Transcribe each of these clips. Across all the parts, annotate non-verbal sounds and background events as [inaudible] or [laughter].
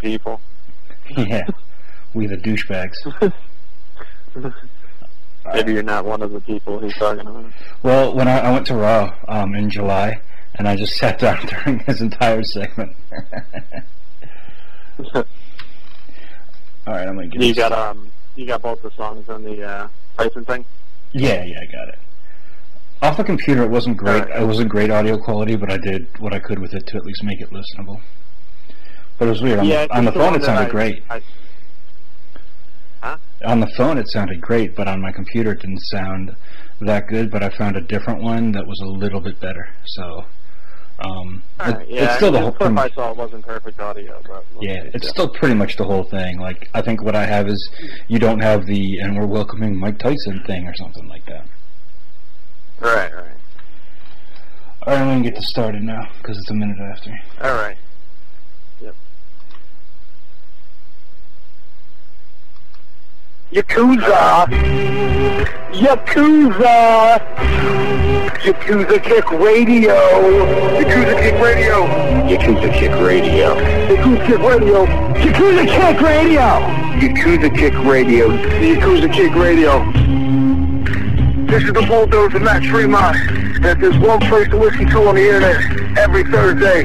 people. yeah, we the douchebags. [laughs] Maybe you're not one of the people he's talking about. Well, when I, I went to Raw um, in July, and I just [laughs] sat down during his entire segment. [laughs] All right, I'm gonna get. You got um, you got both the songs on the uh, Tyson thing. Yeah, yeah, I got it. Off the computer, it wasn't great. Alright. It wasn't great audio quality, but I did what I could with it to at least make it listenable. But it was weird. On, yeah, the, on the phone, one it sounded I- great. I, On the phone, it sounded great, but on my computer, it didn't sound that good. But I found a different one that was a little bit better. So, um, it- right, yeah, it's still the whole. clip pretty I much- saw wasn't perfect audio, but Yeah, it's still pretty much the whole thing. Like, I think what I have is you don't have the "and we're welcoming Mike Tyson" thing or something like that. right, right, All right, I'm gonna get this started now because it's a minute after. all right. Yakuza! Yakuza! Yakuza Kick Radio! Yakuza Kick Radio! Yakuza Kick Radio! Yakuza Kick Radio! Yakuza Kick Radio! Yakuza Kick Radio! Yakuza Kick Radio! This is the bulldozer Matt Tremont. That there's one place to listen to on the internet every Thursday,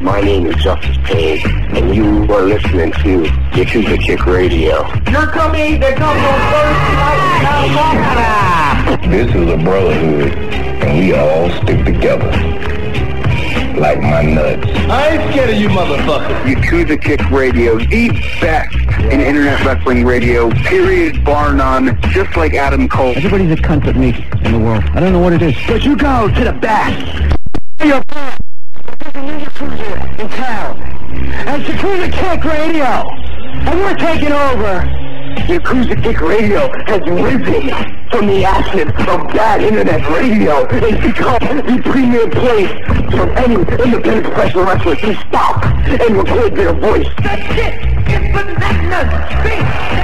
My name is Justice Payne, and you are listening to Yakuza Kick Radio. You're coming, they're coming on Thursday night, now, This is a brotherhood, and we all stick together. Like my nuts. I ain't scared of you motherfuckers. Yakuza Kick Radio, the best in internet wrestling radio, period, bar none, just like Adam Cole. Everybody's a cunt but me in the world. I don't know what it is. But you go to the best. Your Yakuza in town. And Yakuza Kick Radio. And we're taking over. Yakuza Kick Radio has risen from the ashes of bad internet radio and become the premier place for any independent professional wrestler to stop and record their voice. That shit is bananas.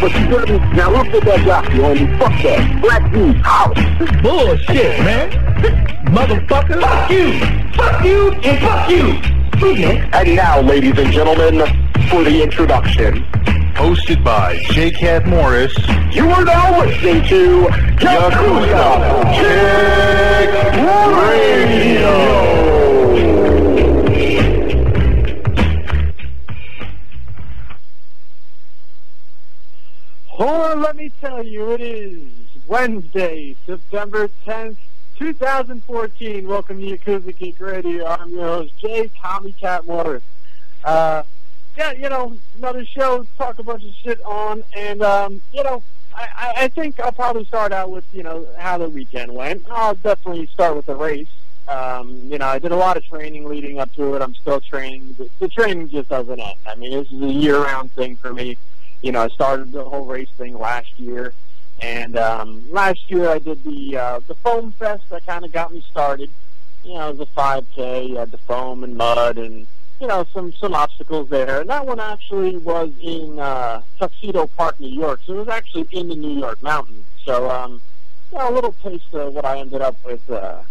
but you didn't. Now look at that jockey, homie. Fuck that. Black dude, out. This bullshit, man. Motherfucker. Fuck you. Fuck you and fuck you. And now, ladies and gentlemen, for the introduction. Hosted by J. Cat Morris. You are now listening to Yakuza Kick Radio. Oh, let me tell you, it is Wednesday, September 10th, 2014. Welcome to Yakuza Kick Radio. I'm your host, Jay Tommy Cat. Uh, yeah, you know, another show, talk a bunch of shit on, and, um, you know, I, I- I think I'll probably start out with, you know, how the weekend went. I'll definitely start with the race. Um, you know, I did a lot of training leading up to it. I'm still training. The, the training just doesn't end. I mean, this is a year-round thing for me you know, I started the whole race thing last year, and um, last year I did the uh, the foam fest. That kind of got me started. You know, it was a 5K. You had the foam and mud, and you know, some some obstacles there. And that one actually was in uh, Tuxedo Park, New York. So it was actually in the New York mountains. So, um, you know, a little taste of what I ended up with. Uh,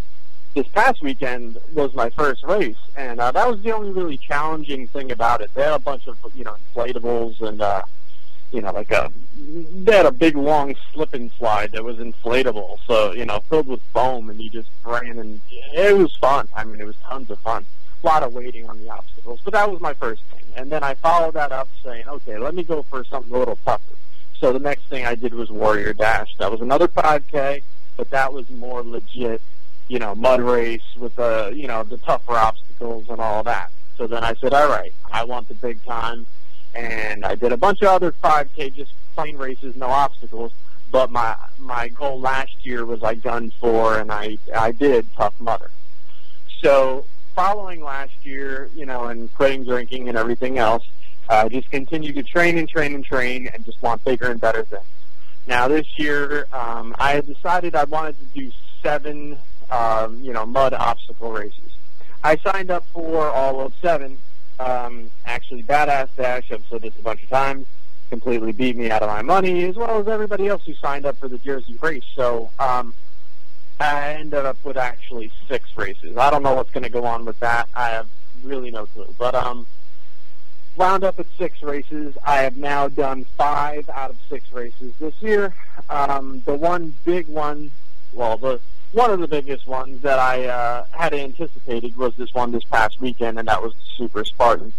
this past weekend was my first race, and uh, that was the only really challenging thing about it. They had a bunch of you know inflatables and uh, you know, like a they had a big long slip and slide that was inflatable, so you know, filled with foam, and you just ran, and it was fun. I mean, it was tons of fun. A lot of waiting on the obstacles, but that was my first thing. And then I followed that up saying, okay, let me go for something a little tougher. so the next thing I did was Warrior Dash. That was another 5K, but that was more legit, you know, mud race with the, you know, the tougher obstacles and all that. So then I said, all right, I want the big time, and I did a bunch of other 5K, just plain races, no obstacles. But my my goal last year was I gunned for, and I I did Tough Mudder. So following last year, you know, and quitting drinking and everything else, I just continue to train and train and train, and just want bigger and better things. Now this year, um, I had decided I wanted to do seven, um, you know, mud obstacle races. I signed up for all of seven. Um, actually, Badass Dash, I've said this a bunch of times, completely beat me out of my money, as well as everybody else who signed up for the Jersey race. So um, I ended up with actually six races. I don't know what's going to go on with that. I have really no clue. But um, wound up at six races. I have now done five out of six races this year. Um, the one big one, well, the one of the biggest ones that I uh, had anticipated was this one this past weekend, and that was the Super Spartan.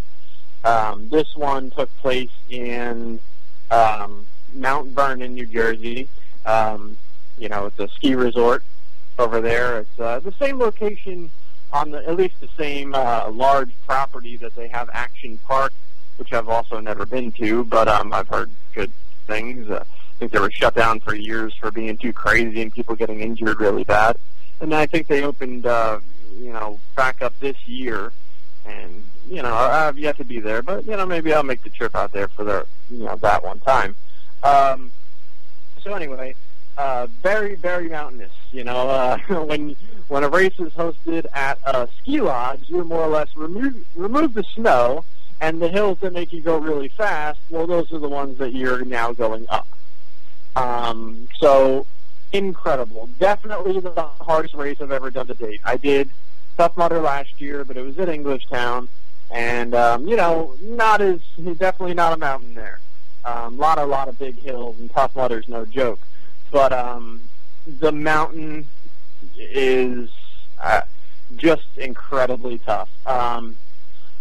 Um, this one took place in um, Mount Vernon, New Jersey. Um, you know, it's a ski resort over there. It's uh, the same location on the at least the same uh, large property that they have Action Park, which I've also never been to, but um, I've heard good things. Uh, think they were shut down for years for being too crazy and people getting injured really bad. And I think they opened, uh, you know, back up this year. And you know, I've yet to be there, but you know, maybe I'll make the trip out there for the, you know, that one time. Um, so anyway, uh, very, very mountainous. You know, uh, [laughs] when when a race is hosted at a ski lodge, you more or less remove remove the snow and the hills that make you go really fast. Well, those are the ones that you're now going up. Um, so incredible. Definitely the hardest race I've ever done to date. I did Tough Mudder last year, but it was at Englishtown, and um, you know, not as definitely not a mountain there. A um, lot, of a lot of big hills, and Tough Mudder's no joke. But um, the mountain is uh, just incredibly tough. Um,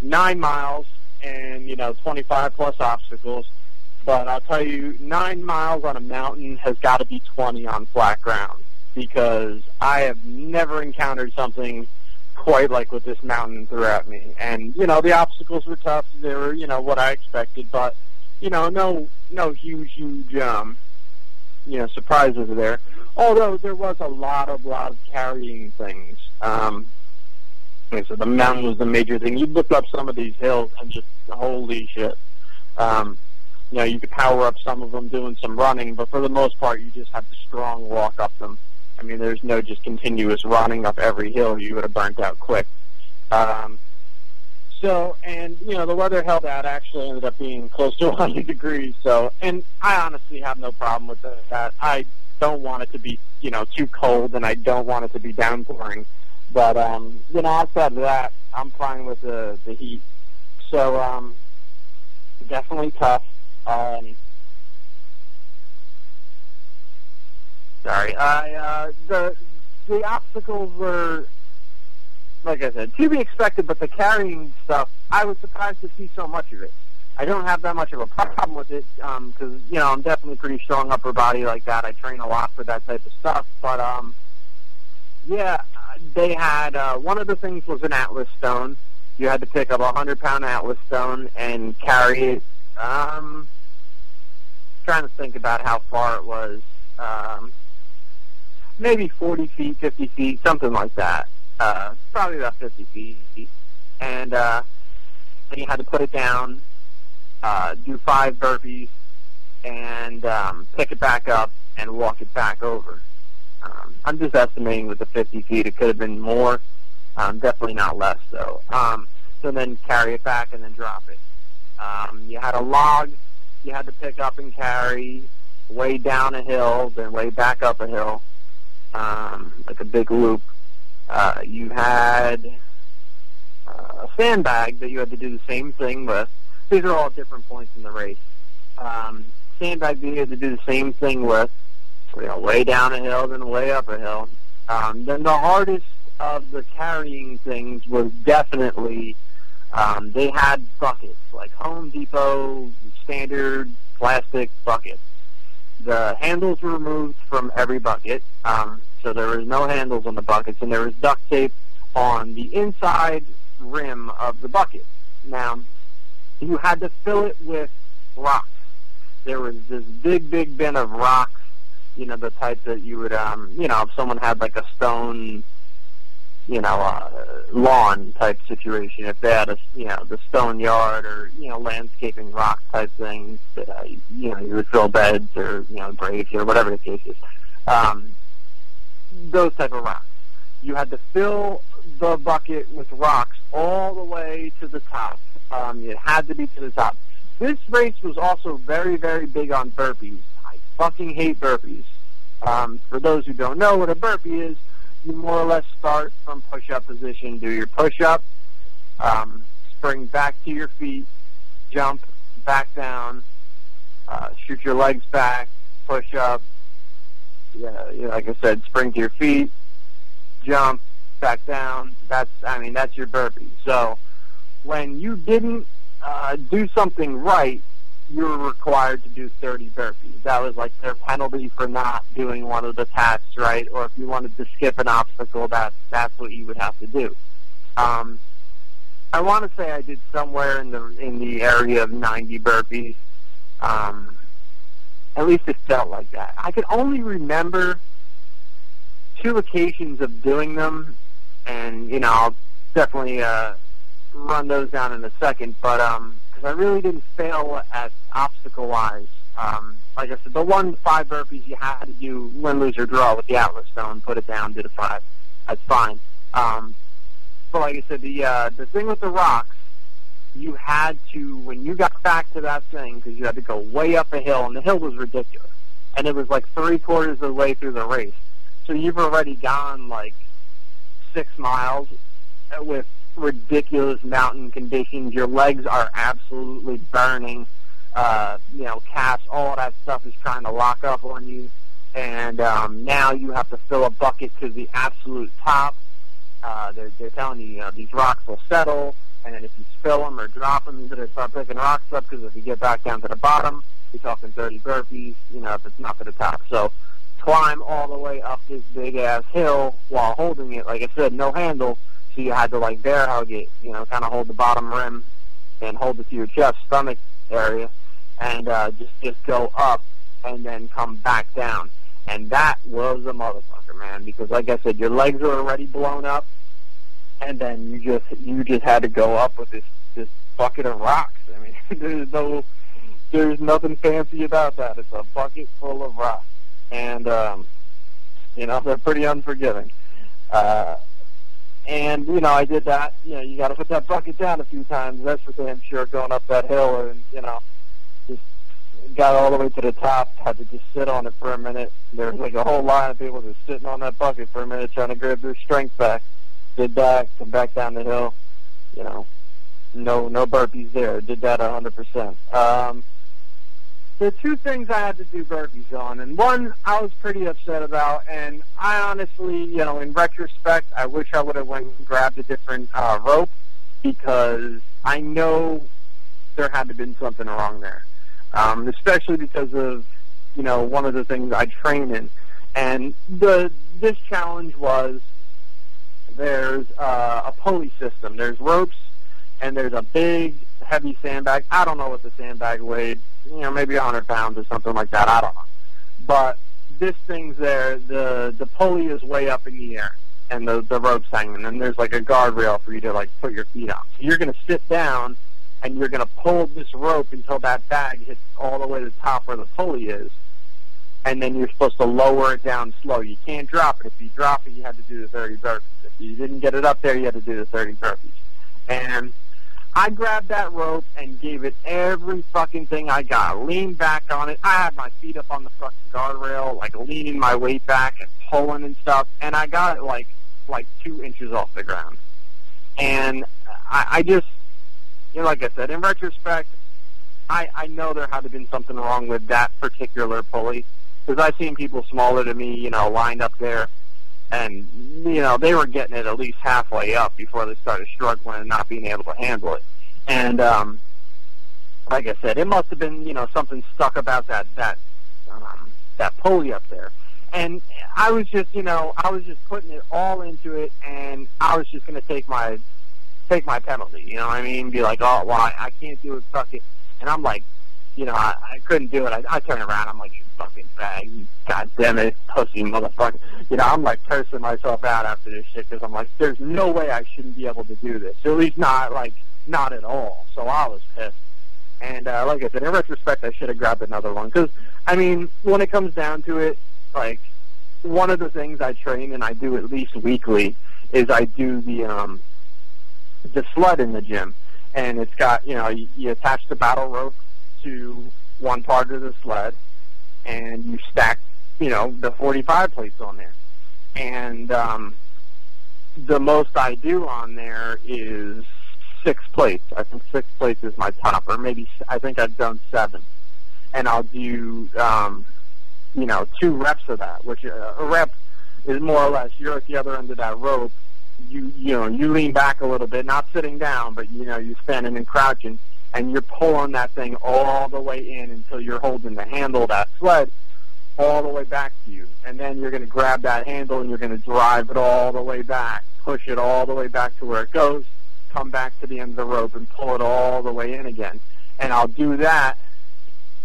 nine miles and you know 25 plus obstacles. But I'll tell you, nine miles on a mountain has got to be 20 on flat ground because I have never encountered something quite like what this mountain threw at me. And you know, the obstacles were tough. They were, you know, what I expected, but you know, no, no huge, huge, um, you know, surprises there. Although there was a lot of, lot of carrying things. Um, like I said, the mountain was the major thing. You look up some of these hills and just holy shit. Um, you know, you could power up some of them doing some running, but for the most part, you just have to strong walk up them. I mean, there's no just continuous running up every hill. You would have burnt out quick. Um, so, and you know, the weather held out. Actually, ended up being close to [laughs] 100 degrees. So, and I honestly have no problem with that. I don't want it to be, you know, too cold, and I don't want it to be downpouring. But um, you know, outside of that, I'm fine with the the heat. So, um, definitely tough. Um, sorry, I uh, the the obstacles were, like I said, to be expected. But the carrying stuff, I was surprised to see so much of it. I don't have that much of a problem with it because um, you know I'm definitely pretty strong upper body like that. I train a lot for that type of stuff. But um, yeah, they had uh, one of the things was an atlas stone. You had to pick up a hundred pound atlas stone and carry it. Um, trying to think about how far it was. Um, maybe 40 feet, 50 feet, something like that. Uh, probably about 50 feet. And uh, then you had to put it down, uh, do five burpees, and um, pick it back up and walk it back over. Um, I'm just estimating with the 50 feet. It could have been more. Um, definitely not less, though. Um, so then carry it back and then drop it. Um, you had a log you had to pick up and carry way down a hill, then way back up a hill, um, like a big loop. Uh, you had uh, a sandbag that you had to do the same thing with. These are all different points in the race. Um, sandbag that you had to do the same thing with, you know, way down a hill, then way up a hill. Um, then the hardest of the carrying things was definitely um, they had buckets like Home Depot standard plastic buckets, the handles were removed from every bucket, um, so there was no handles on the buckets, and there was duct tape on the inside rim of the bucket. Now, you had to fill it with rocks. There was this big, big bin of rocks, you know, the type that you would, um, you know, if someone had like a stone, you know, uh, lawn type situation, if they had a, you know, the stone yard or, you know, landscaping rock type things, uh, you know, you would fill beds or, you know, graves or whatever the case is. Um, those type of rocks. You had to fill the bucket with rocks all the way to the top. Um, it had to be to the top. This race was also very, very big on burpees. I fucking hate burpees. Um, for those who don't know what a burpee is, you more or less start from push-up position, do your push-up, um, spring back to your feet, jump back down, uh, shoot your legs back, push up. Yeah, like I said, spring to your feet, jump back down. That's, I mean, that's your burpee. So when you didn't uh, do something right, you were required to do 30 burpees. That was like their penalty for not doing one of the tasks right, or if you wanted to skip an obstacle, that's that's what you would have to do. Um, I want to say I did somewhere in the in the area of 90 burpees. Um, at least it felt like that. I could only remember two occasions of doing them, and you know I'll definitely uh, run those down in a second. But um, because I really didn't fail at obstacle wise. Um, like I said, the one five burpees you had to do win, lose, or draw with the Atlas Stone. Put it down, did a five. That's fine. Um, but like I said, the uh, the thing with the rocks, you had to when you got back to that thing because you had to go way up a hill, and the hill was ridiculous, and it was like three quarters of the way through the race. So you've already gone like six miles with ridiculous mountain conditions. Your legs are absolutely burning. Uh, you know, calves, all that stuff is trying to lock up on you. And um, now you have to fill a bucket to the absolute top. Uh, they're, they're telling you, you know, these rocks will settle, and if you spill them or drop them, you're going to start picking rocks up because if you get back down to the bottom, you're talking 30 burpees, you know, if it's not to the top. So climb all the way up this big-ass hill while holding it. Like I said, no handle, you had to like bear hug it, you know, kind of hold the bottom rim and hold it to your chest, stomach area, and uh, just just go up and then come back down. And that was a motherfucker, man, because like I said, your legs are already blown up, and then you just you just had to go up with this this bucket of rocks. I mean, [laughs] there's no there's nothing fancy about that. It's a bucket full of rocks, and um, you know they're pretty unforgiving. Uh, and you know, I did that. You know, you got to put that bucket down a few times. That's for damn sure. Going up that hill, and you know, just got all the way to the top. Had to just sit on it for a minute. There was like a whole line of people just sitting on that bucket for a minute, trying to grab their strength back. Did that. Come back down the hill. You know, no no burpees there. Did that a hundred um, the two things I had to do burpees on, and one I was pretty upset about, and I honestly, you know, in retrospect, I wish I would have went and grabbed a different uh, rope because I know there had to have been something wrong there, um, especially because of you know one of the things I train in, and the this challenge was there's uh, a pulley system, there's ropes, and there's a big heavy sandbag. I don't know what the sandbag weighed you know, maybe 100 pounds or something like that. I don't know. But this thing's there. The the pulley is way up in the air, and the the rope's hanging, and there's like a guardrail for you to like put your feet on. So you're gonna sit down, and you're gonna pull this rope until that bag hits all the way to the top where the pulley is, and then you're supposed to lower it down slow. You can't drop it. If you drop it, you had to do the 30 burpees. If you didn't get it up there, you had to do the 30 burpees. And I grabbed that rope and gave it every fucking thing I got. Leaned back on it. I had my feet up on the fucking guardrail, like leaning my weight back and pulling and stuff, and I got it like like two inches off the ground. And I, I just, you know, like I said, in retrospect, I I know there had to have been something wrong with that particular pulley because I've seen people smaller than me, you know, lined up there and you know they were getting it at least halfway up before they started struggling and not being able to handle it. And um, like I said, it must have been you know something stuck about that that um, that pulley up there. And I was just, you know, I was just putting it all into it, and I was just going to take my take my penalty. You know what I mean? Be like, oh, well, I, I can't do it, fuck it. And I'm like, you know, I, I couldn't do it. I, I turn around, I'm like, you fucking fag, you god damn it, pussy motherfucker. You know, I'm like cursing myself out after this shit because I'm like, there's no way I shouldn't be able to do this. At least not like not at all. So I was pissed. And uh, like I said, in retrospect, I should have grabbed another one because I mean, when it comes down to it, like one of the things I train and I do at least weekly is I do the um the sled in the gym, and it's got you know you, you attach the battle rope to one part of the sled, and you stack you know the 45 plates on there, and um, the most I do on there is six plates. I think six plates is my top, or maybe I think I've done seven, and I'll do um, you know two reps of that, which uh, a rep is more or less you're at the other end of that rope. You you know you lean back a little bit, not sitting down, but you know you're standing and crouching, and you're pulling that thing all the way in until you're holding the handle that sled all the way back to you, and then you're going to grab that handle and you're going to drive it all the way back, push it all the way back to where it goes, come back to the end of the rope and pull it all the way in again, and I'll do that.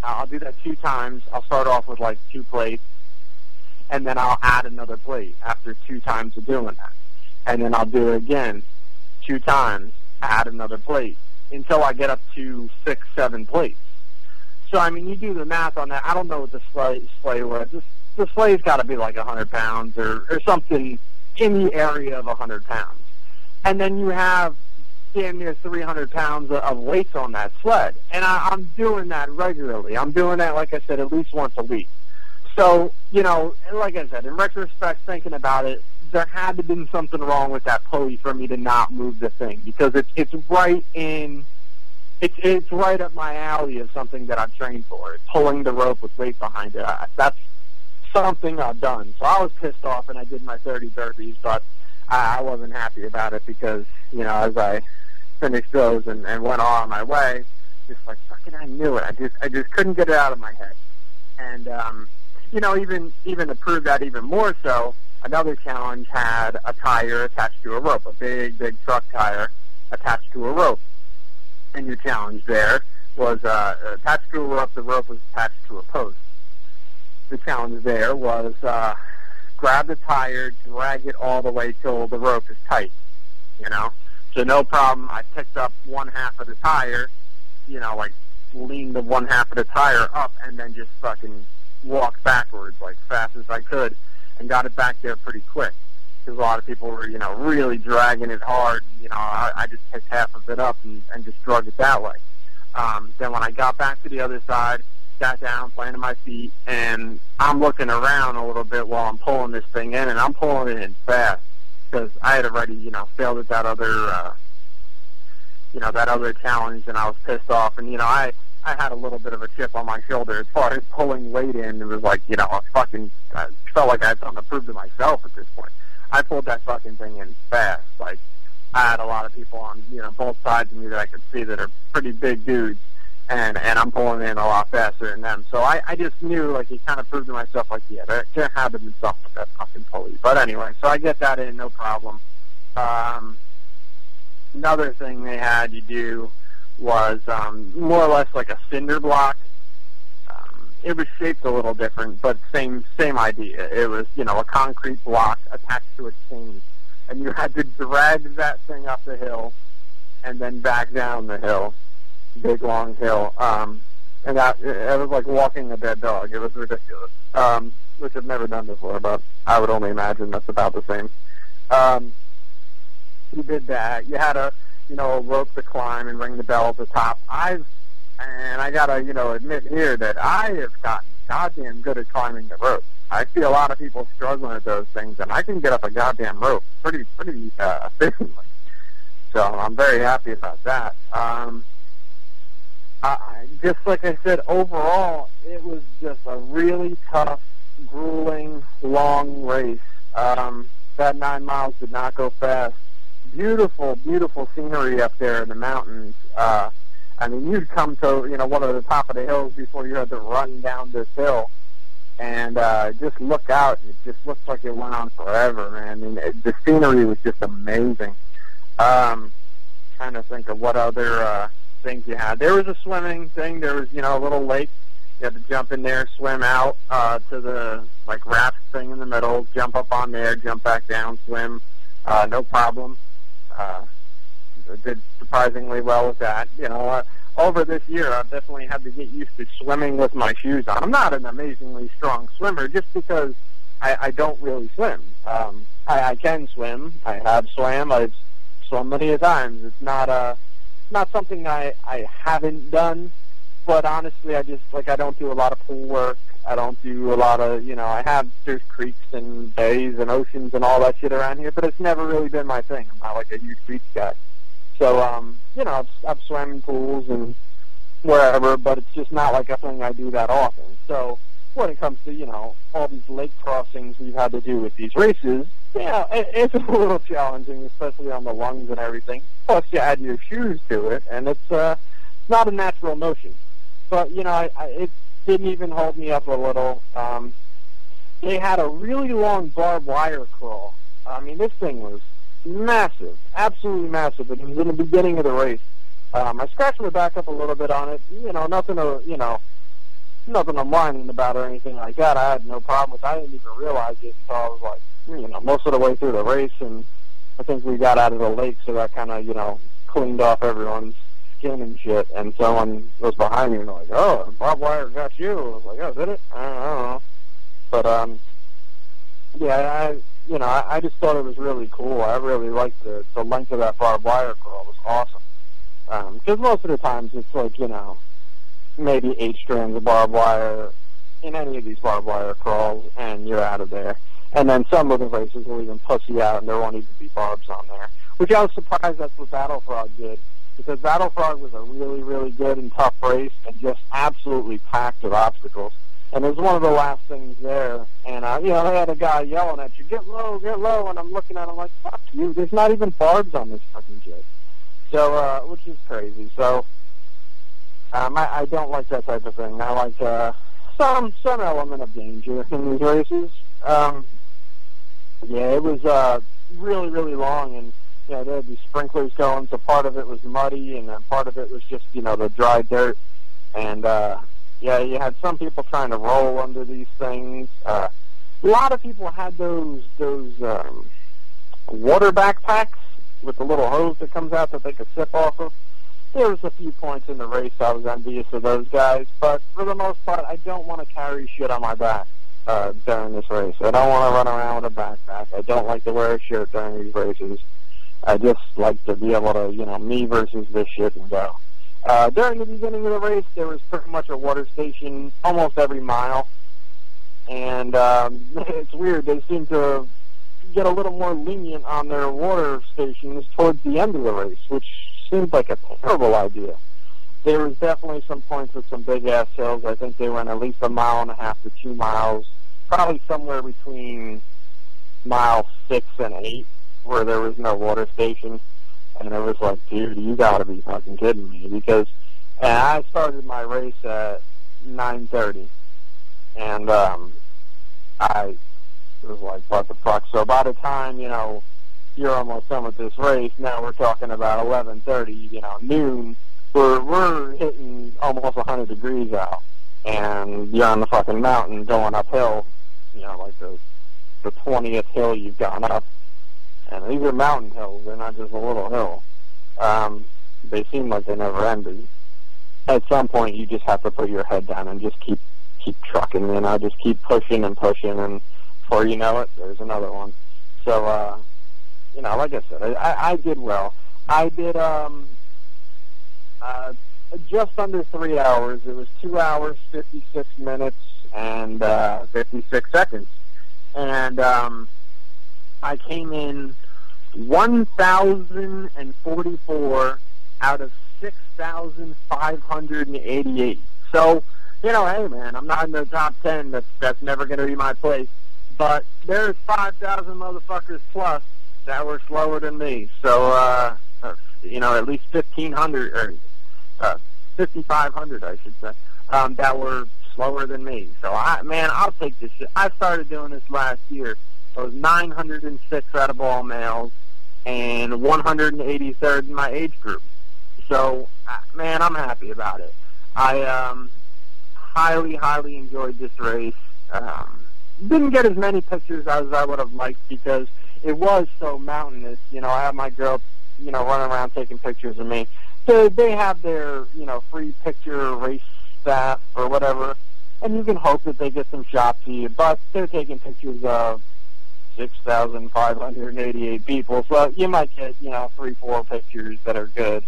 I'll do that two times. I'll start off with like two plates, and then I'll add another plate after two times of doing that and then I'll do it again two times, add another plate until I get up to six, seven plates. So I mean, you do the math on that. I don't know what the sleigh, sleigh was. The sleigh's got to be like a hundred pounds or, or something in the area of a hundred pounds, and then you have damn near 300 pounds of weights on that sled. And I, I'm doing that regularly. I'm doing that, like I said, at least once a week. So, you know, like I said, in retrospect, thinking about it, there had to been something wrong with that pulley for me to not move the thing because it's it's right in it's it's right up my alley of something that I've trained for. It's pulling the rope with weight behind it. I, that's something I've done. So I was pissed off and I did my 30 burpees, but I, I wasn't happy about it because you know as I finished those and, and went on my way, just like fucking I knew it. I just I just couldn't get it out of my head. And um, you know even even to prove that even more so Another challenge had a tire attached to a rope, a big, big truck tire attached to a rope. And your challenge there was uh, attached to a rope. The rope was attached to a post. The challenge there was uh, grab the tire, drag it all the way till the rope is tight. You know, so no problem. I picked up one half of the tire, you know, like leaned the one half of the tire up, and then just fucking walked backwards like fast as I could and got it back there pretty quick. Because a lot of people were, you know, really dragging it hard. You know, I, I just picked half of it up and, and just drug it that way. Um, then when I got back to the other side, sat down, planted my feet, and I'm looking around a little bit while I'm pulling this thing in, and I'm pulling it in fast because I had already, you know, failed at that other, uh, you know, that other challenge, and I was pissed off. And you know, I I had a little bit of a chip on my shoulder as far as pulling weight in. It was like, you know, I fucking I felt like I had something to prove to myself at this point. I pulled that fucking thing in fast. Like, I had a lot of people on, you know, both sides of me that I could see that are pretty big dudes, and and I'm pulling in a lot faster than them. So I I just knew, like, it kind of proved to myself, like, yeah, there, there had to be something with that fucking pulley. But anyway, so I get that in, no problem. Um, another thing they had you do was um, more or less like a cinder block. Um, it was shaped a little different, but same same idea. It was you know a concrete block attached to a chain, and you had to drag that thing up the hill, and then back down the hill, big long hill. Um, and that it was like walking a dead dog. It was ridiculous, um, which I've never done before, but I would only imagine that's about the same. Um, you did that. You had a you know, rope to climb and ring the bell at the top. I've, and I gotta, you know, admit here that I have gotten goddamn good at climbing the rope. I see a lot of people struggling at those things, and I can get up a goddamn rope pretty, pretty uh, [laughs] efficiently. So I'm very happy about that. Um, I, just like I said, overall, it was just a really tough, grueling, long race. Um, that nine miles did not go fast beautiful, beautiful scenery up there in the mountains. Uh, I mean, you'd come to you know one of the top of the hills before you had to run down this hill, and uh, just look out. It just looks like it went on forever, man. I mean, it, the scenery was just amazing. Um, trying to think of what other uh, things you had. There was a swimming thing. There was, you know, a little lake. You had to jump in there, swim out uh, to the like raft thing in the middle, jump up on there, jump back down, swim, uh, no problem. Uh, did surprisingly well with that. You know, uh, over this year, I've definitely had to get used to swimming with my shoes on. I'm not an amazingly strong swimmer, just because I, I don't really swim. Um, I, I can swim. I have swam. I've swum many a times. It's not uh not something I I haven't done, but honestly, I just like I don't do a lot of pool work. I don't do a lot of you know I have there's creeks and bays and oceans and all that shit around here, but it's never really been my thing. I'm not like a huge beach guy. So um, you know, I've, I've swam in pools and wherever, but it's just not like a thing I do that often. So when it comes to you know all these lake crossings we've had to do with these races, yeah, it, it's [laughs] a little challenging, especially on the lungs and everything. Plus, you add your shoes to it, and it's uh, it's not a natural motion. But you know, I, I, it didn't even hold me up a little. Um, they had a really long barbed wire crawl. I mean, this thing was massive, absolutely massive. It was in the beginning of the race. Um, I scratched my back up a little bit on it. You know, nothing to, you know, nothing I'm whining about or anything like that. I had no problem with. I didn't even realize it until I was like, you know, most of the way through the race, and I think we got out of the lake, so that kind of, you know, cleaned off everyone's skin and shit. And someone was behind me and like, "Oh, Bob Wire got you." I was like, "Oh, did it?" I don't, know. But um, yeah, I, you know, I, I just thought it was really cool. I really liked the the length of that barbed wire crawl. It was awesome. Because most of the times it's like, you know, maybe eight strands of barbed wire in any of these barbed wire crawls, and you're out of there. And then some of the races will even pussy out, and there won't even be barbs on there. Which I was surprised that's what Battle Frog did, because Battle Frog was a really, really good and tough race, and just absolutely packed with obstacles. And it was one of the last things there, and uh, you know they had a guy yelling at you, "Get low, get low!" And I'm looking at him like, "Fuck you! There's not even barbs on this fucking shit." So, uh, which is crazy. So, um, I, I don't like that type of thing. I like uh, some some element of danger in these races. Um, yeah, it was uh, really really long, and you know they had these sprinklers going. So part of it was muddy, and then part of it was just you know the dry dirt. And uh, yeah, you had some people trying to roll under these things. Uh, a lot of people had those those um, water backpacks with the little hose that comes out that they could sip off of there was a few points in the race I was envious of those guys, but for the most part, I don't want to carry shit on my back uh, during this race. I don't want to run around with a backpack. I don't like to wear a shirt during these races. I just like to be able to, you know, me versus this shit and go. Uh, during the beginning of the race, there was pretty much a water station almost every mile, and um, [laughs] it's weird. They seem to get a little more lenient on their water stations towards the end of the race, which seems like a terrible idea. There was definitely some points with some big ass hills. I think they went at least a mile and a half to two miles, probably somewhere between mile six and eight, where there was no water station. And it was like, dude, you gotta be fucking kidding me, because and I started my race at nine thirty, and um, I was like, what the fuck? So by the time you know you're almost done with this race. Now we're talking about 11:30, you know, noon. We're we're hitting almost 100 degrees out, and you're on the fucking mountain going uphill. You know, like the the 20th hill you've gone up, and these are mountain hills. They're not just a little hill. Um, they seem like they never ended. At some point, you just have to put your head down and just keep keep trucking. You know, just keep pushing and pushing, and before you know it, there's another one. So uh, you know, like I said, I, I did well. I did um, uh, just under three hours. It was two hours, 56 minutes, and uh, 56 seconds. And um, I came in 1,044 out of 6,588. So, you know, hey, man, I'm not in the top 10. That's, that's never going to be my place. But there's 5,000 motherfuckers plus that were slower than me. So, uh, uh, you know, at least 1,500 or uh, 5,500, I should say, um, that were slower than me. So I, man, I'll take this shit. I started doing this last year. I was 906 out of all males and 183rd in my age group. So, uh, man, I'm happy about it. I um, highly, highly enjoyed this race. Um, didn't get as many pictures as I would have liked because it was so mountainous. You know, I had my girl, you know, running around taking pictures of me. So they have their, you know, free picture race staff or whatever, and you can hope that they get some shots of you. But they're taking pictures of 6,588 people, so you might get, you know, three, four pictures that are good.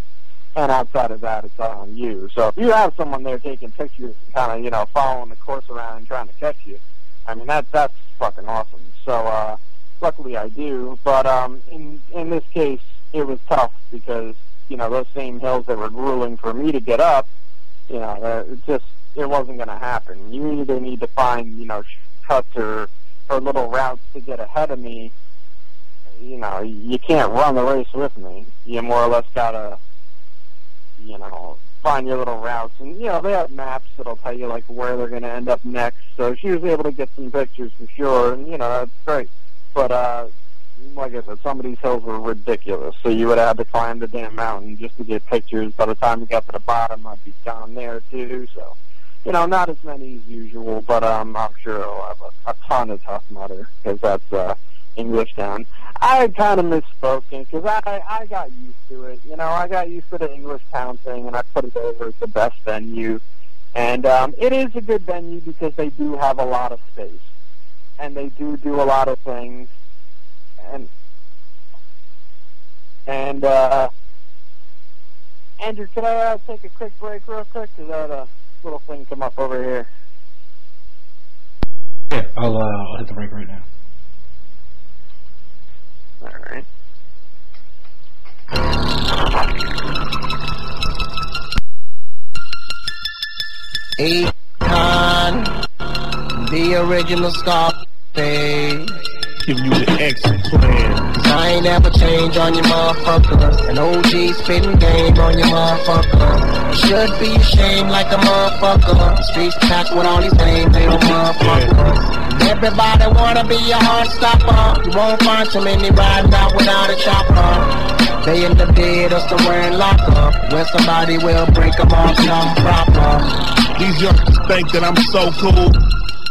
And outside of that, it's on you. So if you have someone there taking pictures, and kind of, you know, following the course around and trying to catch you, I mean, that that's fucking awesome. So uh, luckily I do. But um, in in this case, it was tough because you know those same hills that were grueling for me to get up, you know, uh, it just it wasn't going to happen. You either need to find you know cuts or or little routes to get ahead of me. You know, you can't run the race with me. You more or less gotta, you know, find your little routes. And, you know, they have maps that'll tell you, like, where they're going to end up next. So she was able to get some pictures for sure. And, you know, that's great. But, uh, like I said, some of these hills were ridiculous. So you would have to climb the damn mountain just to get pictures. By the time you got to the bottom, I'd be down there, too. So, you know, not as many as usual, but um, I'm sure I'll have a, a ton of Tough Mudder because that's uh, Englishtown. I kind of misspoken because I I got used to it. You know, I got used to the English Town thing, and I put it over as the best venue. And um, it is a good venue because they do have a lot of space, and they do do a lot of things, and and uh, Andrew, could I uh, take a quick break real quick? Cause I had a little thing come up over here. Yeah, I'll, uh, I'll hit the break right now. All right. Akon, the original Scarface. Give you the exit plan. Cause I ain't ever change on your motherfucker. An OG spitting game on your motherfucker. You should be ashamed like a motherfucker. The streets packed with all these names, they don't motherfuckers. Everybody wanna be a hard stopper. You won't find too many riding out without a chopper. They in the bed or somewhere in lockup. Where somebody will break them off some proper. These youngsters think that I'm so cool.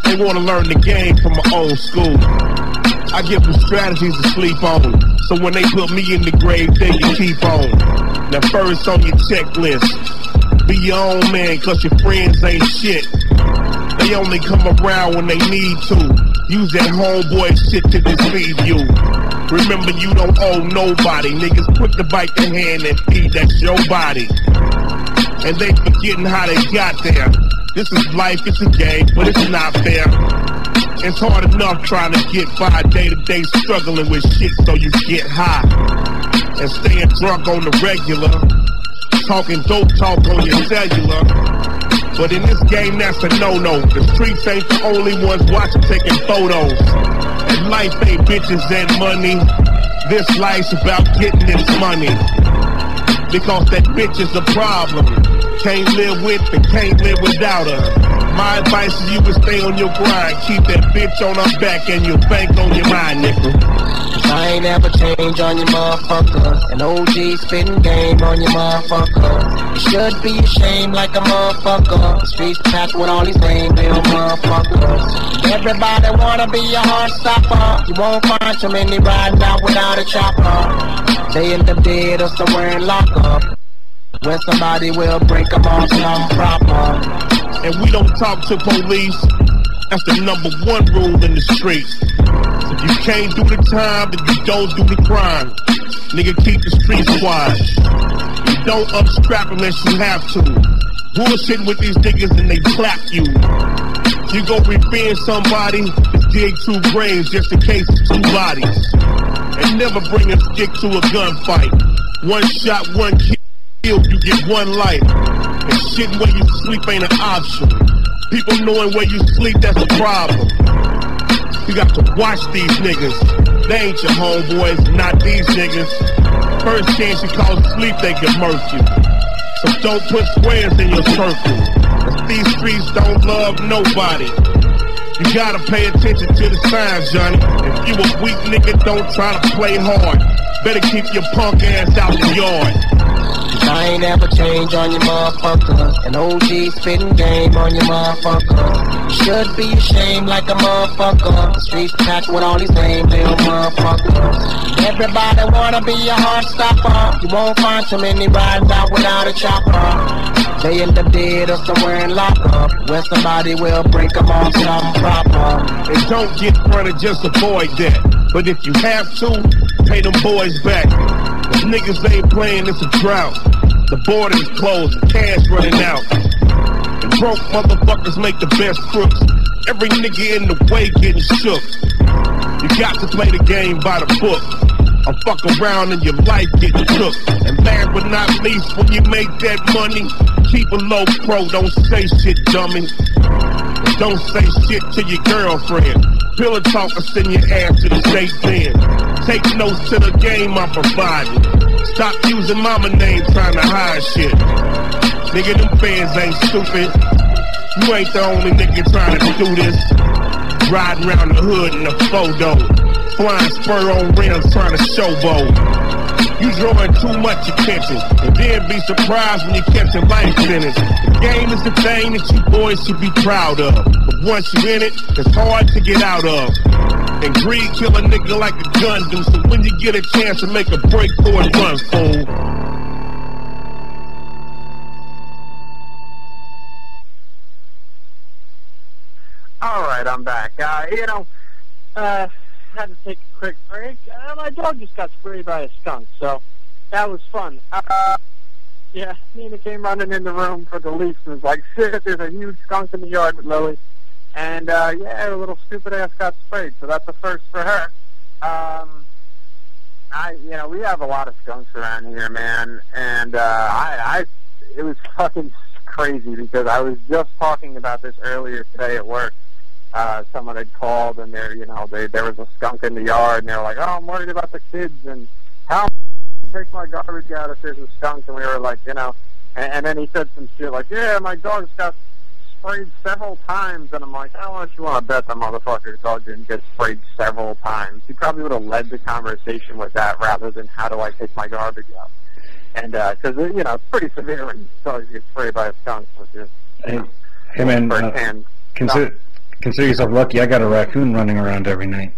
They wanna learn the game from my old school. I give them strategies to sleep on. So when they put me in the grave, they can keep on. Now first on your checklist, be your own man, cause your friends ain't shit. They only come around when they need to. Use that homeboy shit to deceive you. Remember you don't owe nobody. Niggas quick to bite their hand and feed that's your body. And they forgetting how they got there. This is life, it's a game, but it's not fair. It's hard enough trying to get by day to day struggling with shit so you get high. And staying drunk on the regular. Talking dope talk on your cellular. But in this game, that's a no-no. The streets ain't the only ones watching taking photos. And life ain't bitches and money. This life's about getting this money. Because that bitch is a problem. Can't live with and can't live without her. My advice is you would stay on your grind. Keep that bitch on her back and you'll bank on your mind, nigga. I ain't ever change on your motherfucker. An OG spitting game on your motherfucker. You should be ashamed like a motherfucker. The streets packed with all these they don't motherfuckers. Everybody wanna be a hard stopper. You won't find too many riding out without a chopper. They in the dead or somewhere in lockup. Where somebody will break them off some proper. And we don't talk to police. That's the number one rule in the streets. If you can't do the time, then you don't do the crime. Nigga, keep the streets quiet. You don't upstrap unless you have to. Bullshit with these niggas and they clap you. You go revenge somebody, dig two graves just in case two bodies. And never bring a stick to a gunfight. One shot, one kill, you get one life. And shit where you sleep ain't an option. People knowing where you sleep, that's a problem. You got to watch these niggas. They ain't your homeboys, not these niggas. First chance you call sleep, they can murk you. So don't put squares in your circle. these streets don't love nobody. You gotta pay attention to the signs, Johnny. If you a weak nigga, don't try to play hard. Better keep your punk ass out the yard. I ain't ever change on your motherfucker. An OG spitting game on your motherfucker. You should be ashamed like a motherfucker. The streets packed with all these lame little motherfuckers. Everybody wanna be a hard stopper. You won't find too many riding out without a chopper. They end up dead or somewhere in lockup. Where somebody will break them off something proper. And don't get fronted, just avoid that. But if you have to, pay them boys back. Niggas ain't playing, it's a drought. The border's closed, the cash running out. And broke motherfuckers make the best crooks. Every nigga in the way getting shook. You got to play the game by the book. Or fuck around and your life getting took. And last but not least, when you make that money, keep a low pro, don't say shit, dummy. Don't say shit to your girlfriend. Pillow talk or send your ass to the state pen. Take notes to the game I'm providing. Stop using mama name trying to hide shit. Nigga, them fans ain't stupid. You ain't the only nigga trying to do this. Riding around the hood in a photo. Flying spur on rims trying to showboat. You drawing too much attention, and then be surprised when you catch a life sentence. The game is the thing that you boys should be proud of. But once you're in it, it's hard to get out of. And greed kill a nigga like a gun do. So when you get a chance to make a break for it, run, fool. All right, I'm back. Uh, you know, uh, had to take a quick break. Uh, my dog just got sprayed by a skunk, so that was fun. Uh, yeah, Nina came running in the room for the Leafs and was like, "Shit, [laughs] there's a huge skunk in the yard with Lily." And uh, yeah, her little stupid ass got sprayed, so that's a first for her. Um, I, you know, we have a lot of skunks around here, man, and uh, I, I, it was fucking crazy because I was just talking about this earlier today at work. Uh, someone had called and there, you know, they, there was a skunk in the yard and they were like, "Oh, I'm worried about the kids and how I take my garbage out if there's a skunk?" And we were like, you know, and, and then he said some shit like, "Yeah, my dog's got sprayed several times," and I'm like, "How much you want to bet the motherfucker's dog didn't get sprayed several times?" He probably would have led the conversation with that rather than how do I take my garbage out. And because uh, you know it's pretty severe when dogs get sprayed by a skunk, which is Hey, you know, hey man, uh, consider consider yourself lucky. I got a raccoon running around every night.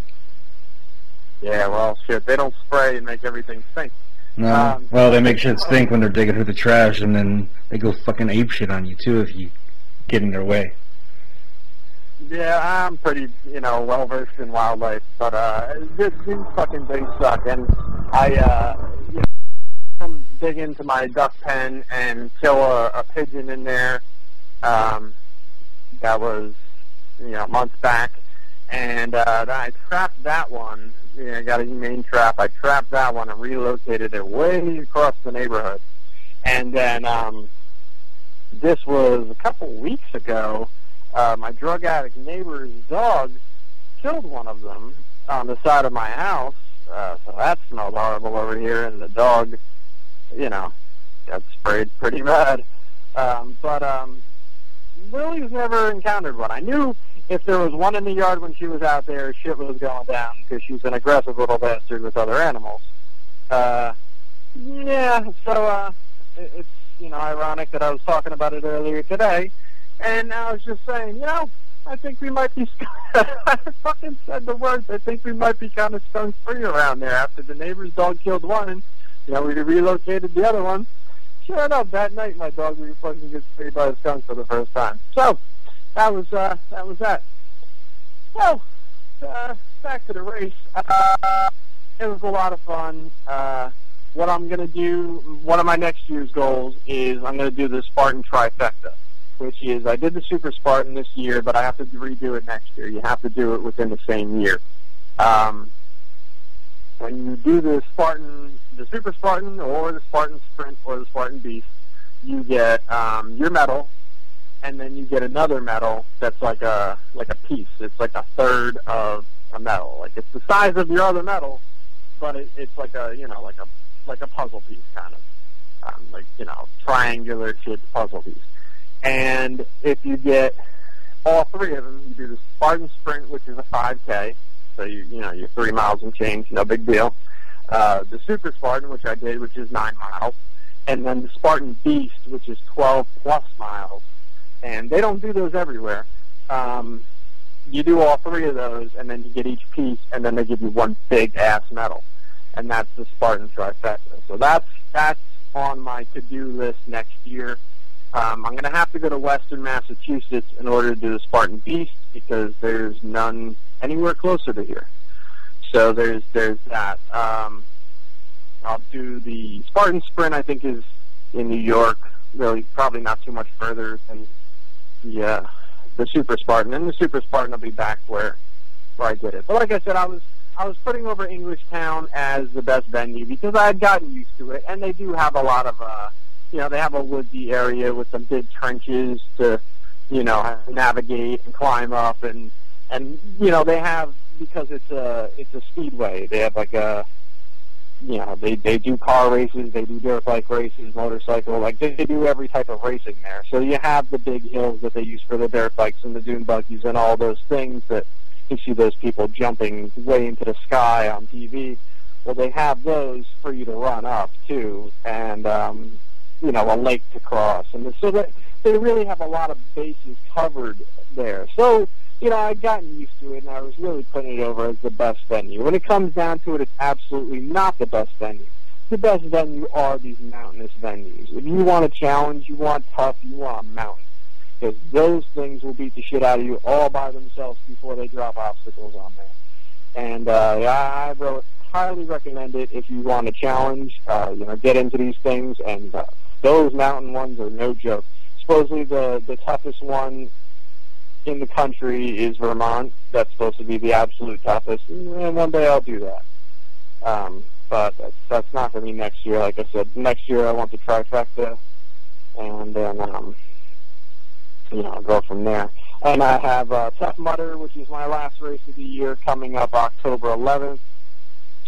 Yeah, well, shit, they don't spray and make everything stink. No, Um, well, they make shit stink when they're digging through the trash, and then they go fucking ape shit on you too if you get in their way. Yeah, I'm pretty, you know, well versed in wildlife, but uh, these, these fucking things suck. And I, uh, you know, come dig into my duck pen and kill a, a pigeon in there. Um, that was, you know, months back, and uh, I trapped that one. You know, I got a humane trap. I trapped that one and relocated it way across the neighborhood. And then um, this was a couple weeks ago uh, my drug addict neighbor's dog killed one of them on the side of my house. Uh, so that smelled horrible over here, and the dog, you know, got sprayed pretty [laughs] bad. Um, but um, Lily's never encountered one. I knew if there was one in the yard when she was out there, shit was going down because she's an aggressive little bastard with other animals. Uh, yeah, so uh, it, it's you know ironic that I was talking about it earlier today. And I was just saying, you know, I think we might be. [laughs] I fucking said the words. I think we might be kind of skunk free around there after the neighbor's dog killed one, and you know we relocated the other one. Sure enough, that night my dog was fucking get sprayed by a skunk for the first time. So that was uh, that was that. Well, uh, back to the race. Uh, it was a lot of fun. Uh, what I'm gonna do, one of my next year's goals is I'm gonna do the Spartan trifecta which is I did the Super Spartan this year, but I have to redo it next year. You have to do it within the same year. Um, when you do the Spartan, the Super Spartan, or the Spartan Sprint, or the Spartan Beast, you get um, your medal, and then you get another medal that's like a like a piece. It's like a third of a medal. Like it's the size of your other medal, but it, it's like a you know like a like a puzzle piece kind of, um, like you know triangular shaped puzzle piece And if you get all three of them, you do the Spartan Sprint, which is a 5K, so you you know you're three miles and change, no big deal. Uh, the Super Spartan, which I did, which is nine miles, and then the Spartan Beast, which is 12 plus miles. And they don't do those everywhere. Um, you do all three of those, and then you get each piece, and then they give you one big ass medal, and that's the Spartan trifecta. So that's that's on my to-do list next year. Um, I'm going to have to go to Western Massachusetts in order to do the Spartan Beast because there's none anywhere closer to here. So there's there's that. Um, I'll do the Spartan Sprint. I think is in New York. Really, probably not too much further than the uh, the Super Spartan. And the Super Spartan will be back where where I did it. But like I said, I was I was putting over Englishtown as the best venue because I had gotten used to it, and they do have a lot of uh, you know they have a woodsy area with some big trenches to you know navigate and climb up and and you know they have because it's a it's a speedway. They have like a you know they they do car races, they do dirt bike races, motorcycle, like they, they do every type of racing there. So you have the big hills that they use for the dirt bikes and the dune buggies and all those things that you see those people jumping way into the sky on TV. Well, they have those for you to run up too, and um, you know a lake to cross, and so they they really have a lot of bases covered there. So you know, I'd gotten used to it, and I was really putting it over as the best venue. When it comes down to it, it's absolutely not the best venue. The best venue are these mountainous venues. If you want a challenge, you want tough, you want a mountain. Because those things will beat the shit out of you all by themselves before they drop obstacles on there. And uh, I, wrote, highly recommend it if you want a challenge. Uh, you know, get into these things, and uh, those mountain ones are no joke. Supposedly the the toughest one in the country is Vermont. That's supposed to be the absolute toughest, and one day I'll do that. Um, but that's, that's not for me next year. Like I said, next year I want the trifecta, and then um, you know go from there. And I have uh, Tough Mudder, which is my last race of the year, coming up October 11th.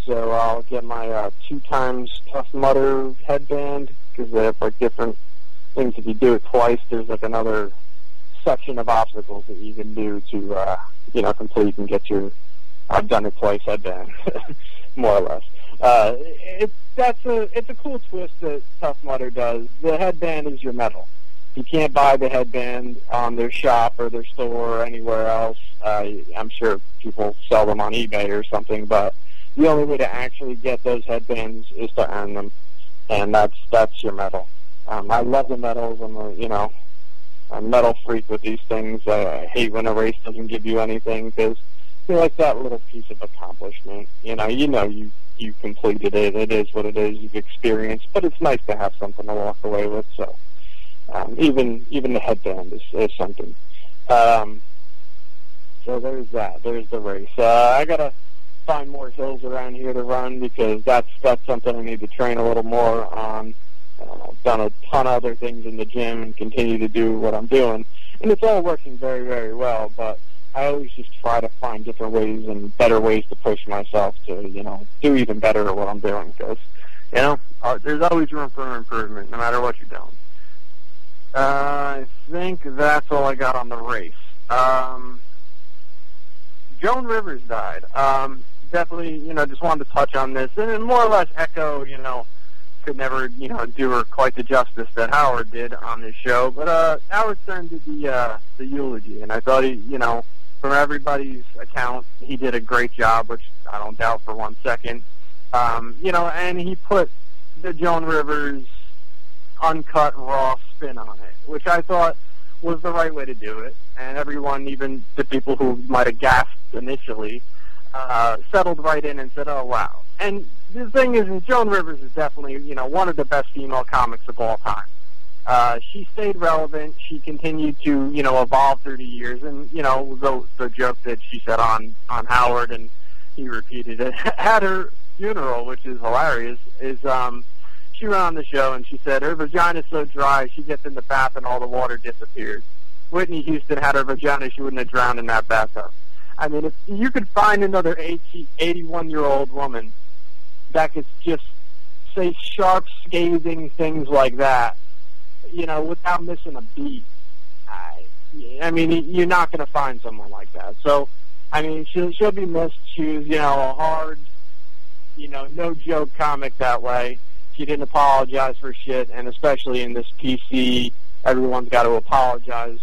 So I'll get my uh, two times Tough Mudder headband because they have like different things. If you do it twice, there's like another section of obstacles that you can do to, uh, you know, complete and get your I've done it twice headband, [laughs] more or less. Uh, it, that's a it's a cool twist that Tough Mudder does. The headband is your medal. You can't buy the headband on their shop or their store or anywhere else. Uh, I'm sure people sell them on eBay or something, but the only way to actually get those headbands is to earn them, and that's that's your medal. Um, I love the medals. I'm a you know a metal freak with these things. I hate when a race doesn't give you anything because you like that little piece of accomplishment. You know, you know you you completed it. It is what it is. You've experienced, but it's nice to have something to walk away with. So um, even even the headband is, is something. Um, so there's that. There's the race. Uh, I gotta find more hills around here to run because that's that's something I need to train a little more on. Uh, I've done a ton of other things in the gym and continue to do what I'm doing, and it's all working very, very well. But I always just try to find different ways and better ways to push myself to, you know, do even better at what I'm doing. Because, you know, uh, there's always room for improvement, no matter what you're doing. Uh, I think that's all I got on the race. Um, Joan Rivers died. Um, definitely, you know, just wanted to touch on this and more or less echo, you know, could never, you know, do her quite the justice that Howard did on this show. But uh, Howard Stern did the uh, the eulogy, and I thought he, you know, from everybody's account, he did a great job, which I don't doubt for one second. Um, you know, and he put the Joan Rivers uncut, raw spin on it, which I thought was the right way to do it. And everyone, even the people who might have gasped initially, uh, settled right in and said, "Oh wow." And the thing is, Joan Rivers is definitely you know one of the best female comics of all time. Uh, she stayed relevant. She continued to you know evolve through the years, and you know the the joke that she said on on Howard and he repeated it [laughs] at her funeral, which is hilarious. Is um she went on the show and she said her vagina's so dry she gets in the bath and all the water disappears. Whitney Houston had her vagina; she wouldn't have drowned in that bathtub. I mean, if you could find another 80, 81 year old woman that could just say sharp, scathing things like that, you know, without missing a beat, I mean, you're not going to find someone like that. So, I mean, she'll she'll be missed. She was, you know, a hard, you know, no joke comic that way. She didn't apologize for shit, and especially in this PC, everyone's got to apologize.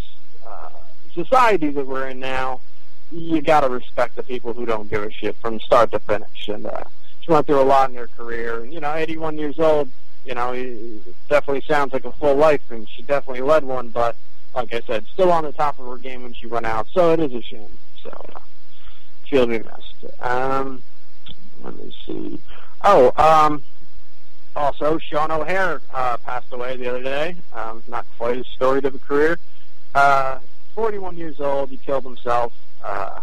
Uh, society that we're in now, you got to respect the people who don't give a shit from start to finish. And uh, she went through a lot in her career. And, you know, 81 years old, you know, it definitely sounds like a full life, and she definitely led one. But like I said, still on the top of her game when she went out, so it is a shame. So uh, she'll be missed. Um, let me see. Oh, um, also Sean O'Haire uh, passed away the other day. Um, not quite as storied of a career. Uh, 41 years old. He killed himself. Uh,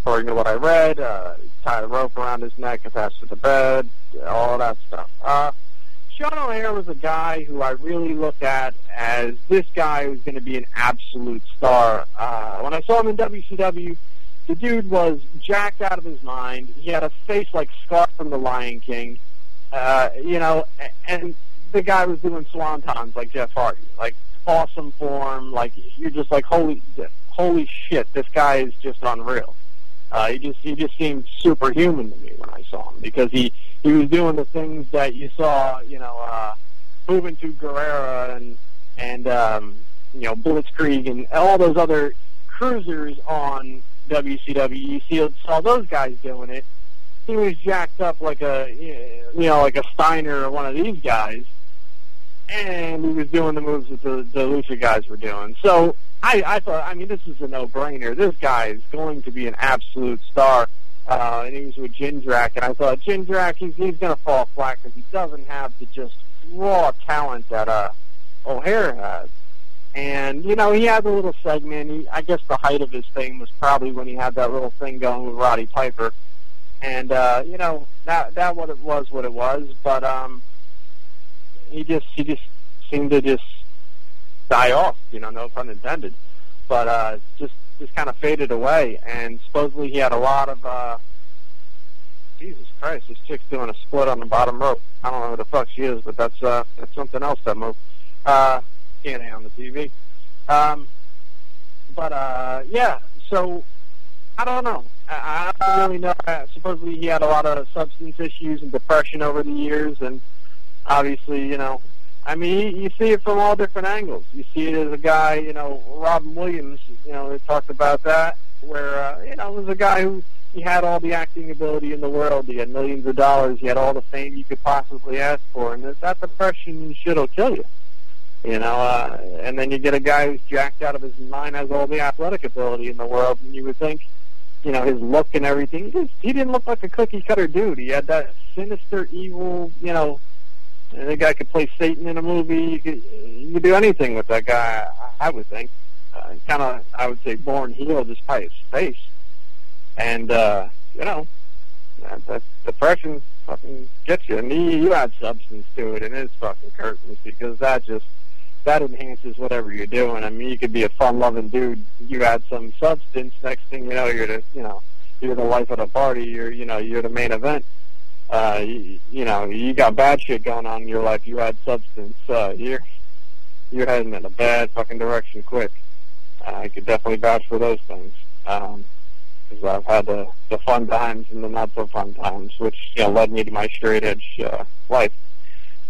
according to what I read, uh, tied a rope around his neck, attached to the bed, all that stuff. Uh, Sean O'Haire was a guy who I really looked at as this guy who's going to be an absolute star. Uh, when I saw him in WCW, the dude was jacked out of his mind. He had a face like Scar from The Lion King, uh, you know, and the guy was doing swantons like Jeff Hardy, like awesome form. Like you're just like holy, holy shit, this guy is just unreal. Uh, he just he just seemed superhuman to me when I saw him because he he was doing the things that you saw, you know, uh, Juventud Guerrera and and um, you know Blitzkrieg and all those other cruisers on WCW. You see, saw those guys doing it. He was jacked up like a you know like a Steiner or one of these guys, and he was doing the moves that the the Lucha guys were doing. So I I thought, I mean, this is a no brainer. This guy is going to be an absolute star uh, and he was with Jindrak, and I thought Jindrak, he's, he's going to fall flat because he doesn't have the just raw talent that uh, O'Haire has. And you know, he had a little segment. He, I guess the height of his thing was probably when he had that little thing going with Roddy Piper. And uh, you know, that that what it was, what it was. But um, he just he just seemed to just die off. You know, no pun intended. But uh, just just kind of faded away. And supposedly he had a lot of. Uh, Jesus Christ, this chick's doing a split on the bottom rope. I don't know who the fuck she is, but that's uh, that's something else that move. Uh, TNA on the TV. Um, but uh, yeah, so I don't know. I, don't really know. Supposedly he had a lot of substance issues and depression over the years, and obviously, you know, I mean, you see it from all different angles. You see it as a guy, you know, Robin Williams, you know, they talked about that, where, uh, you know, was a guy who he had all the acting ability in the world. He had millions of dollars. He had all the fame you could possibly ask for. And that depression shit'll kill you. You know, uh, and then you get a guy who's jacked out of his mind, has all the athletic ability in the world, and you would think, you know, his look and everything. He, just, he didn't look like a cookie cutter dude. He had that sinister, evil, you know, the guy could play Satan in a movie. You could, you could do anything with that guy. I would think. Uh, kind of, I would say, born heel just by his face. And uh, you know, that, that depression fucking gets you, and you, you add substance to it, and it's fucking curtains because that just that enhances whatever you're doing. I mean, you could be a fun-loving dude. You add some substance. Next thing you know, you're the you know you're the life of the party. You're you know you're the main event uh, you, you know, you got bad shit going on in your life. You had substance. Uh, you're you're heading in a bad fucking direction quick. Uh, I could definitely vouch for those things. Um, because I've had the, the fun times and the not so fun times, which you know led me to my straight edge uh, life.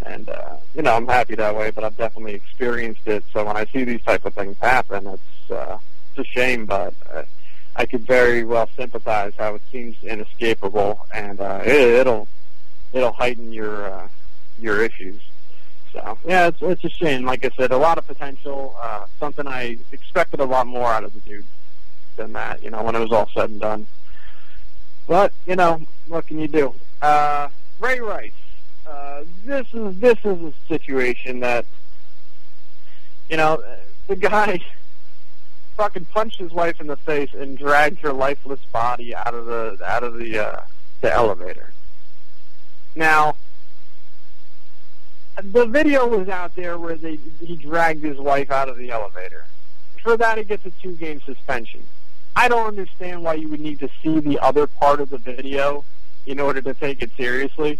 And uh, you know, I'm happy that way, but I've definitely experienced it. So when I see these type of things happen, it's uh, it's a shame, but uh, I could very well sympathize how it seems inescapable, and uh, it, it'll it'll heighten your uh, your issues. So yeah, it's it's a shame. Like I said, a lot of potential. Uh, something I expected a lot more out of the dude than that. You know, when it was all said and done. But you know, what can you do? Uh, Ray Rice. Uh, this is this is a situation that you know the guy [laughs] fucking punched his wife in the face and dragged her lifeless body out of the out of the uh, the elevator. Now, the video was out there where they he dragged his wife out of the elevator. For that, he gets a two-game suspension. I don't understand why you would need to see the other part of the video in order to take it seriously.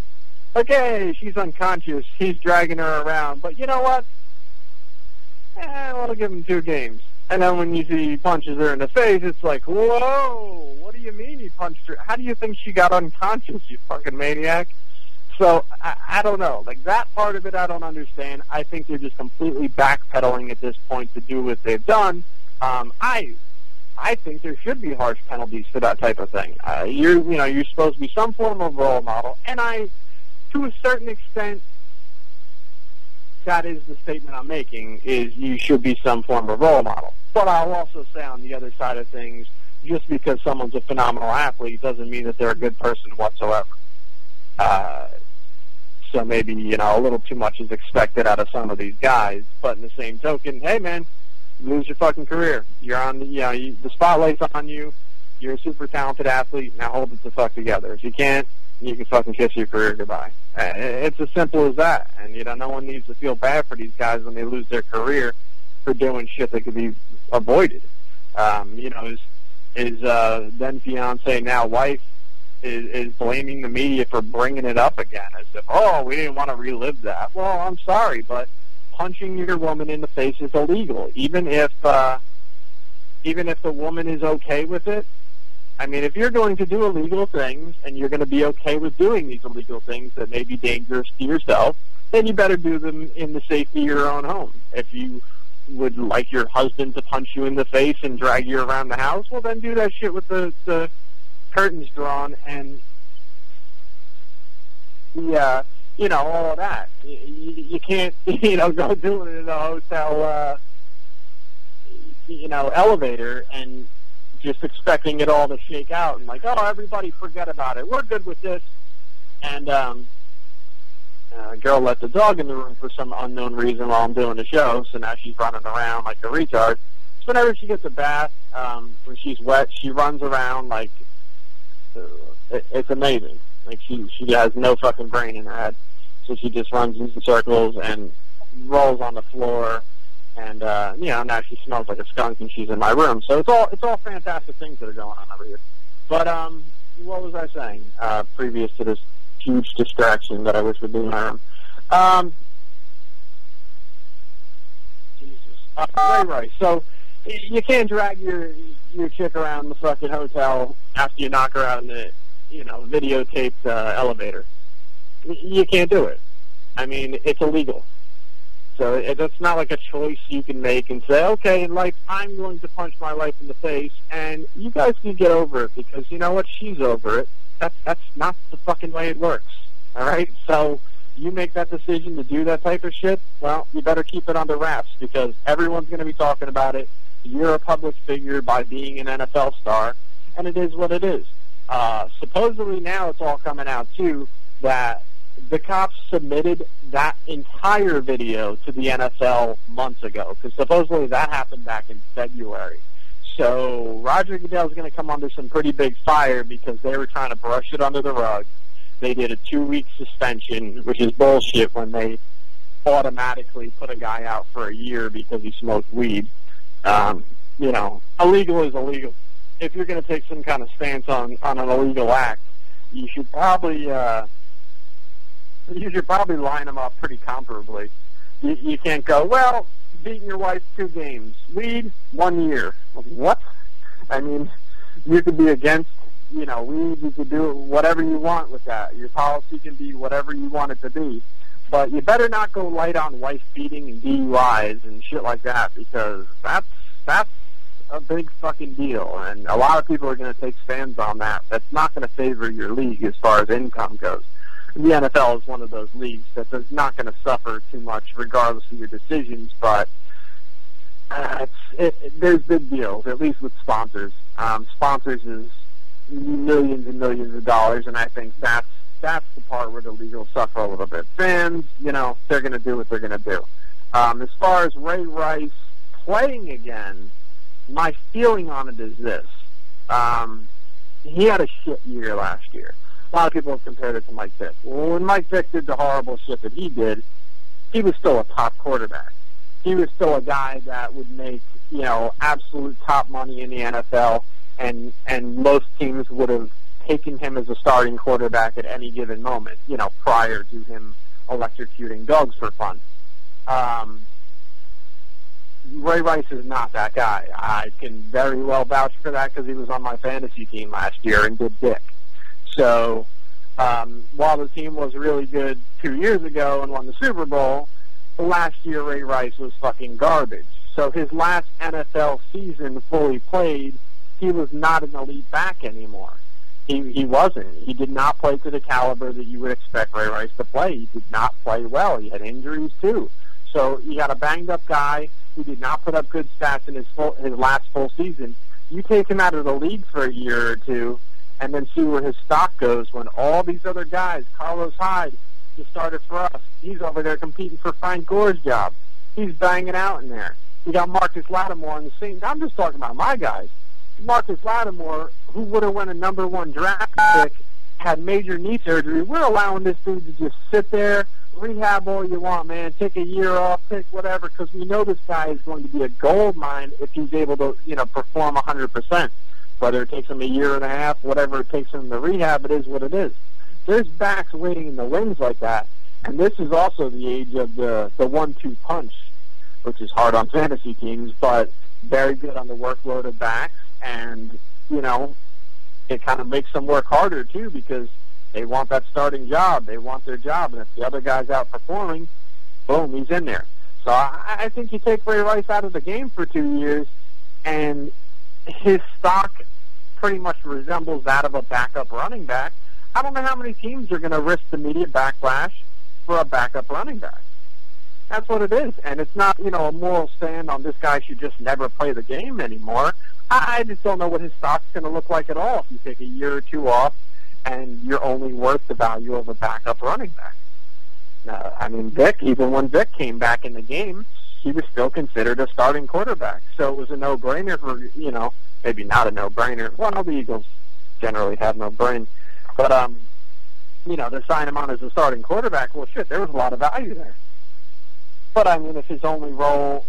Okay, she's unconscious. He's dragging her around, but you know what? Eh, to give him two games And then when you see he punches her in the face, it's like, whoa, what do you mean he punched her? How do you think she got unconscious, you fucking maniac? So I, I don't know. Like that part of it, I don't understand. I think they're just completely backpedaling at this point to do what they've done. Um, I, I think there should be harsh penalties for that type of thing. Uh, you're, you know, you're supposed to be some form of role model, and I, to a certain extent, that is the statement I'm making. Is you should be some form of role model. But I'll also say on the other side of things, just because someone's a phenomenal athlete doesn't mean that they're a good person whatsoever. Uh, so maybe you know a little too much is expected out of some of these guys. But in the same token, hey man, lose your fucking career. You're on the you know you, the spotlight's on you. You're a super talented athlete. Now hold it the fuck together. If you can't, you can fucking kiss your career goodbye. Uh, It's as simple as that. And you know, no one needs to feel bad for these guys when they lose their career for doing shit that could be avoided. Um, you know, his his uh, then fiance, now wife, is, is blaming the media for bringing it up again, as if, oh, we didn't want to relive that. Well, I'm sorry, but punching your woman in the face is illegal, even if uh, even if the woman is okay with it. I mean, if you're going to do illegal things and you're going to be okay with doing these illegal things that may be dangerous to yourself, then you better do them in the safety of your own home. If you would like your husband to punch you in the face and drag you around the house, well, then do that shit with the, the curtains drawn and the, uh, you know, all of that. You, you can't, [laughs] you know, go do it in a hotel, uh, you know, elevator and just expecting it all to shake out and like, oh, everybody forget about it. We're good with this. And um, uh, girl let the dog in the room for some unknown reason while I'm doing the show, so now she's running around like a retard. So whenever she gets a bath, um, when she's wet, she runs around like uh, it, it's amazing. Like she she has no fucking brain in her head, so she just runs in circles and rolls on the floor and uh, you know now she smells like a skunk and she's in my room. So it's all it's all fantastic things that are going on over here. But um, what was I saying uh, previous to this huge distraction that I wish would be my room? Um, Jesus, uh, Ray Rice. So you can't drag your your chick around the fucking hotel after you knock her out in the you know videotaped uh, elevator. You can't do it. I mean, it's illegal. So it, that's not like a choice you can make and say, okay, in life, I'm going to punch my wife in the face, and you guys can get over it because you know what? She's over it. That's that's not the fucking way it works. All right. So you make that decision to do that type of shit. Well, you better keep it under wraps because everyone's going to be talking about it. You're a public figure by being an NFL star, and it is what it is. Uh, supposedly now it's all coming out too that the cops submitted that entire video to the NFL months ago because supposedly that happened back in February. So Roger Goodell's going to come under some pretty big fire because they were trying to brush it under the rug. They did a two-week suspension, which is bullshit when they automatically put a guy out for a year because he smoked weed. Um, you know, illegal is illegal. If you're going to take some kind of stance on on an illegal act, you should probably uh, you should probably line them up pretty comparably. You, you can't go, well, beating your wife two games, weed one year. What? I mean, you could be against, you know, weed. You could do whatever you want with that. Your policy can be whatever you want it to be. But you better not go light on wife beating and DUIs and shit like that because that's that's a big fucking deal, and a lot of people are going to take stands on that. That's not going to favor your league as far as income goes the NFL is one of those leagues that is not going to suffer too much regardless of your decisions, but uh, it's, it, it, there's big deals, at least with sponsors. Um, sponsors is millions and millions of dollars, and I think that's that's the part where the league will suffer a little bit. Fans, you know, they're going to do what they're going to do. Um, as far as Ray Rice playing again, my feeling on it is this. Um, he had a shit year last year a lot of people have compared it to Mike Vick. When Mike Vick did the horrible shit that he did, he was still a top quarterback. He was still a guy that would make, you know, absolute top money in the NFL, and and most teams would have taken him as a starting quarterback at any given moment, you know, prior to him electrocuting dogs for fun. Um, Ray Rice is not that guy. I can very well vouch for that because he was on my fantasy team last year and did dick. So um, while the team was really good two years ago and won the Super Bowl, last year Ray Rice was fucking garbage. So his last NFL season fully played, he was not an elite back anymore. He he wasn't. He did not play to the caliber that you would expect Ray Rice to play. He did not play well. He had injuries too. So you got a banged up guy who did not put up good stats in his full, his last full season. You take him out of the league for a year or two, and then see where his stock goes when all these other guys, Carlos Hyde, just started for us. He's over there competing for Frank Gore's job. He's banging out in there. You got Marcus Lattimore on the scene. I'm just talking about my guys. Marcus Lattimore, who would have won a number one draft pick, had major knee surgery. We're allowing this dude to just sit there, rehab all you want, man. Take a year off, take whatever, because we know this guy is going to be a gold mine if he's able to, you know, perform 100%. Whether it takes him a year and a half, whatever it takes him to rehab, it is what it is. There's backs waiting in the wings like that, and this is also the age of the the one-two punch, which is hard on fantasy teams, but very good on the workload of backs and you know it kind of makes them work harder too because they want that starting job, they want their job, and if the other guy's outperforming, boom, he's in there. So I, I think you take Ray Rice out of the game for two years, and his stock pretty much resembles that of a backup running back. I don't know how many teams are going to risk the media backlash for a backup running back. That's what it is, and it's not you know a moral stand on this guy should just never play the game anymore. I just don't know what his stock's going to look like at all if you take a year or two off and you're only worth the value of a backup running back. Uh, I mean, Vick, even when Vick came back in the game, he was still considered a starting quarterback. So it was a no-brainer for, you know, maybe not a no-brainer. Well, the Eagles generally have no brain. But, um, you know, to sign him on as a starting quarterback, well, shit, there was a lot of value there. But, I mean, if his only role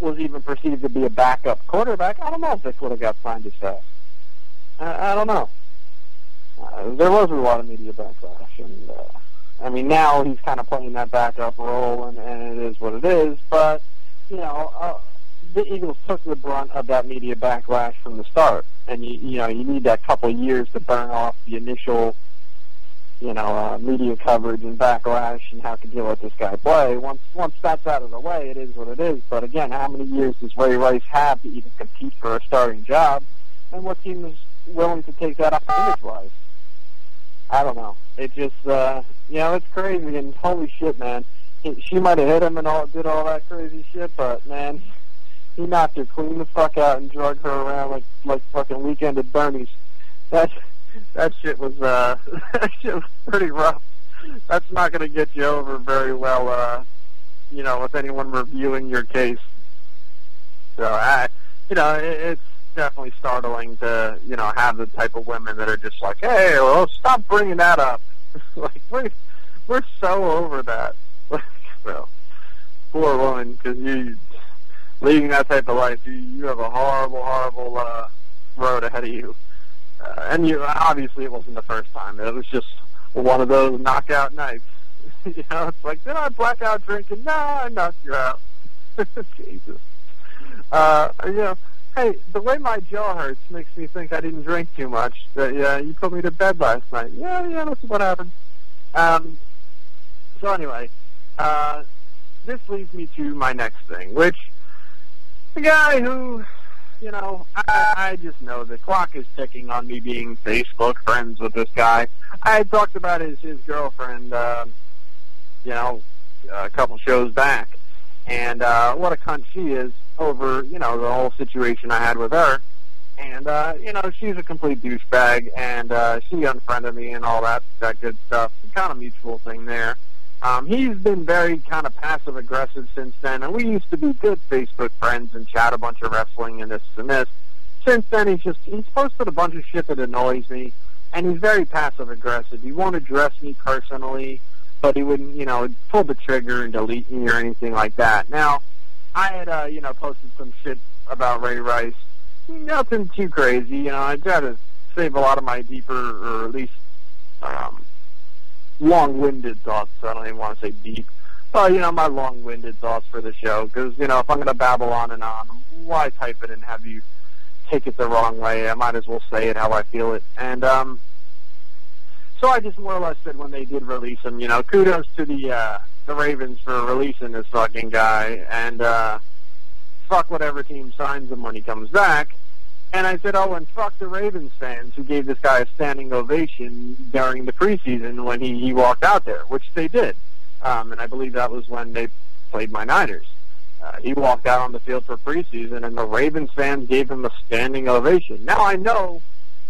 was even perceived to be a backup quarterback, I don't know if Vick would have got signed as fast. I, I don't know. Uh, there was a lot of media backlash, and uh, I mean now he's kind of playing that backup role, and, and it is what it is. But you know, uh, the Eagles took the brunt of that media backlash from the start, and you you know you need that couple of years to burn off the initial you know, uh, media coverage and backlash and how could you let this guy play. Once once that's out of the way, it is what it is. But again, how many years does Ray Rice have to even compete for a starting job? And what team is willing to take that image wise? I don't know. It just, uh, you know, it's crazy. And holy shit, man, he, she might have hit him and all did all that crazy shit, but man, he knocked her clean the fuck out and drug her around like like fucking weekend at Bernie's. That's that shit was uh [laughs] that shit was pretty rough. That's not going to get you over very well, uh, you know, with anyone reviewing your case. So I, you know, it, it's definitely startling to you know have the type of women that are just like, hey, well, stop bringing that up. [laughs] like we're we're so over that. [laughs] so poor woman, because you leading that type of life, you you have a horrible, horrible uh, road ahead of you. Uh, and you obviously it wasn't the first time. It was just one of those knockout nights. [laughs] you know, it's like, did I black out drinking? No, I knocked you out. Jesus. Uh, you know, hey, the way my jaw hurts makes me think I didn't drink too much. That yeah, you put me to bed last night. Yeah, yeah, that's what happened. Um, so anyway, uh, this leads me to my next thing, which the guy who you know, I, I just know the clock is ticking on me being Facebook friends with this guy. I had talked about his his girlfriend, uh, you know, a couple shows back, and uh, what a cunt she is over, you know, the whole situation I had with her. And uh, you know, she's a complete douchebag, and uh, she unfriended me and all that that good stuff. Kind of mutual thing there. Um, he's been very kind of passive aggressive since then, and we used to be good Facebook friends and chat a bunch of wrestling and this and this. Since then, he's just he's posted a bunch of shit that annoys me, and he's very passive aggressive. He won't address me personally, but he wouldn't, you know, pull the trigger and delete me or anything like that. Now, I had, uh, you know, posted some shit about Ray Rice. Nothing too crazy, you know. I try to save a lot of my deeper, or at least um, long-winded thoughts. I don't even want to say deep, well, you know, my long-winded thoughts for the show because you know if I'm going to babble on and on, why type it and have you take it the wrong way? I might as well say it how I feel it. And um, so I just more or less said when they did release him, you know, kudos to the uh, the Ravens for releasing this fucking guy, and uh, fuck whatever team signs him when he comes back. And I said, oh, and fuck the Ravens fans who gave this guy a standing ovation during the preseason when he, he walked out there, which they did. Um, and I believe that was when they played my Niners. Uh, he walked out on the field for preseason, and the Ravens fans gave him a standing ovation. Now I know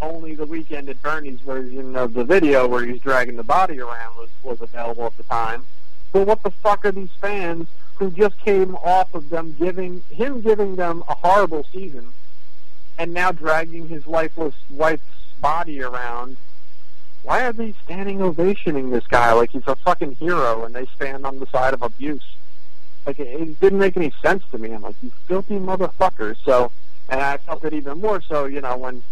only the weekend at Bernie's version of the video where he's dragging the body around was, was available at the time. But what the fuck are these fans who just came off of them giving him giving them a horrible season and now dragging his lifeless wife's body around? Why are they standing ovationing this guy like he's a fucking hero and they stand on the side of abuse? Like it, it didn't make any sense to me. I'm like, you filthy motherfuckers. So, and I felt it even more so, you know, when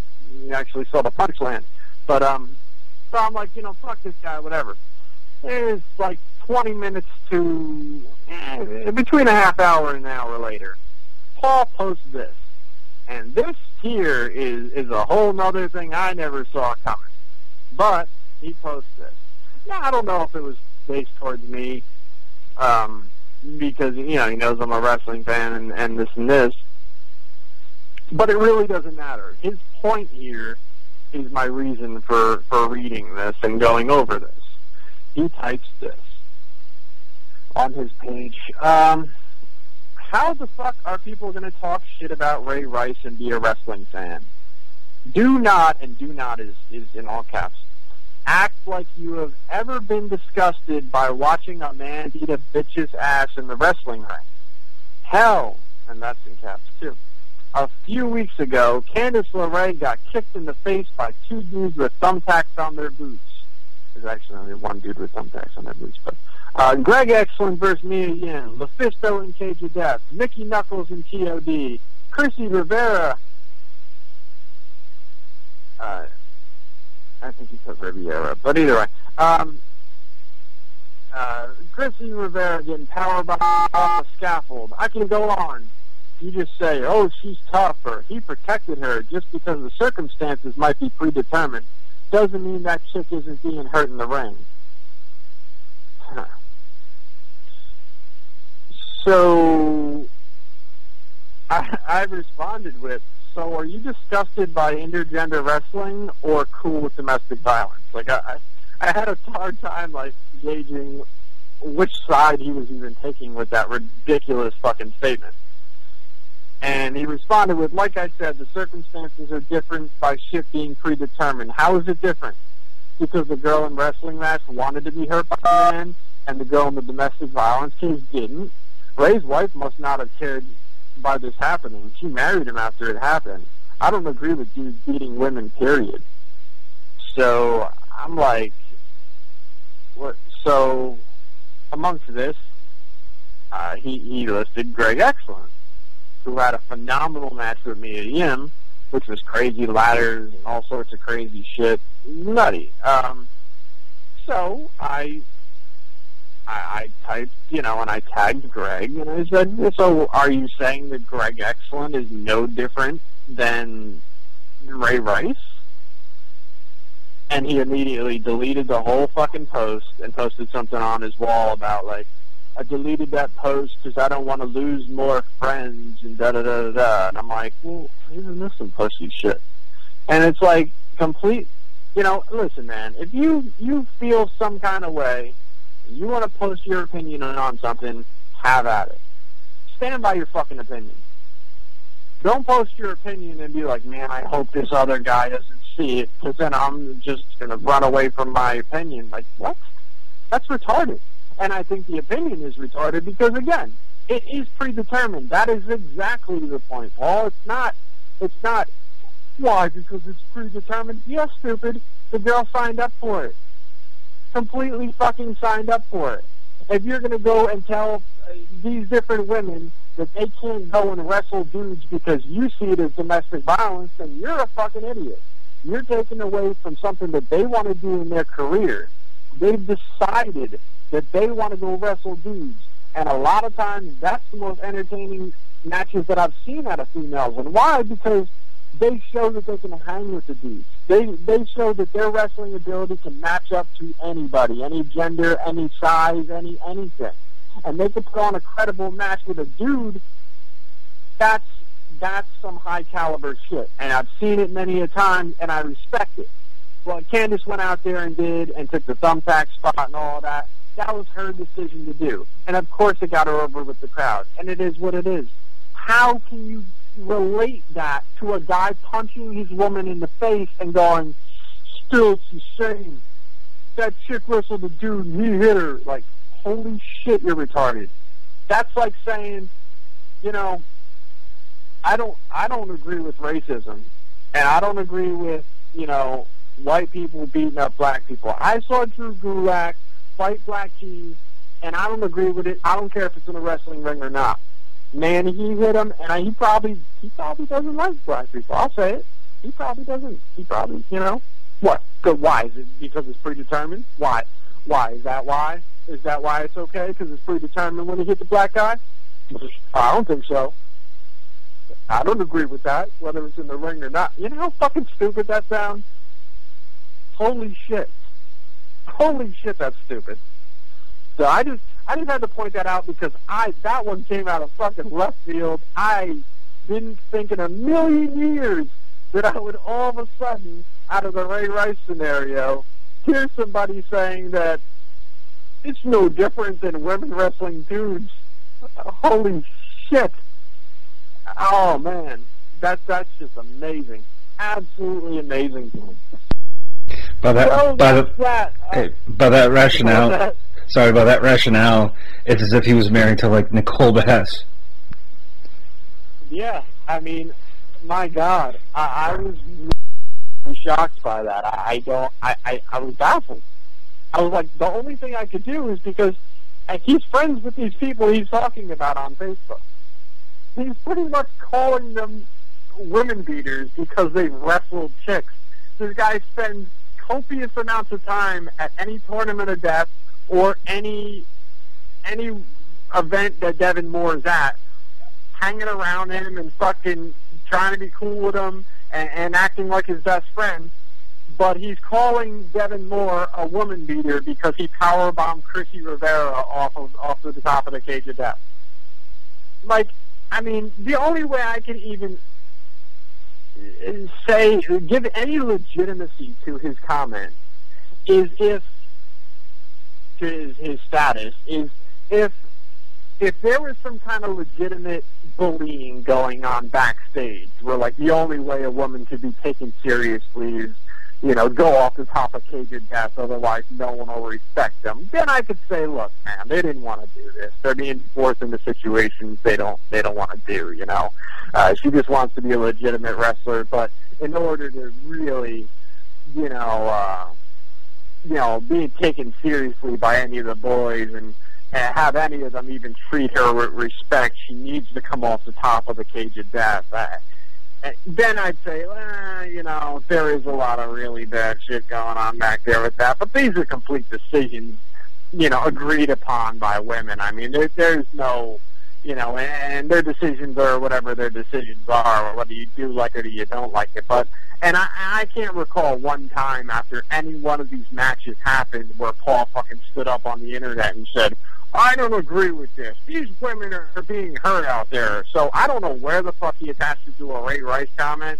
you actually saw the punch punchline. But um, so I'm like, you know, fuck this guy, whatever. There's like 20 minutes to eh, between a half hour and an hour later. Paul posts this, and this here is is a whole nother thing I never saw coming. But he posts this. Now I don't know if it was based towards me, um, because you know he knows I'm a wrestling fan and, and this and this. But it really doesn't matter. His point here is my reason for, for reading this and going over this. He types this on his page. Um, how the fuck are people going to talk shit about Ray Rice and be a wrestling fan? Do not, and do not is, is in all caps, act like you have ever been disgusted by watching a man beat a bitch's ass in the wrestling ring. Hell, and that's in caps too a few weeks ago, Candice LeRae got kicked in the face by two dudes with thumbtacks on their boots. Actually only one dude with thumbtacks on their boots, but uh, Greg Excellent versus Mia Yim, LuFisto in Cage of Death, Mickey Knuckles in TOD, Chrissy Rivera. Uh, I think he said Riviera, but either way. Um, uh, Chrissy Rivera getting powerbombed off a scaffold. I can go on you just say, oh, she's tough, or he protected her just because the circumstances might be predetermined, doesn't mean that chick isn't being hurt in the ring. Huh. [sighs] So I, I responded with, so are you disgusted by intergender wrestling or cool with domestic violence? Like I, I had a hard time like gauging which side he was even taking with that ridiculous fucking statement. And he responded with, like I said, the circumstances are different by shit being predetermined. How is it different? Because the girl in wrestling match wanted to be hurt by the man, and the girl in the domestic violence case didn't. Ray's wife must not have cared by this happening. She married him after it happened. I don't agree with dudes beating women, period. So I'm like, what? So amongst this, uh, he he listed Greg Excellent who had a phenomenal match with Mia Yim, which was crazy ladders and all sorts of crazy shit. Nutty. Um, so I, I, I typed, you know, and I tagged Greg, and I said, "So, are you saying that Greg Excellent is no different than Ray Rice?" And he immediately deleted the whole fucking post and posted something on his wall about like, I deleted that post because I don't want to lose more friends and da da da da da. And I'm like, well, isn't this some pussy shit? And it's like complete. You know, listen, man. If you you feel some kind of way, you want to post your opinion on something, have at it. Stand by your fucking opinion. Don't post your opinion and be like, man, I hope this other guy doesn't see it, because then I'm just gonna run away from my opinion. Like, what? That's retarded. And I think the opinion is retarded because, again, it is predetermined. That is exactly the point, Paul. It's not. It's not. Why? Because it's predetermined. Yes, stupid. The girl signed up for it. Completely fucking signed up for it. If you're going to go and tell uh, these different women that they can't go and wrestle dudes because you see it as domestic violence, then you're a fucking idiot. You're taking away from something that they want to do in their career they've decided that they want to go wrestle dudes. And a lot of times, that's the most entertaining matches that I've seen out of females. And why? Because they show that they can hang with the dudes. They they show that their wrestling ability can match up to anybody, any gender, any size, any anything, and they can put on a credible match with a dude. That's that's some high caliber shit, and I've seen it many a time, and I respect it. What Candice went out there and did, and took the thumbtack spot and all that, that was her decision to do, and of course it got her over with the crowd, and it is what it is. How can you relate that to a guy punching his woman in the face and going, still it's the. That chick wrestled a dude and he hit her. Like, holy shit, you're retarded. That's like saying, you know, I don't I don't agree with racism and I don't agree with, you know, white people beating up black people. I saw Drew Gulak fight BLK Jeez and I don't agree with it. I don't care if it's in a wrestling ring or not man, he hit him, and he probably he probably doesn't like black people. I'll say it. He probably doesn't. He probably, you know, what? Good. Why? Is it because it's predetermined? Why? Why is that? Why is that? Why it's okay? Because it's predetermined when he hit the black guy. I don't think so. I don't agree with that, whether it's in the ring or not. You know how fucking stupid that sounds? Holy shit. Holy shit, that's stupid. So I just I just had to point that out because I that one came out of fucking left field. I didn't think in a million years that I would all of a sudden, out of the Ray Rice scenario, hear somebody saying that it's no different than women wrestling dudes. Holy shit! Oh man, that that's just amazing, absolutely amazing to me. By that, So by, the, that. Uh, hey, by that rationale, that. [laughs] sorry, by that rationale, it's as if he was married to like Nicole Bass. Yeah, I mean, my God, I, I was really shocked by that. I, I don't, I, I, I was baffled. I was like, the only thing I could do is because and he's friends with these people he's talking about on Facebook. He's pretty much calling them women beaters because they wrestled chicks. This guy spends copious amounts of time at any tournament of death or any any event that Devon Moore is at, hanging around him and fucking trying to be cool with him and, and acting like his best friend. But he's calling Devon Moore a woman beater because he powerbombed Chrissy Rivera off of off of the top of the cage of death. Like, I mean, the only way I can even say give any legitimacy to his comment is if to his, his status is if if there was some kind of legitimate bullying going on backstage where like the only way a woman could be taken seriously is you know go off the top of cage of death otherwise no one will respect them then i could say look man they didn't want to do this they're being forced into situations they don't they don't want to do you know uh, she just wants to be a legitimate wrestler but in order to really you know uh you know, being taken seriously by any of the boys and, and have any of them even treat her with respect. She needs to come off the top of the cage of death. I, then I'd say, well, you know, there is a lot of really bad shit going on back there with that. But these are complete decisions, you know, agreed upon by women. I mean, there, there's no, you know, and, and their decisions are whatever their decisions are, or whether you do like it or you don't like it. But and I, I can't recall one time after any one of these matches happened where Paul fucking stood up on the internet and said, I don't agree with this. These women are, being hurt out there. So I don't know where the fuck he attached it to a Ray Rice comment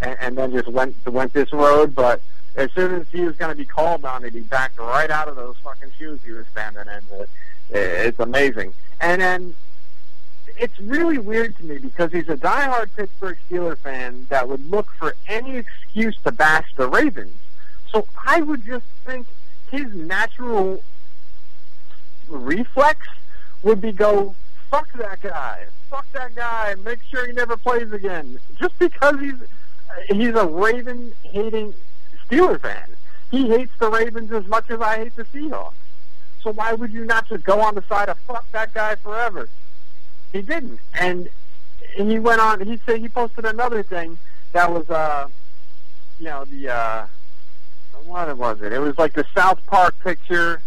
and, and then just went went this road. But as soon as he was going to be called on it, he backed right out of those fucking shoes he was standing in. It, it's amazing. And then it's really weird to me because he's a diehard Pittsburgh Steelers fan that would look for any excuse to bash the Ravens. So I would just think his natural reflex would be go, fuck that guy, fuck that guy, make sure he never plays again. Just because he's he's a Raven hating Steeler fan. He hates the Ravens as much as I hate the Seahawks. So why would you not just go on the side of fuck that guy forever? He didn't, and and he went on. He said he posted another thing that was, uh, you know, the uh, what was it? It was like the South Park picture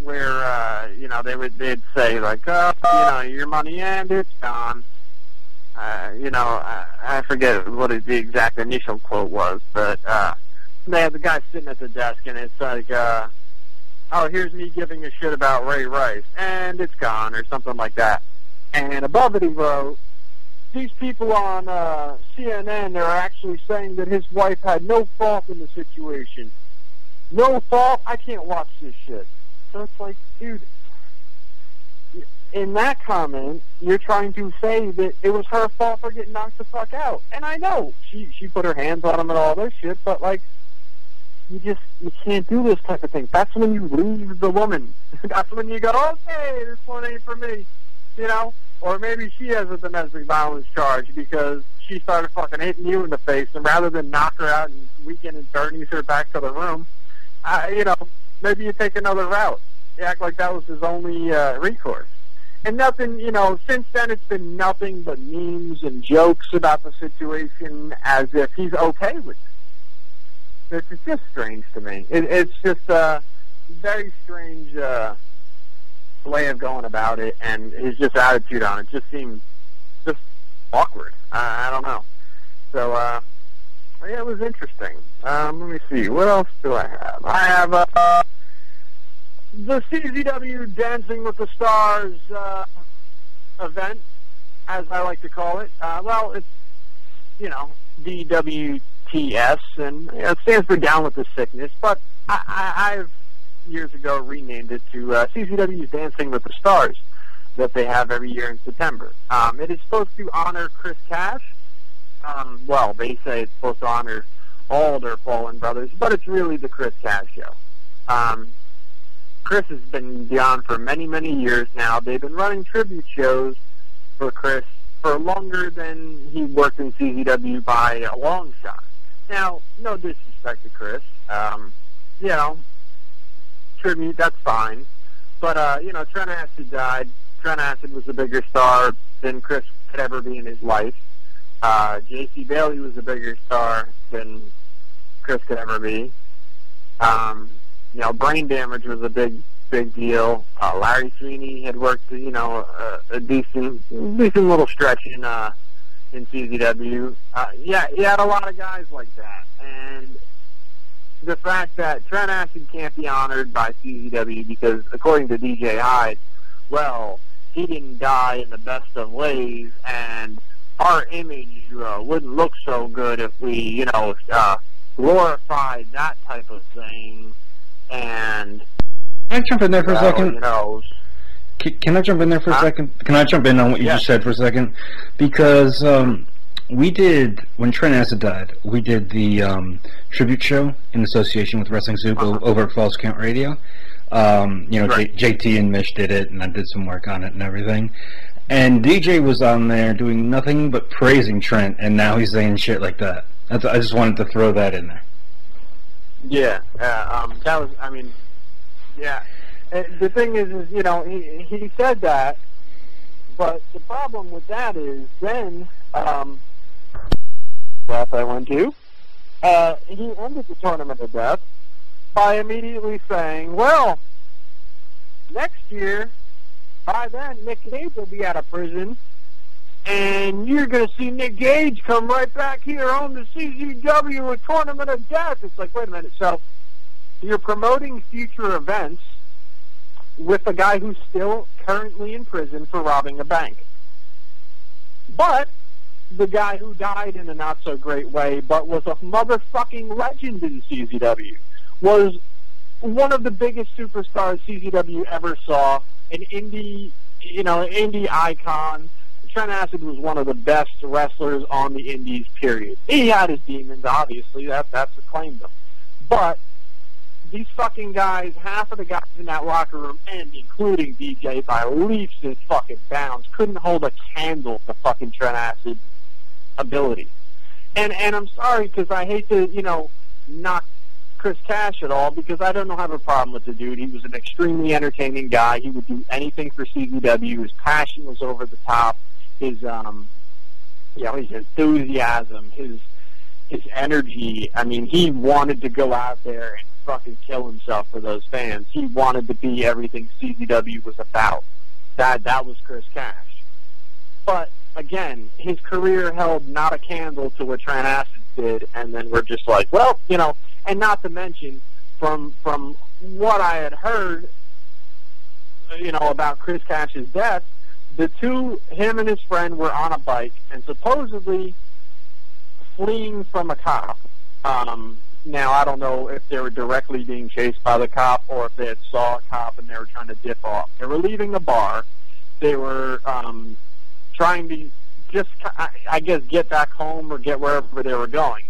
where uh, you know they would they'd say like, oh, you know, your money and it's gone. Uh, you know, I, I forget what the exact initial quote was, but uh, they had the guy sitting at the desk, and it's like, uh, oh, here's me giving a shit about Ray Rice, and it's gone, or something like that. And above it, he wrote, these people on uh, CNN are actually saying that his wife had no fault in the situation. No fault? I can't watch this shit. So it's like, dude, in that comment, you're trying to say that it was her fault for getting knocked the fuck out. And I know she she put her hands on him and all this shit, but like, you just you can't do this type of thing. That's when you leave the woman. [laughs] That's when you go, okay, this one ain't for me, you know. Or maybe she has a domestic violence charge because she started fucking hitting you in the face, and rather than knock her out and weekend and Bernie's her back to the room, uh, you know, maybe you take another route. You act like that was his only uh, recourse. And nothing, you know, since then it's been nothing but memes and jokes about the situation as if he's okay with it. It's it's just strange to me. It, it's just a very strange uh, way of going about it, and his just attitude on it just seems just awkward. I, I don't know. So, uh, yeah, it was interesting. Um, let me see. What else do I have? I have uh, the CZW Dancing with the Stars uh, event, as I like to call it. Uh, well, it's, you know, DWTS, and you know, it stands for Down with the Sickness, but I, I, I've years ago renamed it to uh, CZW's Dancing with the Stars that they have every year in September. Um, it is supposed to honor Chris Cash. Um, well, they say it's supposed to honor all their fallen brothers, but it's really the Chris Cash show. Um, Chris has been beyond for many, many years now. They've been running tribute shows for Chris for longer than he worked in CZW by a long shot. Now, no disrespect to Chris. Um, you know, tribute, that's fine. But, uh, you know, Trent Acid died. Trent Acid was a bigger star than Chris could ever be in his life. Uh, J.C. Bailey was a bigger star than Chris could ever be. Um, you know, brain damage was a big, big deal. Uh, Larry Sweeney had worked, you know, a, a decent, decent little stretch in, uh, in CZW. Uh, yeah, he had a lot of guys like that. And the fact that Trent Acid can't be honored by CZW because, according to DJ Hyde, well, he didn't die in the best of ways, and our image uh, wouldn't look so good if we, you know, uh, glorified that type of thing. And Can I jump in there for a second? you know, Can, can I jump in there for a second? Can I jump in on what you Yeah. just said for a second? Because um, we did when Trent Acid died, we did the um, tribute show in association with Wrestling Soup o- Uh-huh. over at Falls Count Radio. Um, you know, Right. J- JT and Mish did it, and I did some work on it and everything. And DJ was on there doing nothing but praising Trent, and now he's saying shit like that. That's, I just wanted to throw that in there. Yeah, uh, um, that was. I mean, yeah. And the thing is, is you know, he he said that, but the problem with that is then, um, death I went to, uh, he ended the tournament of death by immediately saying, "Well, next year, by then Nick Gage will be out of prison." And you're going to see Nick Gage come right back here on the CZW a Tournament of Death. It's like, wait a minute. So you're promoting future events with a guy who's still currently in prison for robbing a bank. But the guy who died in a not so great way, but was a motherfucking legend in CZW, was one of the biggest superstars CZW ever saw, an indie, you know, indie icon. Trent Acid was one of the best wrestlers on the indies, period. He had his demons, obviously, that, that's what claimed him. But these fucking guys, half of the guys in that locker room, and including DJ by leaps and fucking bounds, couldn't hold a candle to fucking Trent Acid ability. And and I'm sorry because I hate to you know knock Chris Cash at all because I don't have a problem with the dude. He was an extremely entertaining guy. He would do anything for CZW. His passion was over the top. His um, you know, his enthusiasm, his his energy. I mean, he wanted to go out there and fucking kill himself for those fans. He wanted to be everything CZW was about. That that was Chris Cash. But again, his career held not a candle to what Trent did, and then we're just like, well, you know, and not to mention from from what I had heard, you know, about Chris Cash's death, the two, him and his friend, were on a bike and supposedly fleeing from a cop. Um, now I don't know if they were directly being chased by the cop or if they had saw a cop and they were trying to dip off. They were leaving the bar. They were um, trying to just, I guess, get back home or get wherever they were going.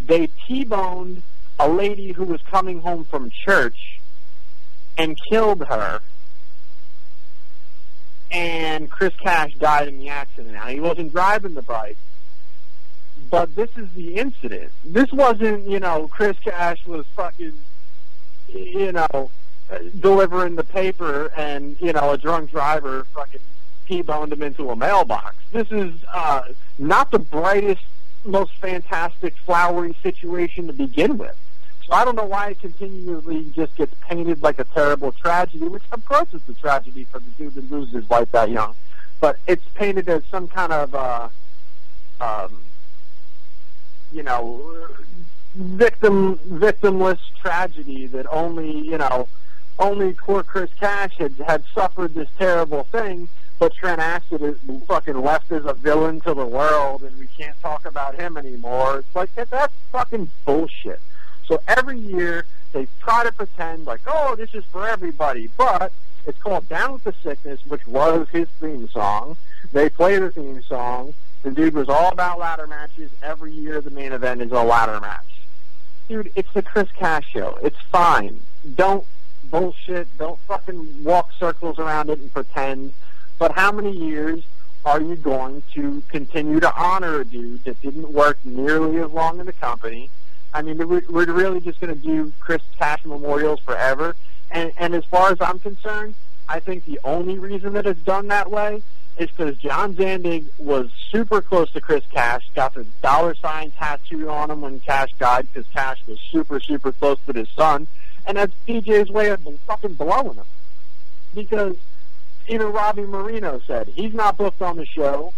They T-boned a lady who was coming home from church and killed her. And Chris Cash died in the accident. Now he wasn't driving the bike, but this is the incident. This wasn't, you know, Chris Cash was fucking, you know, delivering the paper and, you know, a drunk driver fucking T-boned him into a mailbox. This is uh, not the brightest, most fantastic, flowery situation to begin with. So I don't know why it continually just gets painted like a terrible tragedy, which of course it's a tragedy for the dude that loses his wife that young. But it's painted as some kind of, uh, um, you know, victim victimless tragedy that only, you know, only poor Chris Cash had had suffered this terrible thing, but Trent Acid is fucking left as a villain to the world, and we can't talk about him anymore. It's like that, that's fucking bullshit. So every year they try to pretend like, oh, this is for everybody, but it's called Down with the Sickness, which was his theme song. They play the theme song. The dude was all about ladder matches. Every year the main event is a ladder match. Dude, it's the Chris Cash show. It's fine. Don't bullshit. Don't fucking walk circles around it and pretend. But how many years are you going to continue to honor a dude that didn't work nearly as long in the company? I mean, we're, really just going to do Chris Cash memorials forever. And, and as far as I'm concerned, I think the only reason that it's done that way is because John Zandig was super close to Chris Cash, got the dollar sign tattooed on him when Cash died because Cash was super, super close with his son. And that's DJ's way of fucking blowing him. Because even Robbie Mireno said he's not booked on the show.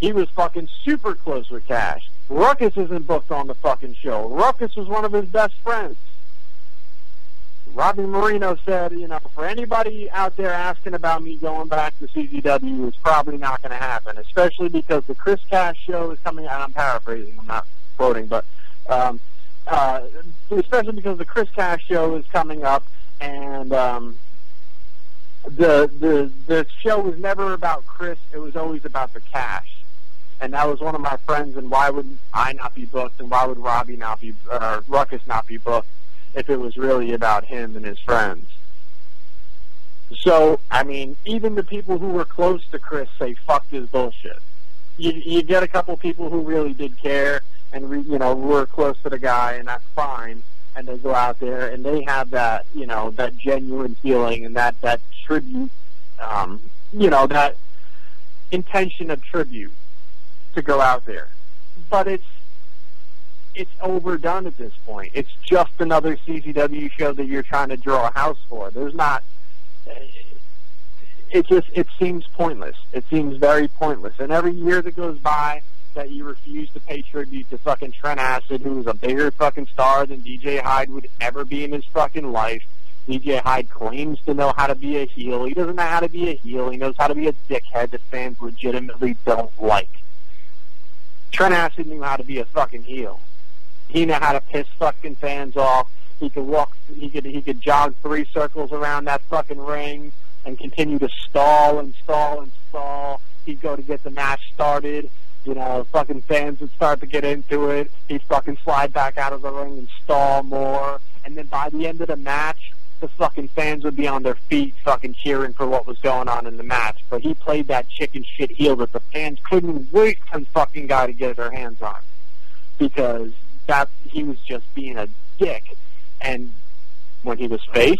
He was fucking super close with Cash. Ruckus isn't booked on the fucking show. Ruckus was one of his best friends. Robbie Mireno said, you know, for anybody out there asking about me going back to CZW, it's probably not going to happen, especially because the Chris Cash show is coming out. I'm paraphrasing, I'm not quoting, but um, uh, especially because the Chris Cash show is coming up, and um, the the the show was never about Chris. It was always about the cash, and that was one of my friends. And why would I not be booked? And why would Robbie not be uh, Ruckus not be booked if it was really about him and his friends? So I mean, even the people who were close to Chris say fuck this bullshit. You you get a couple people who really did care and re, you know were close to the guy, and that's fine. And they go out there and they have that you know that genuine feeling and that that tribute, um, you know that intention of tribute to go out there. But it's it's overdone at this point. It's just another CZW show that you're trying to draw a house for. There's not. It just it seems pointless. It seems very pointless. And every year that goes by that you refuse to pay tribute to fucking Trent Acid, who is a bigger fucking star than DJ Hyde would ever be in his fucking life. DJ Hyde claims to know how to be a heel. He doesn't know how to be a heel. He knows how to be a dickhead that fans legitimately don't like. Trent Acid knew how to be a fucking heel. He knew how to piss fucking fans off. He could walk. He could. He could jog three circles around that fucking ring and continue to stall and stall and stall. He'd go to get the match started. You know, fucking fans would start to get into it. He'd fucking slide back out of the ring and stall more. And then by the end of the match, the fucking fans would be on their feet fucking cheering for what was going on in the match. But he played that chicken shit heel that the fans couldn't wait for the fucking guy to get their hands on. Because that he was just being a dick. And when he was face,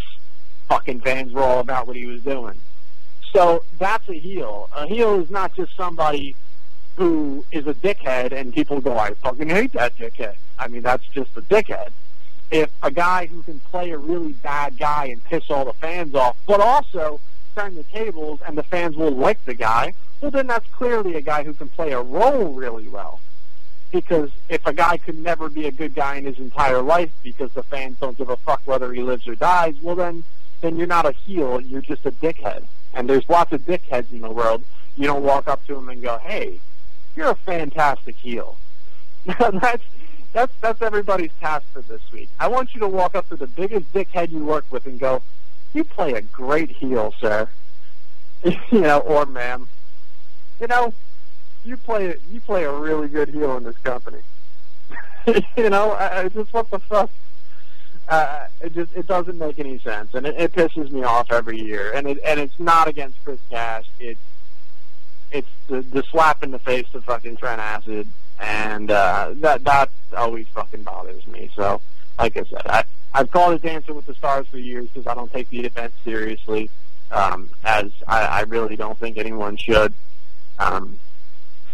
fucking fans were all about what he was doing. So that's a heel. A heel is not just somebody who is a dickhead, and people go, I fucking hate that dickhead. I mean, that's just a dickhead. If a guy who can play a really bad guy and piss all the fans off, but also turn the tables and the fans will like the guy, well, then that's clearly a guy who can play a role really well. Because if a guy could never be a good guy in his entire life because the fans don't give a fuck whether he lives or dies, well then then you're not a heel, you're just a dickhead. And there's lots of dickheads in the world. You don't walk up to them and go, "Hey, you're a fantastic heel." [laughs] that's that's that's everybody's task for this week. I want you to walk up to the biggest dickhead you work with and go, "You play a great heel, sir." [laughs] you know, or ma'am. You know, you play you play a really good heel in this company. [laughs] you know, I, I just what the fuck. Uh, it just it doesn't make any sense, and it, it pisses me off every year. And it and it's not against Chris Cash. It's it's the the slap in the face of fucking Trent Acid, and uh, that that always fucking bothers me. So, like I said, I I've called it Dancing with the Stars for years because I don't take the event seriously, um, as I, I really don't think anyone should. Um,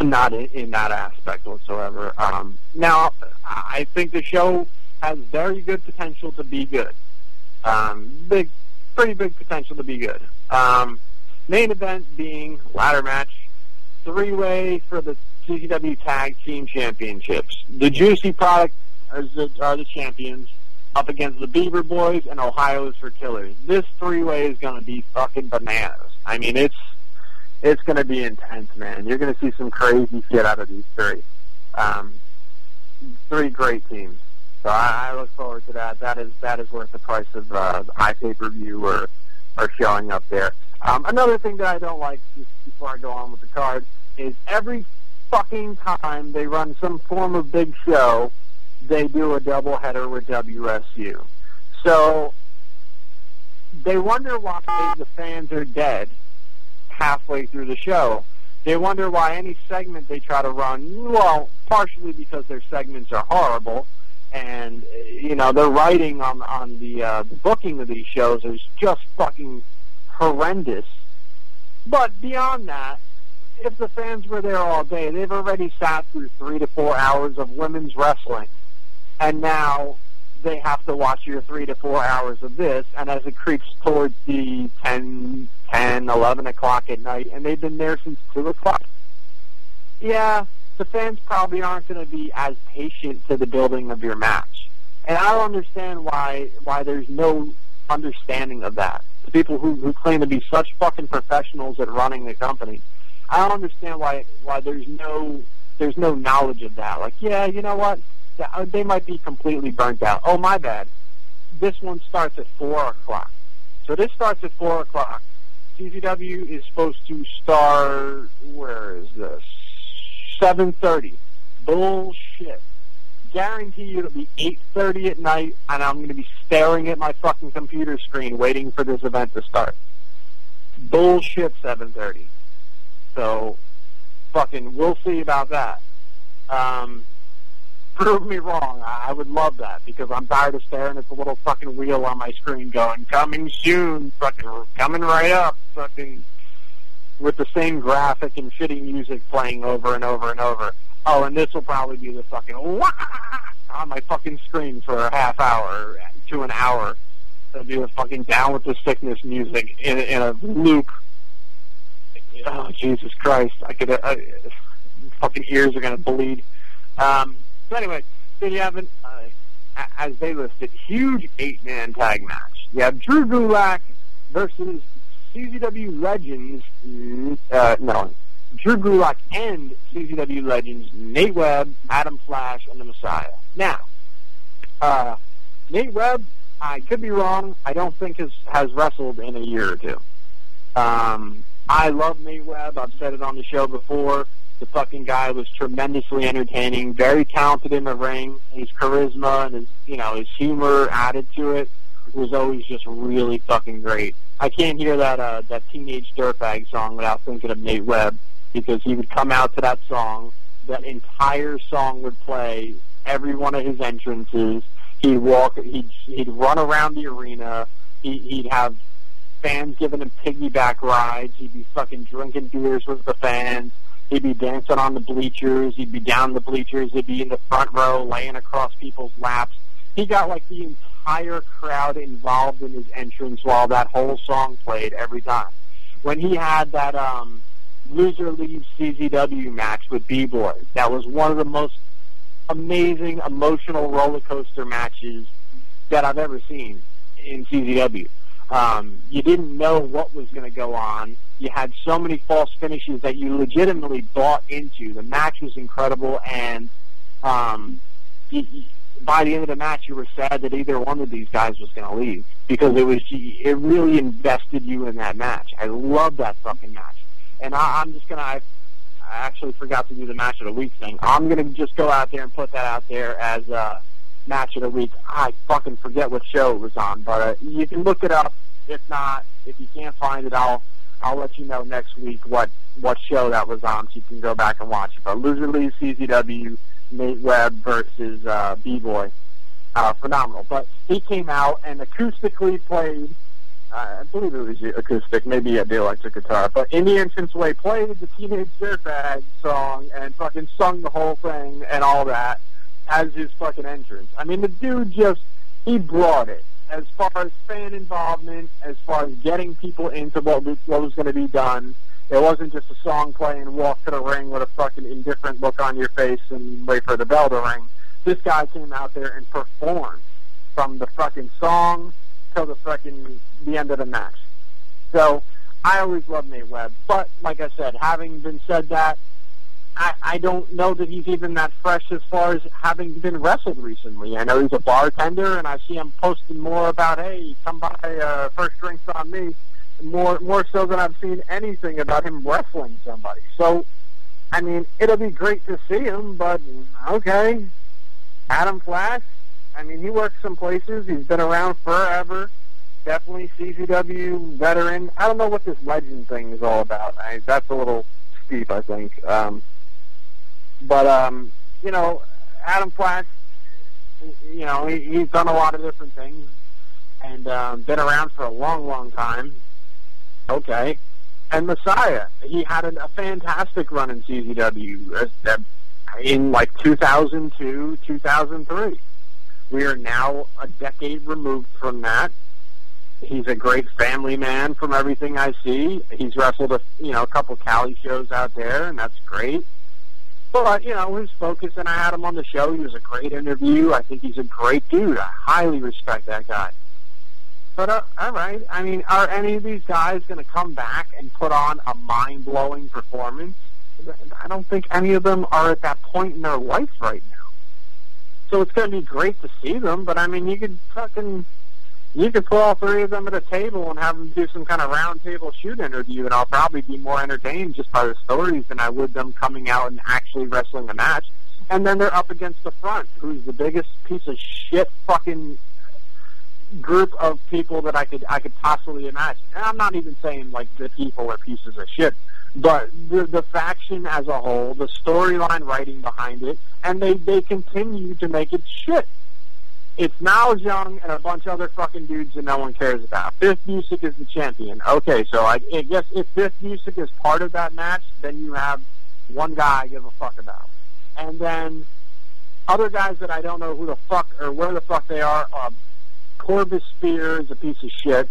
not in, in that aspect whatsoever. Um, now, I think the show has very good potential to be good. Um, big, pretty big potential to be good. Um, main event being ladder match, three-way for the CZW Tag Team Championships. The Juicy Product are the, are the champions up against the Beaver Boys and Ohio's for Killers. This three-way is going to be fucking bananas. I mean, it's it's going to be intense, man. You're going to see some crazy shit out of these three. Um, three great teams. So I, I look forward to that. That is that is worth the price of uh, the iPay per view or or showing up there. Um, another thing that I don't like just before I go on with the card is every fucking time they run some form of big show, they do a double header with WSU. So they wonder why the fans are dead halfway through the show. They wonder why any segment they try to run, well, partially because their segments are horrible, and you know their writing on on the, uh, the booking of these shows is just fucking horrendous. But beyond that, if the fans were there all day, they've already sat through three to four hours of women's wrestling, and now they have to watch your three to four hours of this, and as it creeps towards the 10, 10, 11 o'clock at night, and they've been there since 2 o'clock, yeah, the fans probably aren't going to be as patient to the building of your match. And I don't understand why why there's no understanding of that. The people who, who claim to be such fucking professionals at running the company, I don't understand why why there's no there's no knowledge of that. Like, yeah, you know what? Uh, they might be completely burnt out. Oh, my bad. This one starts at 4 o'clock. So this starts at 4 o'clock. CZW is supposed to start, where is this? 7.30. Bullshit. Guarantee you it'll be 8.30 at night, and I'm going to be staring at my fucking computer screen waiting for this event to start. Bullshit 7.30. So, fucking, we'll see about that. Um, prove me wrong. I would love that because I'm tired of staring at the little fucking wheel on my screen going, coming soon, fucking coming right up, fucking with the same graphic and shitty music playing over and over and over. Oh, and this will probably be the fucking on my fucking screen for a half hour to an hour. It'll be the fucking down with the sickness music in, in a loop. Oh, Jesus Christ. I could, uh, fucking ears are to bleed. Um, so anyway, then you have an, uh, as they listed, huge eight-man tag match. You have Drew Gulak versus CZW Legends, uh, no, Drew Gulak and CZW Legends, Nate Webb, Adam Flash, and the Messiah. Now, uh, Nate Webb, I could be wrong. I don't think has has wrestled in a year or two. Um, I love Nate Webb. I've said it on the show before. The fucking guy was tremendously entertaining, very talented in the ring. His charisma and his, you know, his humor added to it was always just really fucking great. I can't hear that uh, that teenage dirtbag song without thinking of Nate Webb because he would come out to that song. That entire song would play every one of his entrances. He'd walk. He'd he'd run around the arena. He, he'd have fans giving him piggyback rides. He'd be fucking drinking beers with the fans He'd be dancing on the bleachers. He'd be down the bleachers. He'd be in the front row, laying across people's laps. He got like the entire crowd involved in his entrance while that whole song played every time. When he had that um, loser leaves CZW match with B-Boy, that was one of the most amazing emotional roller coaster matches that I've ever seen in CZW. Um, you didn't know what was going to go on. You had so many false finishes that you legitimately bought into. The match was incredible, and um, you, you, by the end of the match, you were sad that either one of these guys was going to leave because it was it really invested you in that match. I love that fucking match, and I, I'm just gonna. I, I actually forgot to do the match of the week thing. I'm gonna just go out there and put that out there as uh, match of the week. I fucking forget what show it was on, but uh, you can look it up. If not, if you can't find it, I'll I'll let you know next week what what show that was on, so you can go back and watch it. But Loser Leaves CZW, Nate Webb versus uh, B Boy, uh, phenomenal. But he came out and acoustically played. I believe it was acoustic, maybe a the electric guitar, but in the entranceway played the Teenage Dirtbag song and fucking sung the whole thing and all that as his fucking entrance. I mean, the dude just he brought it as far as fan involvement, as far as getting people into what what was going to be done. It wasn't just a song playing, walk to the ring with a fucking indifferent look on your face and wait for the bell to ring. This guy came out there and performed from the fucking song till the fucking the end of the match. So I always love Nate Webb, but like I said, having been said that, I, I don't know that he's even that fresh as far as having been wrestled recently. I know he's a bartender, and I see him posting more about, hey, come by, uh, first drinks on me, more more so than I've seen anything about him wrestling somebody. So, I mean, it'll be great to see him, but okay. Adam Flash, I mean, he works some places. He's been around forever. Definitely CZW veteran. I don't know what this legend thing is all about. I, that's a little steep, I think. Um, but um, you know, Adam Flash, you know, he, he's done a lot of different things and um, been around for a long, long time. Okay. And Messiah, he had a, a fantastic run in CZW uh, in like 2002, 2003. We are now a decade removed from that. He's a great family man from everything I see. He's wrestled a you know a couple Cali shows out there, and that's great. But, you know, his focus, and I had him on the show. He was a great interview. I think he's a great dude. I highly respect that guy. But, uh, all right. I mean, are any of these guys going to come back and put on a mind-blowing performance? I don't think any of them are at that point in their life right now. So it's going to be great to see them, but, I mean, you could fucking you could put all three of them at a table and have them do some kind of round table shoot interview, and I'll probably be more entertained just by the stories than I would them coming out and actually wrestling a match. And then they're up against the front, who's the biggest piece of shit fucking group of people that I could I could possibly imagine. And I'm not even saying like the people are pieces of shit, but the the faction as a whole, the storyline writing behind it, and they they continue to make it shit. It's Miles Young and a bunch of other fucking dudes that no one cares about. Biff Busick is the champion. Okay, so I, I guess if Biff Busick is part of that match, then you have one guy I give a fuck about. And then other guys that I don't know who the fuck or where the fuck they are. Uh, Corvus Spear is a piece of shit,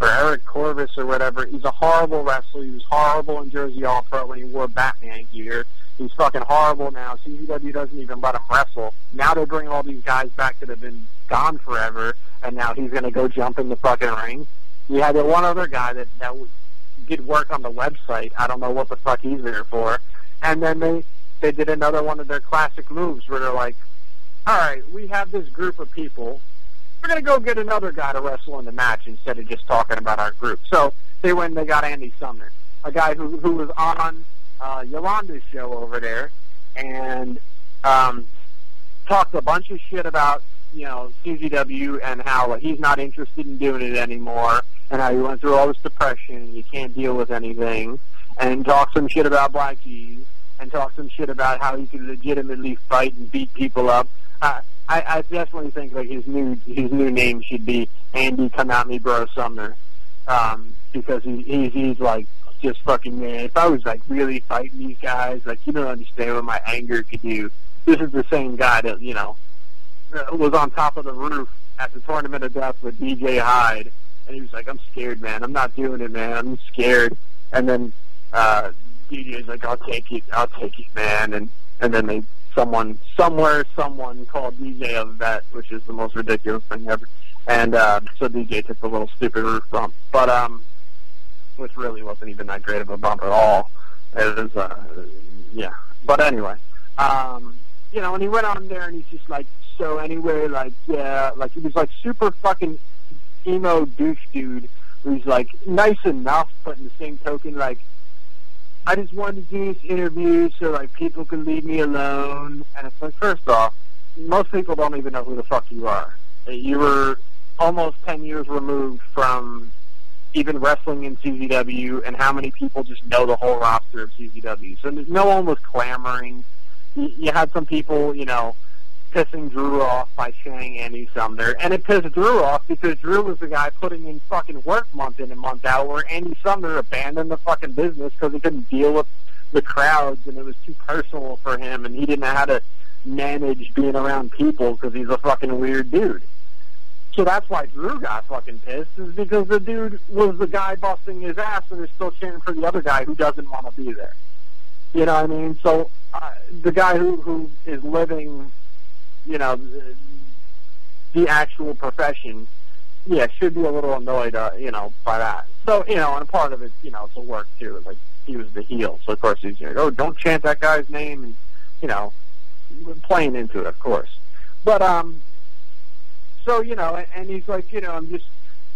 or Eric Corvis or whatever. He's a horrible wrestler. He was horrible in Jersey All Pro when he wore Batman gear. He's fucking horrible now. CZW doesn't even let him wrestle. Now they bring all these guys back that have been gone forever, and now he's going to go jump in the fucking ring. You had that one other guy that that did work on the website. I don't know what the fuck he's there for. And then they they did another one of their classic moves where they're like, "All right, we have this group of people. We're going to go get another guy to wrestle in the match instead of just talking about our group." So they went and they got Andy Sumner, a guy who who was on uh, Yolanda's show over there and um, talked a bunch of shit about you know CZW and how he's not interested in doing it anymore, and how he went through all this depression and you can't deal with anything, and talk some shit about BLK Jeez, and talk some shit about how he could legitimately fight and beat people up. Uh, I, I definitely think like his new his new name should be Andy Come At Me Bro Sumner, um, because he, he's he's like just fucking man. If I was like really fighting these guys, like you don't understand what my anger could do. This is the same guy that you know uh, was on top of the roof at the tournament of death with DJ Hyde, and he was like, "I'm scared, man. I'm not doing it, man. I'm scared." And then uh, DJ's like, "I'll take it. I'll take it, man." And and then they someone somewhere someone called DJ a vet, which is the most ridiculous thing ever. And uh, so DJ took the little stupid roof bump, but um, which really wasn't even that great of a bump at all. It was, uh, yeah. But anyway, um, you know, and he went on there and he's just like, so anyway, like, yeah, like he was like super fucking emo douche dude who's like nice enough, but in the same token, like, I just wanted to do this interview so like people could leave me alone. And it's like, first off, most people don't even know who the fuck you are. You were almost 10 years removed from even wrestling in CZW and how many people just know the whole roster of CZW. So no one was clamoring. You had some people, you know, pissing Drew off by saying Andy Sumner, and it pissed Drew off because Drew was the guy putting in fucking work month in and month out, where Andy Sumner abandoned the fucking business because he couldn't deal with the crowds and it was too personal for him, and he didn't know how to manage being around people because he's a fucking weird dude. So that's why Drew got fucking pissed, is because the dude was the guy busting his ass and is still cheering for the other guy who doesn't want to be there. You know what I mean? So uh, the guy who who is living, you know, the, actual profession, yeah, should be a little annoyed, uh, you know, by that. So you know, and part of it, you know, to work too. Like he was the heel, so of course he's like, oh, don't chant that guy's name, and you know, playing into it, of course. But um, so you know, and, and he's like, you know, I'm just,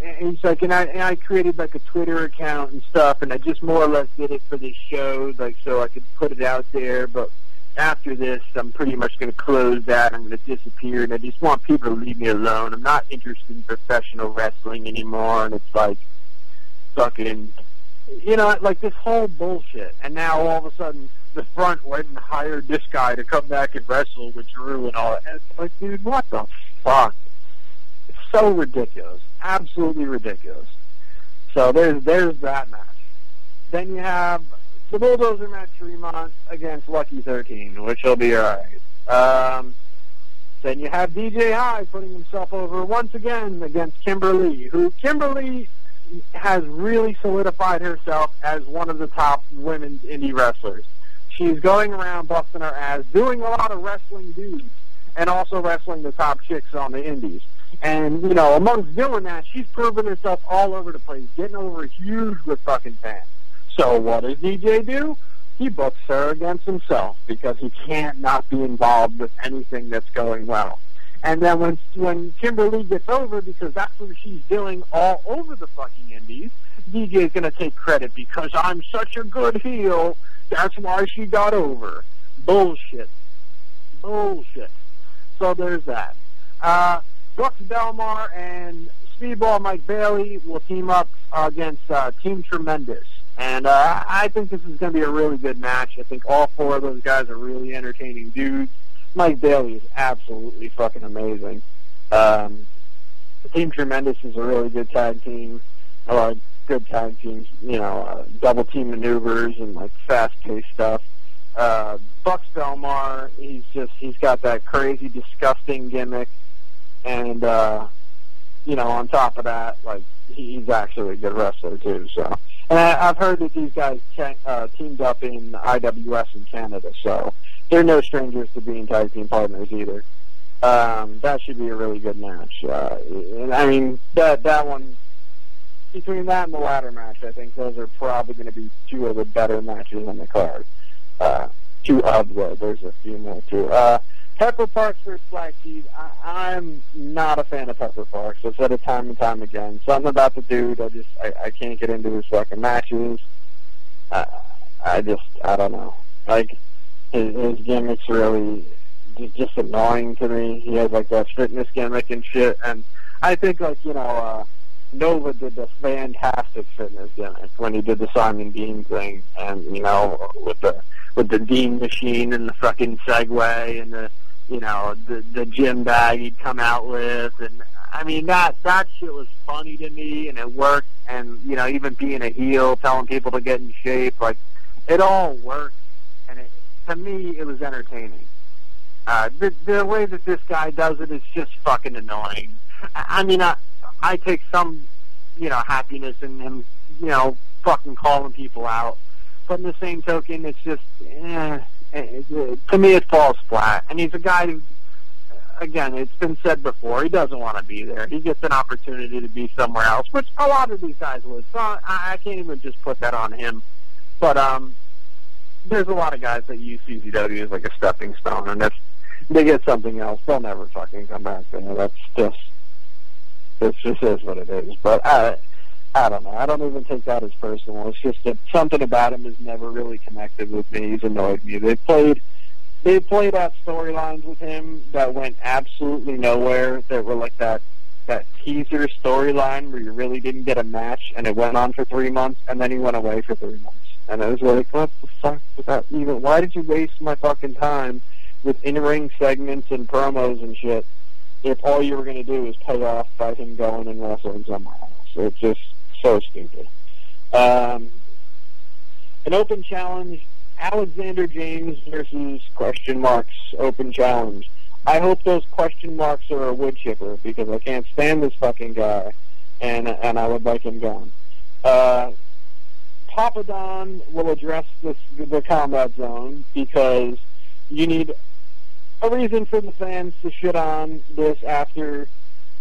and he's like, and I and I created like a Twitter account and stuff, and I just more or less did it for this show, like so I could put it out there. But after this, I'm pretty much going to close that. I'm going to disappear, and I just want people to leave me alone. I'm not interested in professional wrestling anymore, and it's like fucking, you know, like this whole bullshit. And now all of a sudden. The front went and hired this guy to come back and wrestle with Drew and all that. And it's like, dude, what the fuck? It's so ridiculous, absolutely ridiculous. So there's there's that match. Then you have the Bulldozer match Tremont against Lucky 13, which will be alright. Um, then you have DJ Hyde putting himself over once again against Kimber Lee, who Kimber Lee has really solidified herself as one of the top women's indie wrestlers. She's going around busting her ass, doing a lot of wrestling dudes, and also wrestling the top chicks on the indies. And, you know, amongst doing that, she's proven herself all over the place, getting over huge with fucking fans. So what does DJ do? He books her against himself because he can't not be involved with anything that's going well. And then when when Kimber Lee gets over, because that's what she's doing all over the fucking indies, DJ is gonna take credit because I'm such a good heel. That's why she got over. Bullshit. Bullshit. So there's that. Uh, Buxx Belmar and Speedball Mike Bailey will team up uh, against uh, Team Tremendous. And uh, I think this is going to be a really good match. I think all four of those guys are really entertaining dudes. Mike Bailey is absolutely fucking amazing. Um, Team Tremendous is a really good tag team. A lot of good tag teams, you know, uh, double team maneuvers and like fast paced stuff. Uh, Buxx Belmar, he's just he's got that crazy, disgusting gimmick and uh, you know, on top of that, like he's actually a good wrestler too. So, and I, I've heard that these guys te- uh, teamed up in IWS in Canada, so they're no strangers to being tag team partners either. Um, that should be a really good match. Uh, and I mean, that that one between that and the ladder match, I think those are probably going to be two of the better matches on the card. Uh, two of the. There's a few more too. Uh, Pepper Parks versus BLK Jeez. I, I'm not a fan of Pepper Parks. I've said it time and time again. Something about the dude, I just I, I can't get into his fucking matches. I, I just I don't know. Like his, his gimmick's really just, just annoying to me. He has like that fitness gimmick and shit, and I think like you know. uh Nova did the fantastic fitness gimmick when he did the Simon Dean thing, and you know, with the with the Dean machine and the fucking Segway and the you know the the gym bag he'd come out with, and I mean that that shit was funny to me, and it worked. And you know, even being a heel, telling people to get in shape, like it all worked. And it, to me, it was entertaining. Uh, the the way that this guy does it is just fucking annoying. I, I mean, I I take some you know happiness in him, you know, fucking calling people out. But in the same token, it's just eh, it, it, to me it falls flat. And he's a guy who again, it's been said before, he doesn't want to be there. He gets an opportunity to be somewhere else, which a lot of these guys would. So I, I can't even just put that on him. But um, there's a lot of guys that use CZW as like a stepping stone, and if they get something else, they'll never fucking come back there. That's just, it just is what it is. But I, I don't know. I don't even take that as personal. It's just that something about him has never really connected with me. He's annoyed me. They played they played out storylines with him that went absolutely nowhere. That were like that that teaser storyline where you really didn't get a match, and it went on for three months, and then he went away for three months. And I was like, what the fuck was that even? Why did you waste my fucking time with in-ring segments and promos and shit if all you were going to do is pay off by him going and wrestling somewhere else? It's just so stupid. Um, an open challenge Alexander James versus question marks open challenge. I hope those question marks are a wood chipper because I can't stand this fucking guy, and and I would like him gone. Uh, Papa Don will address this the combat zone because you need a reason for the fans to shit on this after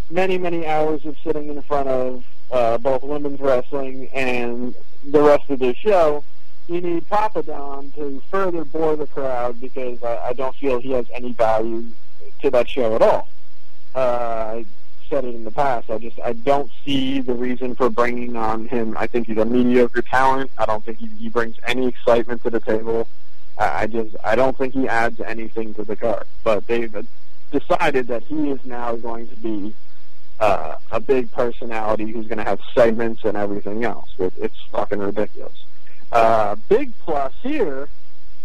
many many hours of sitting in front of uh, both women's wrestling and the rest of the show you need Papa Don to further bore the crowd because I, I don't feel he has any value to that show at all. Uh, I said it in the past. I just I don't see the reason for bringing on him. I think he's a mediocre talent. I don't think he, he brings any excitement to the table. I, just I don't think he adds anything to the card. But they've decided that he is now going to be uh, a big personality who's going to have segments and everything else. It, it's fucking ridiculous. Uh, big plus here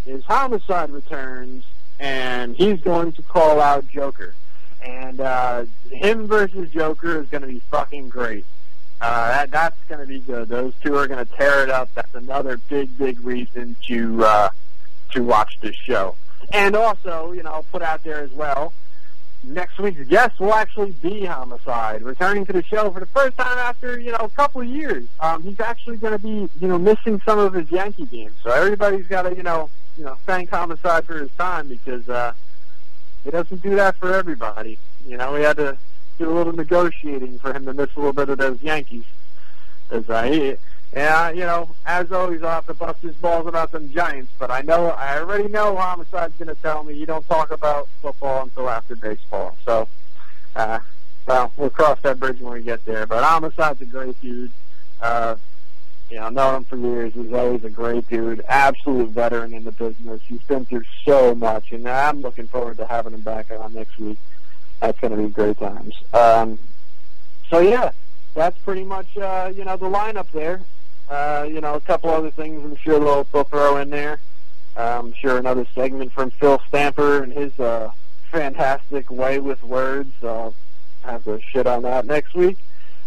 is Homicide returns, and he's going to call out Joker. And uh, him versus Joker is going to be fucking great. Uh, that, that's going to be good. Those two are going to tear it up. That's another big, big reason to uh, to watch this show. And also, you know, I'll put out there as well next week's guest will actually be Homicide, returning to the show for the first time after you know a couple of years. Um, he's actually going to be you know missing some of his Yankee games, so everybody's got to you know you know thank Homicide for his time because uh, he doesn't do that for everybody. You know, we had to do a little negotiating for him to miss a little bit of those Yankees. As uh, he, yeah, you know, as always, I'll have to bust his balls about some Giants, but I know, I already know Homicide's going to tell me you don't talk about football until after baseball. So, uh, well, we'll cross that bridge when we get there. But Homicide's a great dude. Uh, you know, known him for years. He's always a great dude, absolute veteran in the business. He's been through so much, and I'm looking forward to having him back on next week. That's going to be great times. Um, so yeah, that's pretty much uh, you know the lineup there. Uh, you know, a couple other things I'm sure they'll, they'll throw in there. I'm sure another segment from Phil Stamper and his uh, fantastic way with words. I'll have to shit on that next week.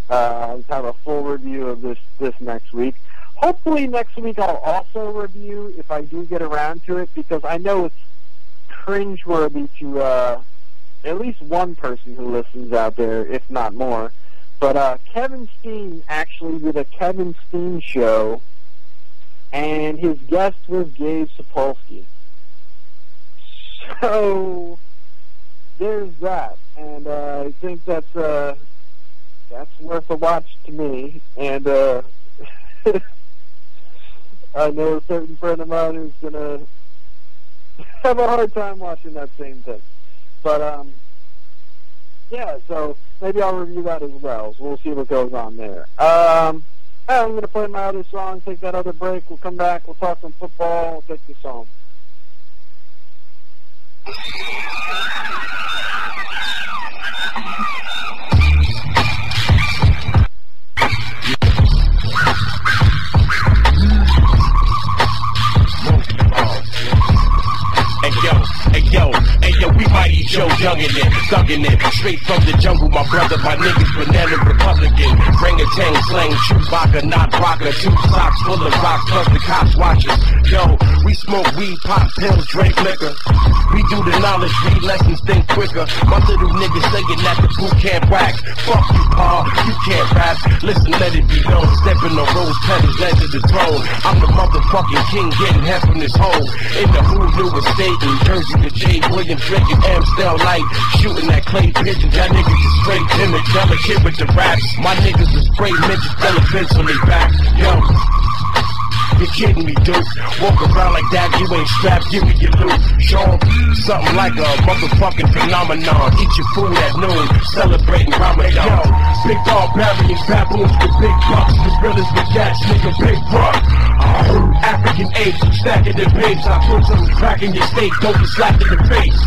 Uh, I'll have a full review of this this next week. Hopefully next week I'll also review if I do get around to it because I know it's cringeworthy to uh, at least one person who listens out there, if not more. But uh, Kevin Steen actually did a Kevin Steen show, and his guest was Gabe Sapolsky. So there's that, and uh, I think that's uh, that's worth a watch to me. And uh, [laughs] I know a certain friend of mine who's gonna [laughs] have a hard time watching that same thing. But um, yeah, so maybe I'll review that as well. So we'll see what goes on there. Um, I'm going to play my other song, take that other break. We'll come back. We'll talk some football. We'll take this home. Hey yo, hey yo, yo, we mighty Joe Young in there, thug it. Straight from the jungle, my brother, my niggas, banana Republican. Bring a tang slang, Chewbacca, not rocker. Two socks full of rocks, plus the cops watching. Yo, we smoke weed, pop pills, drink liquor. We do the knowledge, read lessons, think quicker. My little niggas saying that the boot camp whack. Fuck you, Paul, you can't rap. Listen, let it be known. Stepping on rose petals, led to the throne. I'm the motherfucking king, getting half from this hole. In the Hulu estate, in Jersey, the J. Williams drinking Amstel Light. Shooting that clay pigeons, y'all niggas is straight timid. Delicate with the raps. My niggas is spray midgets, elephants on their back. Yo. You're kidding me, dude. Walk around like that, you ain't strapped, give me your loot. Show 'em something like a motherfucking phenomenon. Eat your food at noon, celebrating Ramadan. Yo, big barbarians, baboons with big bucks, The gorillas with gas, nigga, big buck. African apes, stacking the babes. I put some crack in your steak, don't be slapped in the face.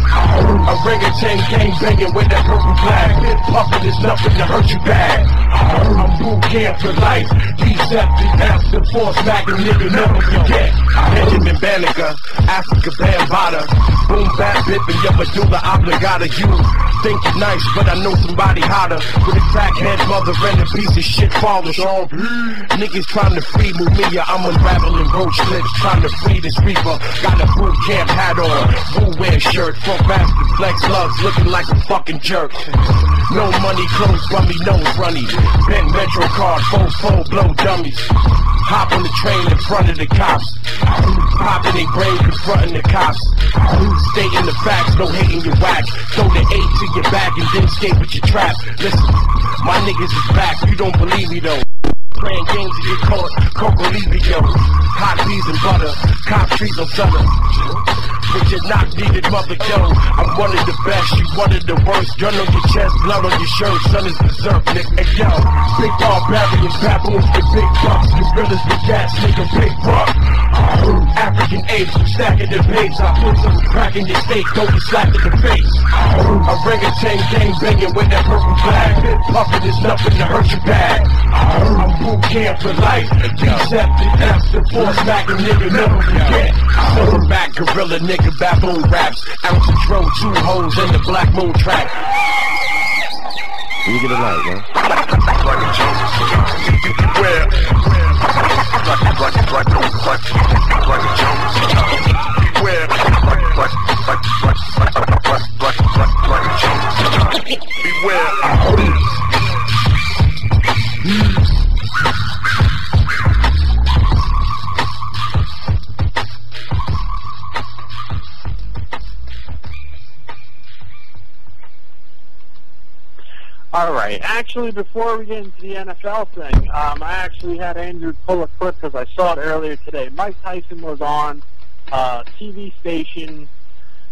Orangutan gang banging with that purple flag. Puffin' is nothing to hurt you bad. I'm boot camp for life. Deceptive, after force, smacking nigga, never forget. Benjamin Banneker, Afrika Bambaataa. Boom, bap, bip, and your medulla oblongata. You think you're nice, but I know somebody hotter. With a crackhead mother and a piece of shit father. Niggas trying to free Mumia. I'm unraveling roach lips, trying to free this reaper. Got a boot camp hat on, wear shirt, front bastard flex lugs, looking like a fucking jerk. No money, clothes, bummy, nose runny. Bent Metro card, full, full, blow dummies. Hop on the train in front of the cops. Popping their brain, confronting the cops. Stating the facts, no hating your whack. Throw the eight to your back and then escape with your trap. Listen, my niggas is back, you don't believe me though. Playing games to get caught, Coco yo. Hot peas and butter, cop trees on summer. You're not needed, mother, yo. I'm one of the best, you one of the worst. Gun on your chest, blood on your shirt, son is berserk, nigga. Hey, yo, big barbarians, baboons with big bucks, gorillas with gas, nigga, big buck. Oh, African apes, stacking the babes. I put some crack in your steak, don't be slapped in the face. Oh, ring a orangutan gang banging with that purple flag. Puffin' is nothing to hurt you bad. Oh, I'm boot camp for life. Deceptive, after force, smacking nigga, never forget. Silverback, gorilla nigga, baboon raps. Ounce of dro, two hoes in the black moon track. You get a light, man. All right. Actually, before we get into the NFL thing, um, I actually had Andrew pull a clip because I saw it earlier today. Mike Tyson was on a TV station,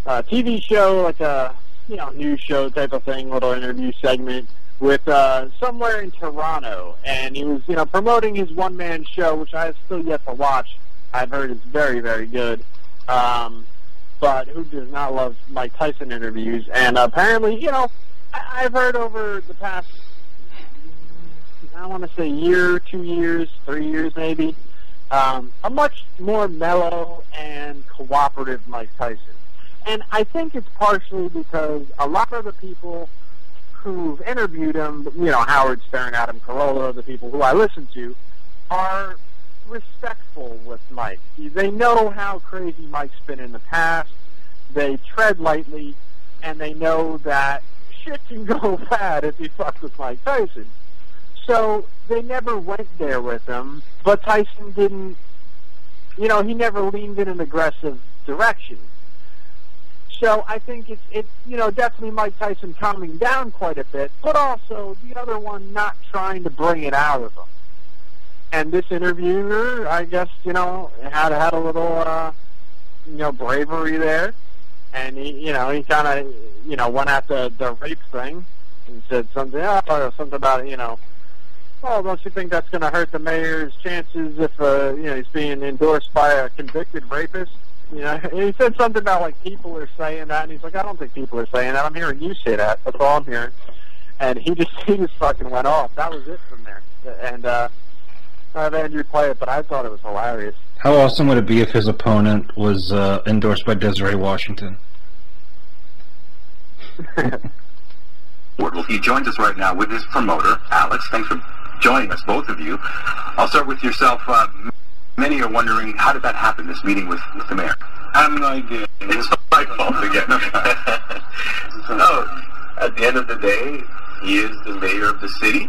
uh, TV show, like a you know news show type of thing, little interview segment with uh, somewhere in Toronto, and he was you know promoting his one man show, which I have still yet to watch. I've heard it's very very good. Um, but who does not love Mike Tyson interviews? And apparently, you know, I've heard over the past, I want to say year, two years, three years maybe, um, a much more mellow and cooperative Mike Tyson. And I think it's partially because a lot of the people who've interviewed him, you know, Howard Stern, Adam Carolla, the people who I listen to, are respectful with Mike. They know how crazy Mike's been in the past. They tread lightly, and they know that shit can [laughs] go bad if you fuck with Mike Tyson. So they never went there with him, but Tyson didn't, you know, he never leaned in an aggressive direction. So I think it's, it's, you know, definitely Mike Tyson calming down quite a bit, but also the other one not trying to bring it out of him. And this interviewer, I guess, you know, had had a little, uh, you know, bravery there and he, you know, he kind of, you know, went at the the rape thing and said something, oh, something about, you know, oh, don't you think that's going to hurt the mayor's chances if, uh, you know, he's being endorsed by a convicted rapist? You know, and [laughs] he said something about like people are saying that, and he's like, I don't think people are saying that. I'm hearing you say that. That's all I'm hearing. And he just [laughs] he just fucking went off. That was it from there. And uh, I have Andrew play it, but I thought it was hilarious. How awesome would it be if his opponent was uh, endorsed by Desiree Washington? [laughs] Well, he joins us right now with his promoter, Alex. Thanks for joining us, both of you. I'll start with yourself. Uh, many are wondering, how did that happen, this meeting with, with the mayor? I have no idea. It's my fault again. [laughs] [laughs] no, at the end of the day, he is the mayor of the city.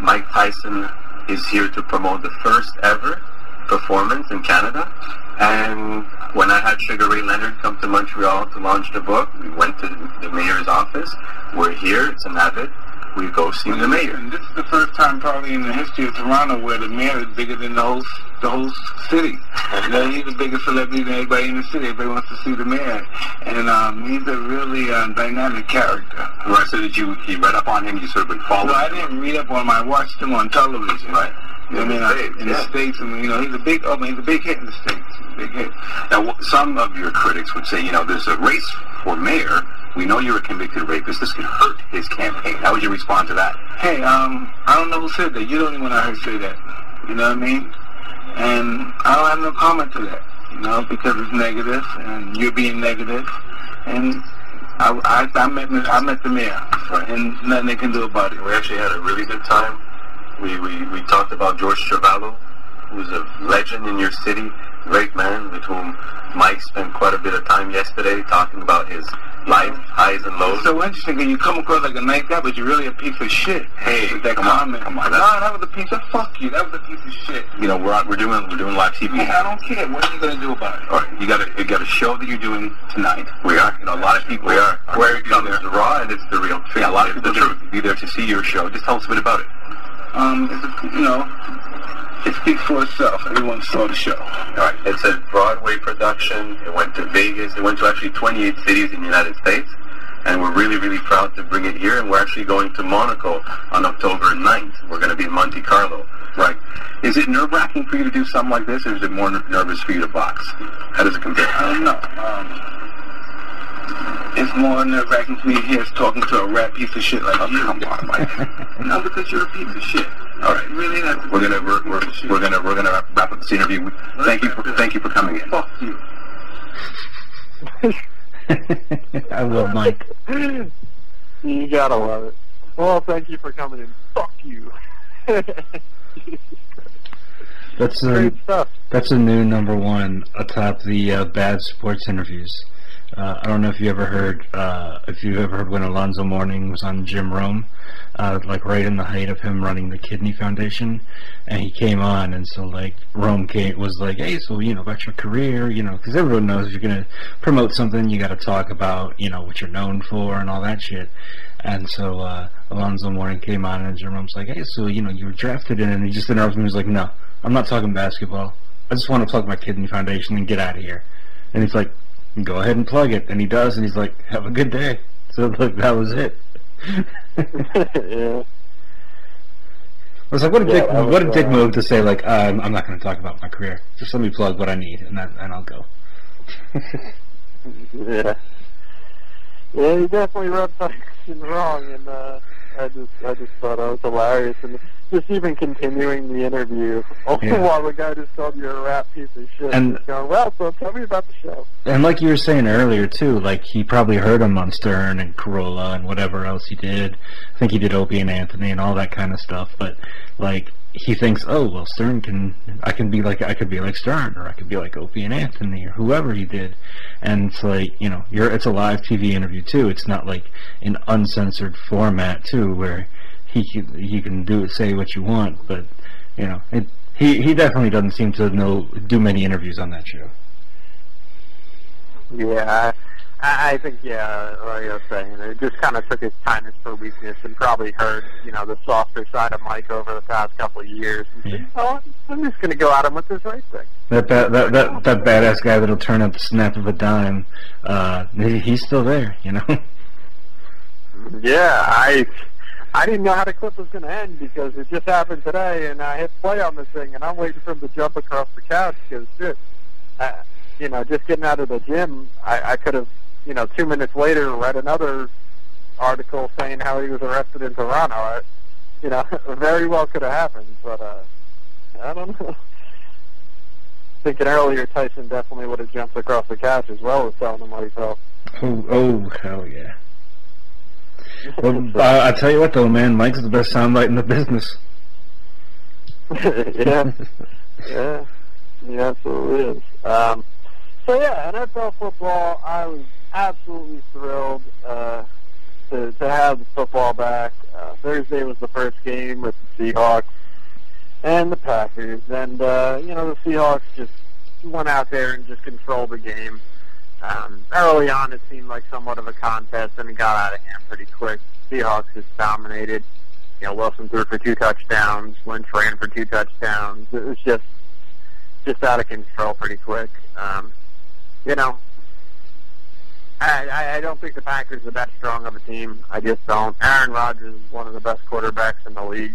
Mike Tyson is here to promote the first ever performance in Canada. And when I had Sugar Ray Leonard come to Montreal to launch the book, we went to the mayor's office. We're here. It's an habit. We go see the mayor. And this is the first time probably in the history of Toronto where the mayor is bigger than the whole the whole city. You know, he's the biggest celebrity than everybody in the city. Everybody wants to see the mayor, and um, he's a really um, dynamic character. Right. So did you? You read up on him. You sort of been following. No, I didn't read up on him. I watched him on television. Right. You know what I mean? States, in yeah. the states, and you know, he's a big. I mean, he's a big hit in the states. Big hit. Now, some of your critics would say, you know, there's a race for mayor. We know you're a convicted rapist. This could hurt his campaign. How would you respond to that? Hey, um, I don't know who said that. You don't even I heard say that. You know what I mean? And I don't have no comment to that. You know, because it's negative, and you're being negative. and I, I, I met I met the mayor, and nothing they can do about it. We actually had a really good time. We, we, we talked about George Chuvalo, who's a legend in your city, great man with whom Mike spent quite a bit of time yesterday talking about his life, highs and lows. It's so interesting that you come across like a nice guy, but you're really a piece of shit. Hey, with that come on, comment. come on, No, that's- that was a piece of fuck you. That was a piece of shit. You know, we're on, we're doing we're doing live TV. Hey, I don't care. What are you gonna do about it? All right, you got a you got a show that you're doing tonight. We are. You know, a lot of people We are. Where Where it comes there. the raw and it's the real truth. Yeah, a lot of It's people the are truth. be there to see your show. Just tell us a bit about it. Um, it's you know, it speaks for itself. Everyone saw the show. All right, it's a Broadway production. It went to Vegas. It went to actually 28 cities in the United States. And we're really, really proud to bring it here. And we're actually going to Monaco on October 9th. We're going to be in Monte Carlo. Right. Is it nerve wracking for you to do something like this, or is it more ner- nervous for you to box? How does it compare? I don't know. Um, it's more nerve wracking for me here talking to a rat piece of shit like Oh, you. come on, Mike. [laughs] No, because you're a piece of shit. All right. Really not. We're gonna we're, we're, we're gonna we're gonna wrap- wrap up this interview. Thank you for thank you for coming in. Fuck you. [laughs] I love Mike. You gotta love it. Well, thank you for coming in. Fuck you. [laughs] That's a Great stuff. that's a new number one atop the uh, bad sports interviews. Uh, I don't know if you ever heard uh, if you ever heard when Alonzo Mourning was on Jim Rome, uh, like right in the height of him running the Kidney Foundation, and he came on, and so like Rome came was like, hey, so you know about your career, you know, because everyone knows if you're gonna promote something, you got to talk about you know what you're known for and all that shit. And so uh, Alonzo Mourning came on, and Jim Rome's like, hey, so you know you were drafted in, and he just interrupted me. He was like, no, I'm not talking basketball. I just want to plug my kidney foundation and get out of here. And he's like, go ahead and plug it. And he does, and he's like, have a good day. So look, that was it. [laughs] yeah. I was like, what a Yeah, dick, that what a dick uh, move to say like, um, I'm not going to talk about my career. Just let me plug what I need, and that, and I'll go. [laughs] Yeah. Yeah, he definitely rubbed Tyson [laughs] wrong, and uh, I just, I just thought that was hilarious, and just even continuing the interview [laughs] Yeah. while the guy just called you a rat piece of shit. And- going, well, so tell me about the show. And like you were saying earlier too, like he probably heard him on Stern and Carolla and whatever else he did. I think he did Opie and Anthony and all that kind of stuff. But like he thinks, oh well, Stern can, I can be like, I could be like Stern or I could be like Opie and Anthony or whoever he did. And it's like, you know, you're it's a live TV interview too. It's not like an uncensored format too, where he can, he can do say what you want. But you know, it, he he definitely doesn't seem to know do many interviews on that show. Yeah, I, I think yeah, like I was saying, it just kind of took his kindness for weakness and probably heard you know the softer side of Mike over the past couple of years. And Yeah. said, oh, I'm just gonna go at him with this right thing. That that that that, that badass guy that'll turn up the snap of a dime, uh, he's still there, you know. Yeah, I I didn't know how the clip was going to end because it just happened today, and I hit play on this thing, and I'm waiting for him to jump across the couch because shit, I, you know, just getting out of the gym, I, I could have, you know, two minutes later read another article saying how he was arrested in Toronto. I, you know, [laughs] very well could have happened, but uh, I don't know. [laughs] Thinking earlier, Tyson definitely would have jumped across the couch as well as telling him how he felt. Oh, oh, hell yeah. Well, uh, I tell you what, though, man, Mike's the best soundbite in the business. [laughs] yeah, yeah, he absolutely is. Um, so yeah, NFL football, I was absolutely thrilled uh, to to have the football back. Uh, Thursday was the first game with the Seahawks and the Packers, and uh, you know the Seahawks just went out there and just controlled the game. Um, early on, it seemed like somewhat of a contest, and it got out of hand pretty quick. Seahawks just dominated. You know, Wilson threw for two touchdowns. Lynch ran for two touchdowns. It was just just out of control pretty quick. Um, you know, I, I, don't think the Packers are that strong of a team. I just don't. Aaron Rodgers is one of the best quarterbacks in the league.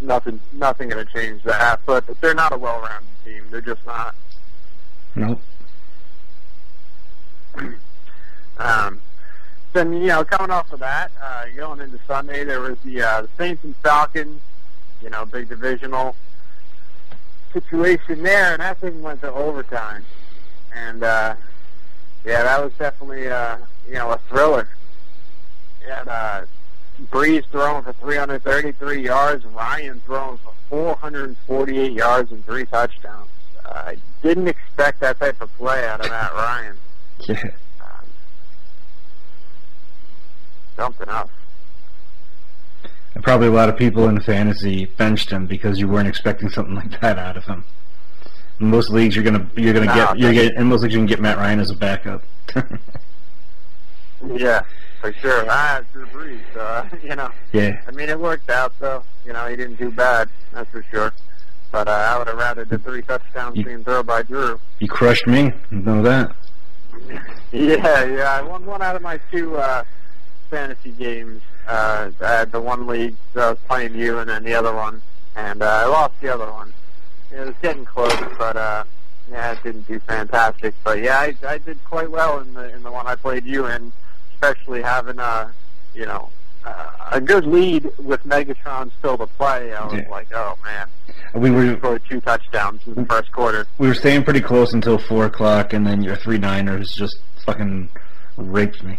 Nothing, nothing going to change that. But they're not a well-rounded team. They're just not. Nope. [clears throat] Um, then you know, coming off of that, uh, going into Sunday, there was the, uh, the Saints and Falcons. You know, big divisional situation there, and that thing went to overtime. And uh, yeah, that was definitely uh, you know a thriller. And uh, Brees throwing for 333 yards, Ryan throwing for 448 yards and three touchdowns. Uh, I didn't expect that type of play out of Matt Ryan. Yeah. Something else. And probably a lot of people in fantasy benched him because you weren't expecting something like that out of him. In most leagues, you're gonna you're gonna No, get you're get in most leagues you can get Matt Ryan as a backup. [laughs] Yeah, for sure. Ah, Drew Brees. So, uh, [laughs] you know, yeah, I mean, it worked out, though. You know, he didn't do bad, that's for sure. But uh, I would have rather the three touchdowns You- being thrown by Drew. he crushed me. You know that. Yeah, yeah. I won one out of my two uh, fantasy games. Uh, I had the one league that I was playing you, and then the other one, and uh, I lost the other one. It was getting close, but uh, yeah, it didn't do fantastic. But yeah, I, I did quite well in the in the one I played you in, especially having uh, you know, a good lead with Megatron still to play. I was Yeah. like, oh man, We were scored two touchdowns in the first quarter. we were staying pretty close until four o'clock, and then your three Niners just fucking raped me.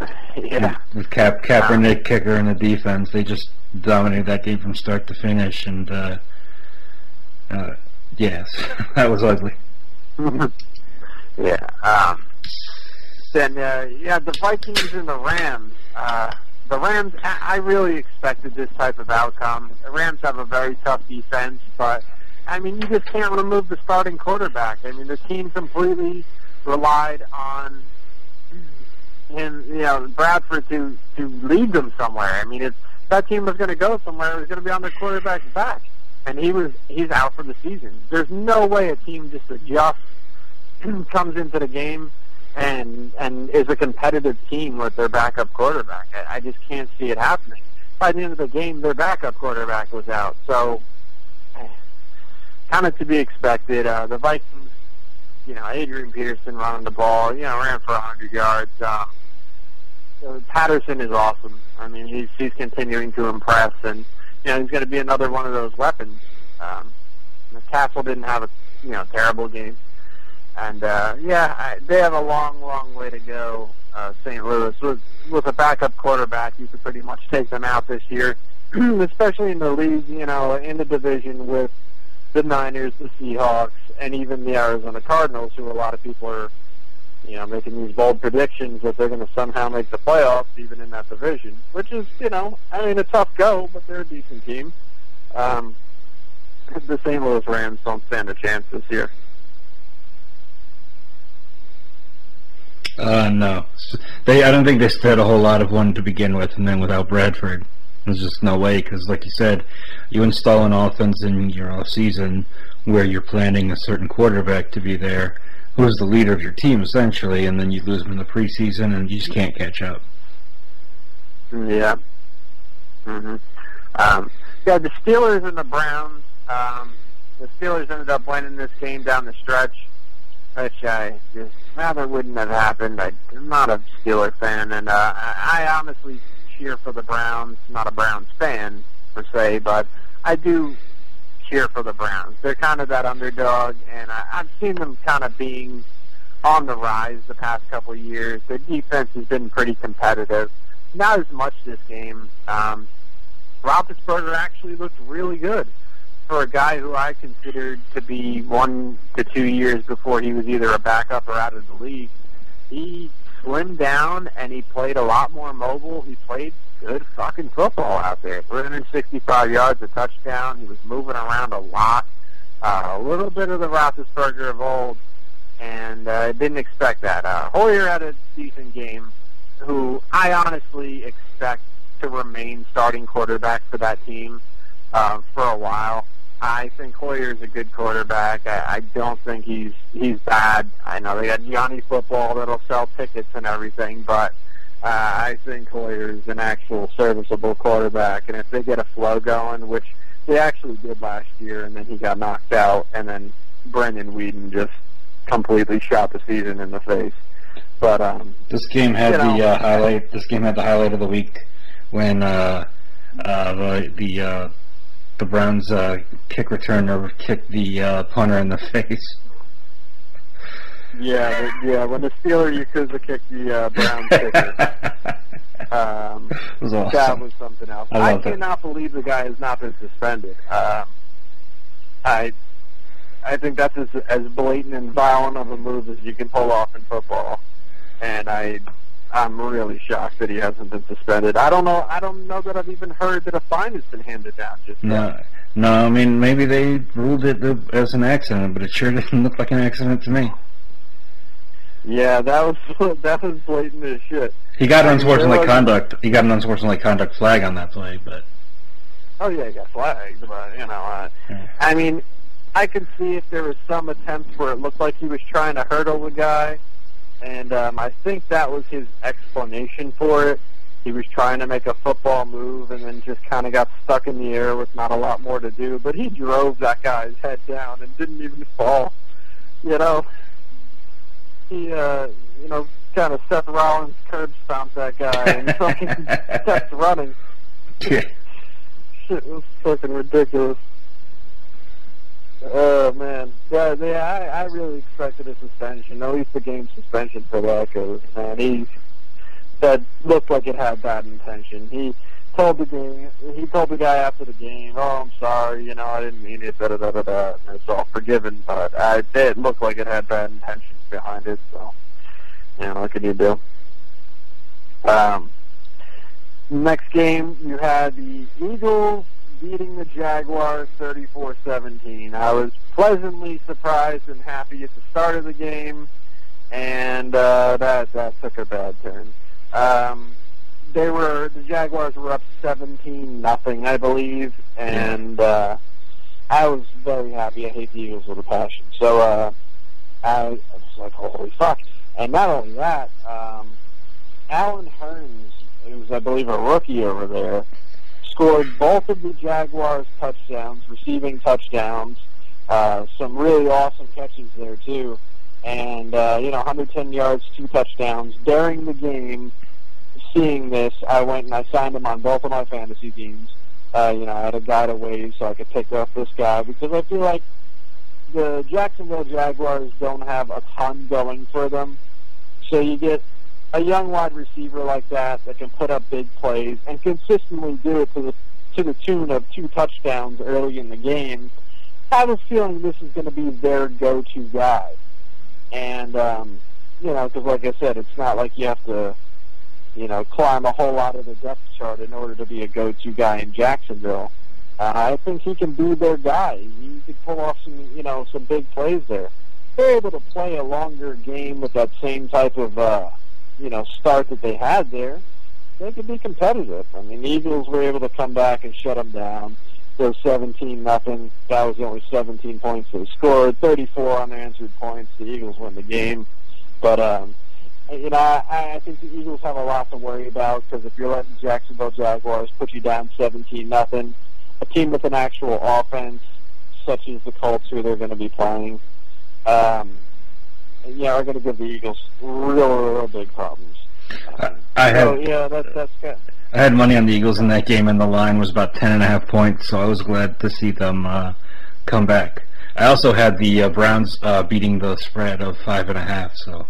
[laughs] yeah. With Cap Kaepernick kicker and the defense, they just dominated that game from start to finish, and uh, uh, yes, [laughs] that was ugly. [laughs] yeah. Um, then, uh, yeah, the Vikings and the Rams. Uh, the Rams, I really expected this type of outcome. The Rams have a very tough defense, but, I mean, you just can't remove the starting quarterback. I mean, the team completely relied on him, you know, Bradford to, to lead them somewhere. I mean, if that team was going to go somewhere, it was going to be on their quarterback's back. And he was, he's out for the season. There's no way a team just adjusts [clears throat] comes into the game and and is a competitive team with their backup quarterback. I, I just can't see it happening. By the end of the game, their backup quarterback was out, so [sighs] kind of to be expected. Uh, the Vikings, you know, Adrian Peterson running the ball, you know, ran for 100 yards. Uh, Patterson is awesome. I mean, he's he's continuing to impress, and you know, he's going to be another one of those weapons. Um, Cassel didn't have a you know terrible game. And uh, yeah, I, they have a long, long way to go. Uh, St. Louis with with a backup quarterback, you could pretty much take them out this year, [clears throat] especially in the league. You know, in the division with the Niners, the Seahawks, and even the Arizona Cardinals, who a lot of people are, you know, making these bold predictions that they're going to somehow make the playoffs, even in that division. Which is, you know, I mean, a tough go, but they're a decent team. Um, the St. Louis Rams don't stand a chance this year. Uh, no, they. I don't think they stood a whole lot of one to begin with, and then without Bradford, there's just no way. Because, like you said, you install an offense in your off season where you're planning a certain quarterback to be there, who is the leader of your team essentially, and then you lose him in the preseason, and you just can't catch up. Yeah. hmm Um, yeah, the Steelers and the Browns. Um, the Steelers ended up winning this game down the stretch, which I just rather wouldn't have happened. I'm not a Steeler fan, and uh, I, honestly cheer for the Browns. Not a Browns fan per se, but I do cheer for the Browns. They're kind of that underdog, and I, I've seen them kind of being on the rise the past couple of years. The defense has been pretty competitive. Not as much this game. Um, Roethlisberger actually looked really good for a guy who I considered to be one to two years before he was either a backup or out of the league. He slimmed down and he played a lot more mobile. He played good fucking football out there. 365 yards, a touchdown. He was moving around a lot. Uh, a little bit of the Roethlisberger of old, and I uh, didn't expect that. Uh, Hoyer had a decent game, who I honestly expect to remain starting quarterback for that team uh, for a while. I think Hoyer is a good quarterback. I, I don't think he's he's bad. I know they got Johnny Football that'll sell tickets and everything, but uh, I think Hoyer is an actual serviceable quarterback. And if they get a flow going, which they actually did last year, and then he got knocked out, and then Brandon Weeden just completely shot the season in the face. But um, this game had you know, the uh, highlight. This game had the highlight of the week when uh, uh, the the uh, the Browns uh, kick returner kicked the uh, punter in the [laughs] face. Yeah, the, yeah. When the Steeler Yakuza kicked the uh, Browns kicker, [laughs] um, was awesome. that was something else. I I, that. cannot believe the guy has not been suspended. Um, I I think that's as, as blatant and violent of a move as you can pull off in football, and I I'm really shocked that he hasn't been suspended. I don't know. I don't know that I've even heard that a fine has been handed down. Just yet. No, no. I mean, maybe they ruled it as an accident, but it sure [laughs] didn't look like an accident to me. Yeah, that was [laughs] that was blatant as shit. He got an unsportsmanlike conduct. He got an unsportsmanlike conduct flag on that play, but Oh yeah, he got flagged, but you know, uh, Yeah. I mean, I could see if there was some attempts where it looked like he was trying to hurdle the guy, and um, I think that was his explanation for it. He was trying to make a football move and then just kind of got stuck in the air with not a lot more to do. But he drove that guy's head down and didn't even fall. You know, he, uh, you know, kind of Seth Rollins curb stomped that guy and [laughs] fucking kept running yeah. shit was fucking ridiculous. Oh man, yeah, yeah. I, I really expected a suspension, at least a game suspension for. Cause man, he that looked like it had bad intention. He told the game, he told the guy after the game, "Oh, I'm sorry, you know, I didn't mean it." Da da da da da. And it's all forgiven, but I, it looked like it had bad intentions behind it. So, you know, what can you do? Um, Next game, you had the Eagles beating the Jaguars 34-17. I was pleasantly surprised and happy at the start of the game, and uh, that that took a bad turn. Um, they were the Jaguars were up 17 nothing, I believe, and uh, I was very happy. I hate the Eagles with a passion, so uh, I was like, holy fuck! And not only that, um, Allen Hurns who's I believe a rookie over there, scored both of the Jaguars touchdowns, receiving touchdowns. Uh, some really awesome catches there too, and uh, you know 110 yards, two touchdowns during the game. Seeing this, I went and I signed him on both of my fantasy teams. Uh, you know, I had a guy to waive so I could pick up this guy because I feel like the Jacksonville Jaguars don't have a ton going for them. So you get a young wide receiver like that that can put up big plays and consistently do it to the to the tune of two touchdowns early in the game. I have a feeling this is going to be their go-to guy, and um, you know, because like I said, it's not like you have to, you know, climb a whole lot of the depth chart in order to be a go-to guy in Jacksonville. Uh, I think he can be their guy. He could pull off some, you know, some big plays there. They're able to play a longer game with that same type of, uh, you know, start that they had there. They could be competitive. I mean, the Eagles were able to come back and shut them down. They're 17 nothing. That was the only 17 points they scored. 34 unanswered points. The Eagles win the game. But um, you know, I, I think the Eagles have a lot to worry about because if you're letting Jacksonville Jaguars put you down 17 nothing, a team with an actual offense, such as the Colts, who they're going to be playing, um, yeah, are going to give the Eagles real, real big problems. I, I so had yeah, that's that's good. I had money on the Eagles in that game, and the line was about ten and a half points. So I was glad to see them uh, come back. I also had the uh, Browns uh, beating the spread of five and a half, so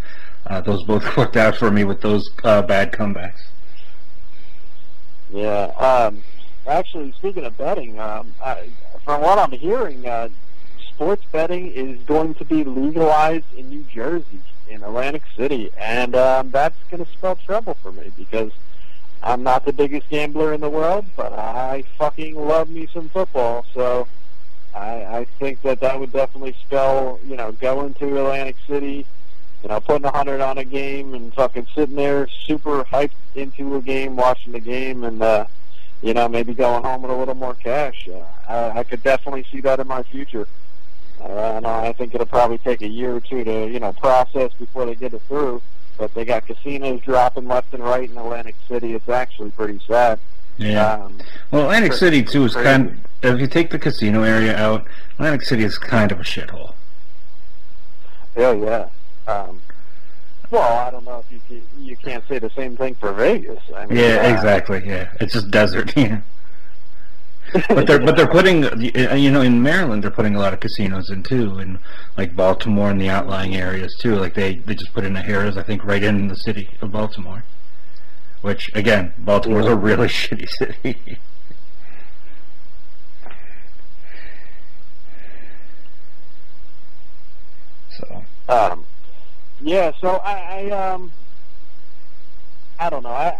uh, those both [laughs] worked out for me with those uh, bad comebacks. Yeah. Um, actually, speaking of betting, um, I, from what I'm hearing, uh, sports betting is going to be legalized in New Jersey, in Atlantic City, and um, that's going to spell trouble for me because I'm not the biggest gambler in the world, but I fucking love me some football. So I, I think that that would definitely spell, you know, going to Atlantic City, you know, putting a hundred on a game and fucking sitting there super hyped into a game, watching the game, and uh, you know, maybe going home with a little more cash. Uh, I, I could definitely see that in my future. Uh, and I think it'll probably take a year or two to, you know, process before they get it through but they got casinos dropping left and right in Atlantic City. It's actually pretty sad. Yeah. Um, well, Atlantic City too is crazy. kind. if you take the casino area out, Atlantic City is kind of a shithole. Yeah, yeah. Um, well, I don't know if you can, you can't say the same thing for Vegas. I mean, Yeah, uh, exactly. Yeah, it's just desert. [laughs] Yeah. But they're but they're putting you know in Maryland they're putting a lot of casinos in too and like Baltimore and the outlying areas too like they they just put in a Harrah's I think right in the city of Baltimore which again Baltimore's a really [laughs] shitty city so Um, yeah, so I, I um, I don't know. I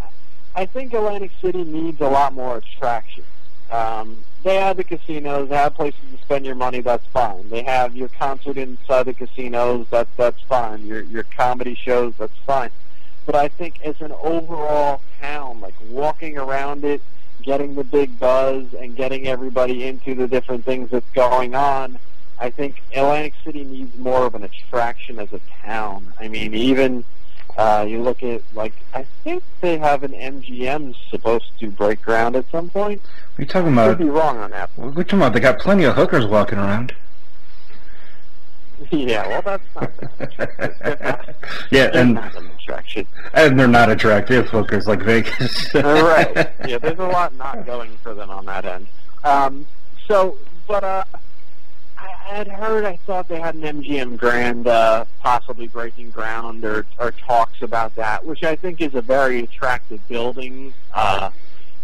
I think Atlantic City needs a lot more attraction. Um, they have the casinos, they have places to spend your money. That's fine. They have your concert inside the casinos. That's that's fine. Your your comedy shows. That's fine. But I think as an overall town, like walking around it, getting the big buzz, and getting everybody into the different things that's going on. I think Atlantic City needs more of an attraction as a town. I mean, even uh, you look at like I think they have an MGM supposed to break ground at some point. what are you talking about? Could be wrong on that. what are you talking about they got plenty of hookers walking around [laughs] yeah, well, that's not that [laughs] yeah They're and not an attraction. and they're not attractive hookers like Vegas [laughs] right. Yeah, there's a lot not going for them on that end. Um, so, but uh, I had heard, I thought they had an MGM Grand uh, possibly breaking ground or, or talks about that, which I think is a very attractive building. Uh,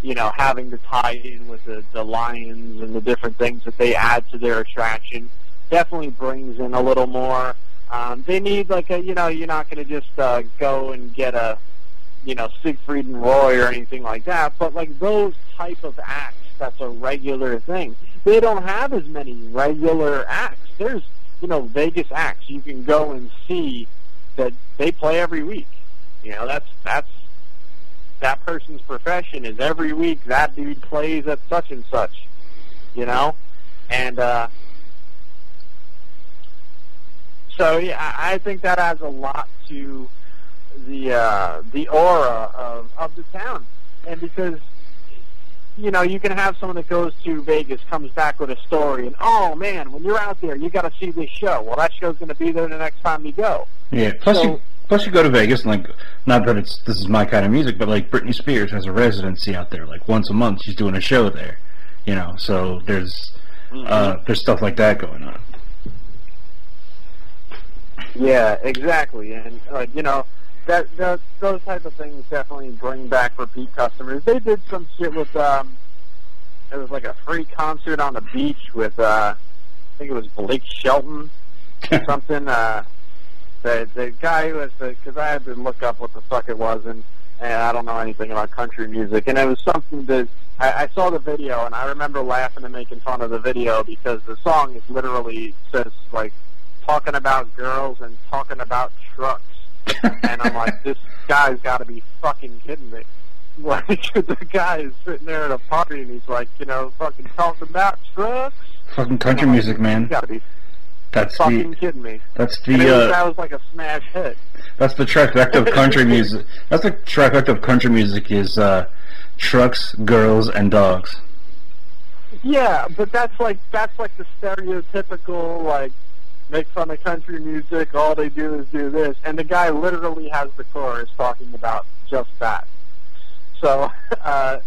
you know, having to tie in with the, the Lions and the different things that they add to their attraction definitely brings in a little more. Um, they need like a, you know, you're not going to just uh, go and get a, you know, Siegfried and Roy or anything like that, but like those type of acts, that's a regular thing. They don't have as many regular acts. There's, you know, Vegas acts you can go and see that they play every week. You know, that's that's that person's profession is every week that dude plays at such and such. You know, and uh, so yeah, I think that adds a lot to the uh, the aura of of the town, and because you know you can have someone that goes to Vegas comes back with a story, and oh man, when you're out there, you got to see this show. Well, that show's going to be there the next time you go. Yeah. Plus, So- you plus you go to Vegas and like, not that it's this is my kind of music, but like Britney Spears has a residency out there. Like once a month, she's doing a show there. You know, so there's uh, there's stuff like that going on. Yeah, exactly, and like you know, that, that those type of things definitely bring back repeat customers. They did some shit with um, it was like a free concert on the beach with uh, I think it was Blake Shelton or [laughs] something. Uh, the the guy who was because I had to look up what the fuck it was and and I don't know anything about country music and it was something that I, I saw the video and I remember laughing and making fun of the video because the song is literally says like talking about girls and talking about trucks and I'm like this guy's got to be fucking kidding me. [laughs] Like the guy is sitting there at a party and he's like, you know, fucking talking about trucks. Fucking country music, man. You gotta be That's fucking the kidding me. that's And the was, uh, that was like a smash hit. that's the trifecta of country [laughs] music. That's the trifecta of country music is uh, trucks, girls, and dogs. Yeah, but that's like that's like the stereotypical like make fun of country music. All they do is do this, and the guy literally has the chorus talking about just that. So [laughs] uh,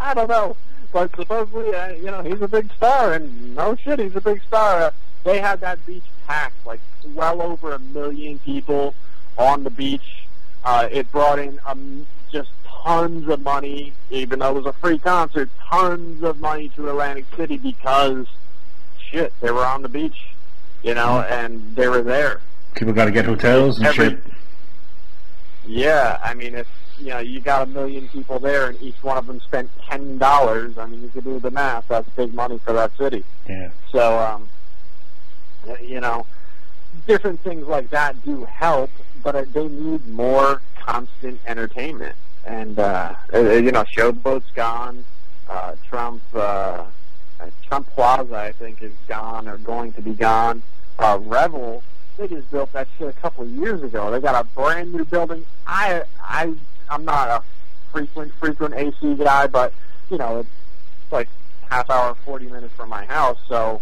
I don't know, but supposedly uh, you know he's a big star, and no shit, he's a big star. Uh, they had that beach packed, like well over a million people on the beach. Uh, it brought in um, just tons of money, even though it was a free concert, tons of money to Atlantic City because shit, they were on the beach, you know, and they were there. People got to get hotels and Every- shit. Yeah, I mean, if you know you got a million people there, and each one of them spent ten dollars, I mean, you can do the math. That's big money for that city. Yeah. So, um, you know, different things like that do help, but uh, they need more constant entertainment. And uh, uh, you know, Showboat's gone. Uh, Trump, uh, uh, Trump Plaza, I think, is gone or going to be gone. Uh, Revel, they just built that shit a couple of years ago. They got a brand new building. I, I, I'm not a frequent, frequent AC guy, but you know, it's like half hour, forty minutes from my house, so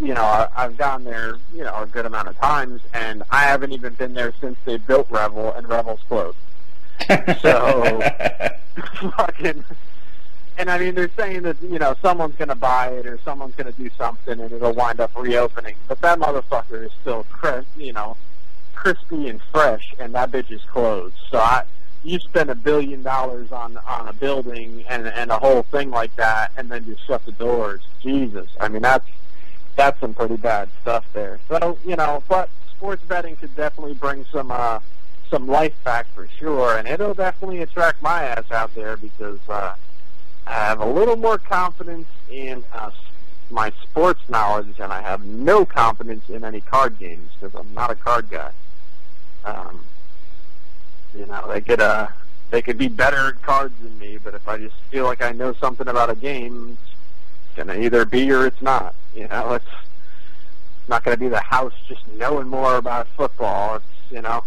you know, I, I've gone there, you know, a good amount of times, and I haven't even been there since they built Revel, and Revel's closed. [laughs] So, [laughs] [laughs] fucking, and I mean, they're saying that you know someone's going to buy it or someone's going to do something, and it'll wind up reopening. But that motherfucker is still, crisp, you know, crispy and fresh, and that bitch is closed. So I. You spend a billion dollars on on a building and and a whole thing like that, and then just shut the doors. Jesus, I mean that's that's some pretty bad stuff there. So you know, but sports betting could definitely bring some uh, some life back for sure, and it'll definitely attract my ass out there because uh, I have a little more confidence in uh, my sports knowledge, and I have no confidence in any card games because I'm not a card guy. Um, you know, they could uh, they could be better at cards than me, but if I just feel like I know something about a game, it's gonna either be or it's not. You know, it's not gonna be the house just knowing more about football. It's you know,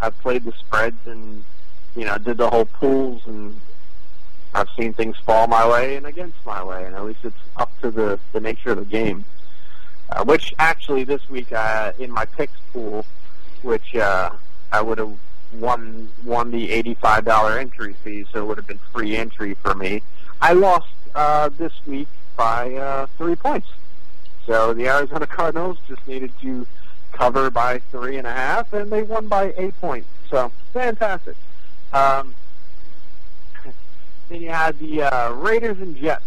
I've played the spreads and you know did the whole pools and I've seen things fall my way and against my way, and at least it's up to the the nature of the game. Uh, which actually this week uh, in my picks pool, which uh, I would have won won the eighty five dollar entry fee, so it would have been free entry for me. I lost uh, this week by uh, three points. So the Arizona [laughs] Cardinals just needed to cover by three and a half, and they won by eight points. So fantastic. Um, then you had the uh, Raiders and Jets,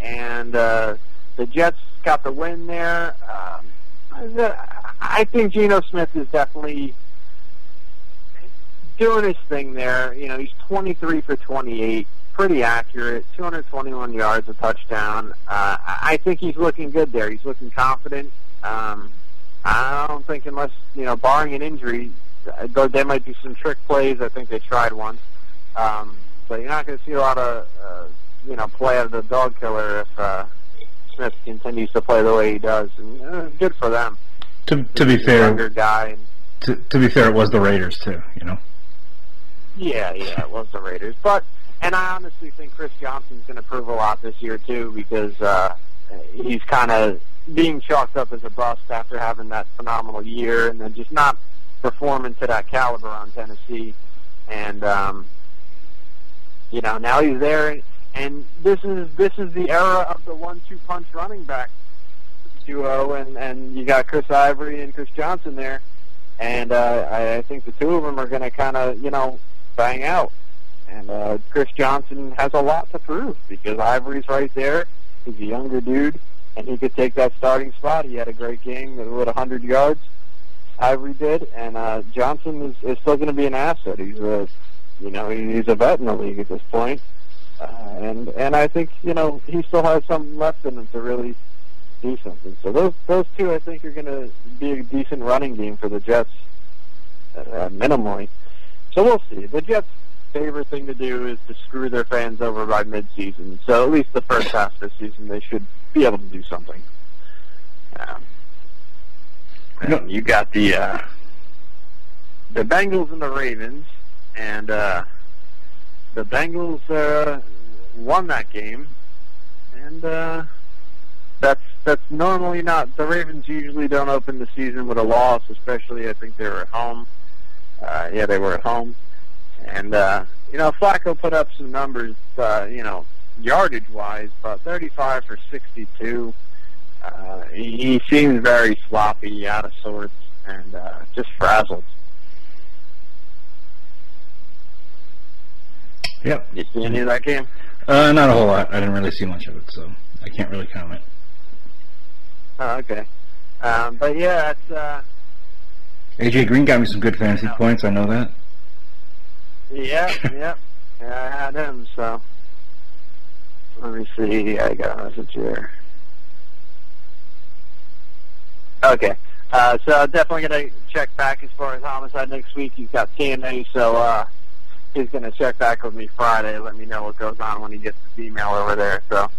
and uh, the Jets got the win there. Um, I think Geno Smith is definitely doing his thing there. You know, he's 23 for 28, pretty accurate, 221 yards, a touchdown. Uh, I think he's looking good there. He's looking confident. Um, I don't think unless, you know, barring an injury, though there might be some trick plays. I think they tried one. Um, but you're not going to see a lot of, uh, you know, play out of the dog killer if uh, Smith continues to play the way he does. And uh, good for them. To to be a younger guy. And, to, to be fair, it was the Raiders too. You know. Yeah, yeah, it was the Raiders. But and I honestly think Chris Johnson's going to prove a lot this year too because uh, he's kind of being chalked up as a bust after having that phenomenal year and then just not performing to that caliber on Tennessee. And um, you know now he's there, and this is this is the era of the one-two punch running back duo, and and you got Chris Ivory and Chris Johnson there and uh, I, I think the two of them are going to kind of, you know, bang out. And uh, Chris Johnson has a lot to prove because Ivory's right there. He's a younger dude, and he could take that starting spot. He had a great game with 100 yards. Ivory did, and uh, Johnson is, is still going to be an asset. He's a, you know, he's a vet in the league at this point. Uh, and and I think you know he still has something left in him to really do something. So those those two I think are going to be a decent running game for the Jets, uh, minimally. So we'll see. The Jets' favorite thing to do is to screw their fans over by midseason. So at least the first half of the season, they should be able to do something. Um, and you got the uh, the Bengals and the Ravens, and uh, the Bengals uh, won that game, and uh, that's that's normally not. The Ravens usually don't open the season with a loss, especially I think they were at home. Uh, yeah, they were at home, and uh, you know Flacco put up some numbers, uh, you know, yardage wise, about 35 for 62. uh, he, he seems very sloppy, out of sorts, and uh, just frazzled. Yep. Did you see any of that game? Uh, not a whole lot. I didn't really see much of it, so I can't really comment. Oh, okay. Um, but yeah, it's uh, AJ Green got me some good fantasy points. I know that. yeah, [laughs] yeah, yeah. I had him. So let me see. I got a message here. Okay. Uh, so I'm definitely gonna check back as far as homicide next week. You've got TNA, so uh, he's gonna check back with me Friday. Let me know what goes on when he gets the email over there. So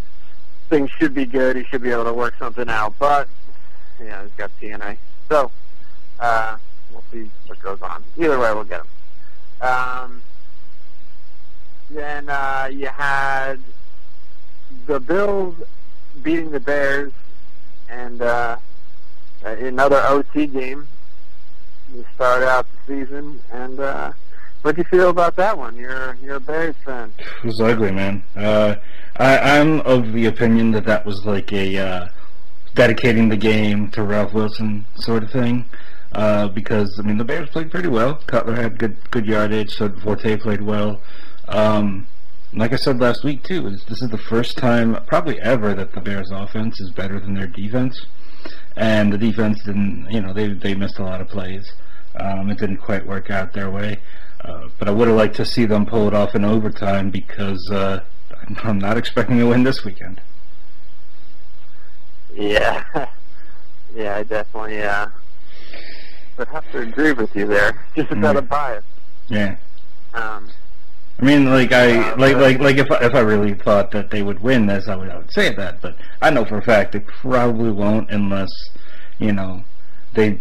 things should be good. He should be able to work something out. But yeah, he's got TNA. So uh, we'll see what goes on. Either way, we'll get him. Um, then uh, you had the Bills beating the Bears, and uh, another OT game to start out the season. And uh, what do you feel about that one? You're you're a Bears fan. It was ugly, man. Uh, I, I'm of the opinion that that was like a uh, dedicating the game to Ralph Wilson sort of thing. Uh, because I mean the Bears played pretty well. Cutler had good good yardage. So Forte played well. Um, like I said last week too, is this is the first time probably ever that the Bears offense is better than their defense, and the defense didn't. You know they they missed a lot of plays. Um, it didn't quite work out their way. Uh, but I would have liked to see them pull it off in overtime because uh, [laughs] I'm- not expecting a win this weekend. Yeah, [laughs] yeah, I definitely uh, would have to agree with you there. Just about a Mm. bias. Yeah. Um, I mean, like I Uh, like like like if I, if I really thought that they would win this, I would I would say that. But I know for a fact they probably won't unless you know they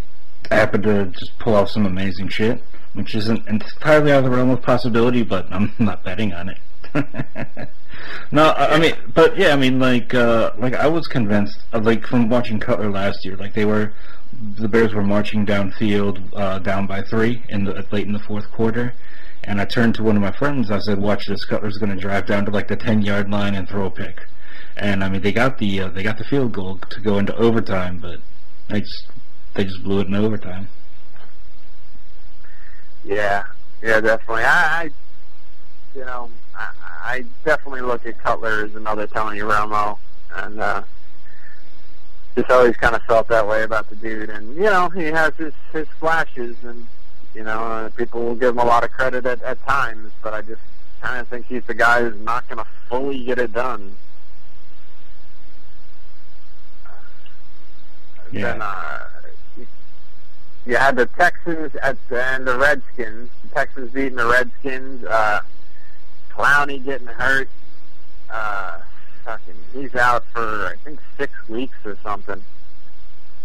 happen to just pull off some amazing shit, which isn't entirely out of the realm of possibility. But I'm [laughs] not betting on it. [laughs] no, I mean, but yeah, I mean, like uh, like I was convinced, of, like from watching Cutler last year, like they were the Bears were marching downfield, uh, down by three in the late in the fourth quarter. And I turned to one of my friends. I said, "Watch this. Cutler's going to drive down to like the ten yard line and throw a pick." And I mean, they got the uh, they got the field goal to go into overtime, but they just they just blew it in overtime. Yeah, yeah, definitely. I, I you know, I, I definitely look at Cutler as another Tony Romo, and uh, just always kind of felt that way about the dude. And you know, he has his his flashes, and you know, uh, people will give him a lot of credit at, at times, but I just kind of think he's the guy who's not going to fully get it done. Yeah. Then, uh, you had the Texans at the, and the Redskins. The Texans beating the Redskins. Uh, Clowney getting hurt. Uh, fucking, he's out for I think six weeks or something.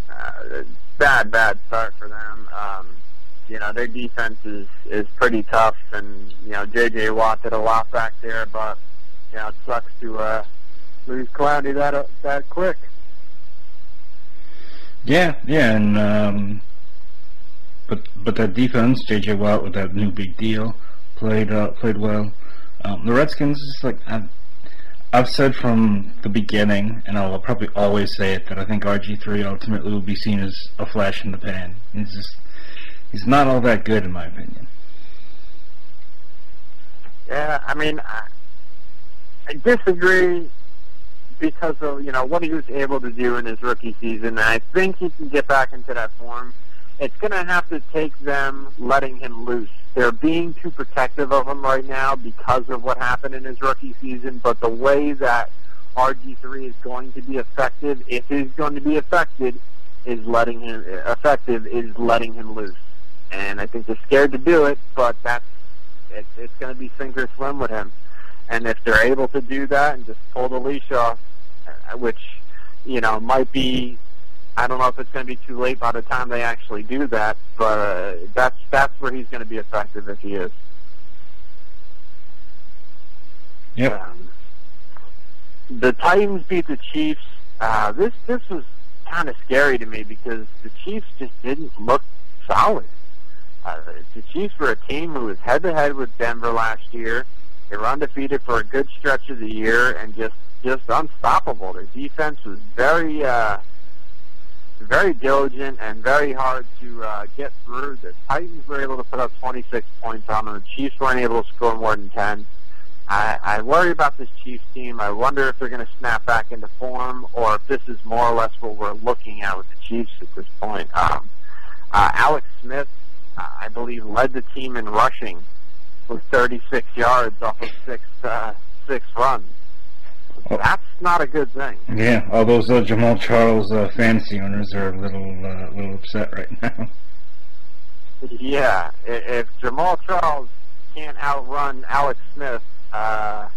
Uh, bad, bad start for them. Um, you know their defense is is pretty tough, and you know J.J. Watt did a lot back there, but you know it sucks to uh, lose Clowney that uh, that quick. Yeah, yeah, and um, but but that defense, J.J. Watt with that new big deal, played uh, played well. Um, the Redskins, is like I've, I've said from the beginning, and I'll probably always say it that I think RG three ultimately will be seen as a flash in the pan. He's just he's not all that good in my opinion. Yeah, I mean, I, I disagree because of you know what he was able to do in his rookie season. And I think he can get back into that form. It's going to have to take them letting him loose. They're being too protective of him right now because of what happened in his rookie season. But the way that RG3 is going to be effective, if he's going to be affected, is letting him effective is letting him loose. And I think they're scared to do it, but that's it's, it's going to be sink or swim with him. And if they're able to do that and just pull the leash off, uh, which you know might be, I don't know if it's going to be too late by the time they actually do that, but uh, that's that's where he's going to be effective if he is. Yep. Um, the Titans beat the Chiefs. Uh, this this was kind of scary to me because the Chiefs just didn't look solid. Uh, the Chiefs were a team who was head to head with Denver last year. They were undefeated for a good stretch of the year and just just unstoppable. Their defense was very uh, very diligent and very hard to uh, get through. The Titans were able to put up 26 points on them. The Chiefs weren't able to score more than 10. I, I worry about this Chiefs team. I wonder if they're going to snap back into form or if this is more or less what we're looking at with the Chiefs at this point. Um, uh, Alex Smith, I believe, led the team in rushing with 36 yards off of six uh, six runs. That's not a good thing. Yeah, all those uh, Jamaal Charles uh, fantasy owners are a little uh, little upset right [laughs] now. Yeah, if Jamaal Charles can't outrun Alex Smith, uh,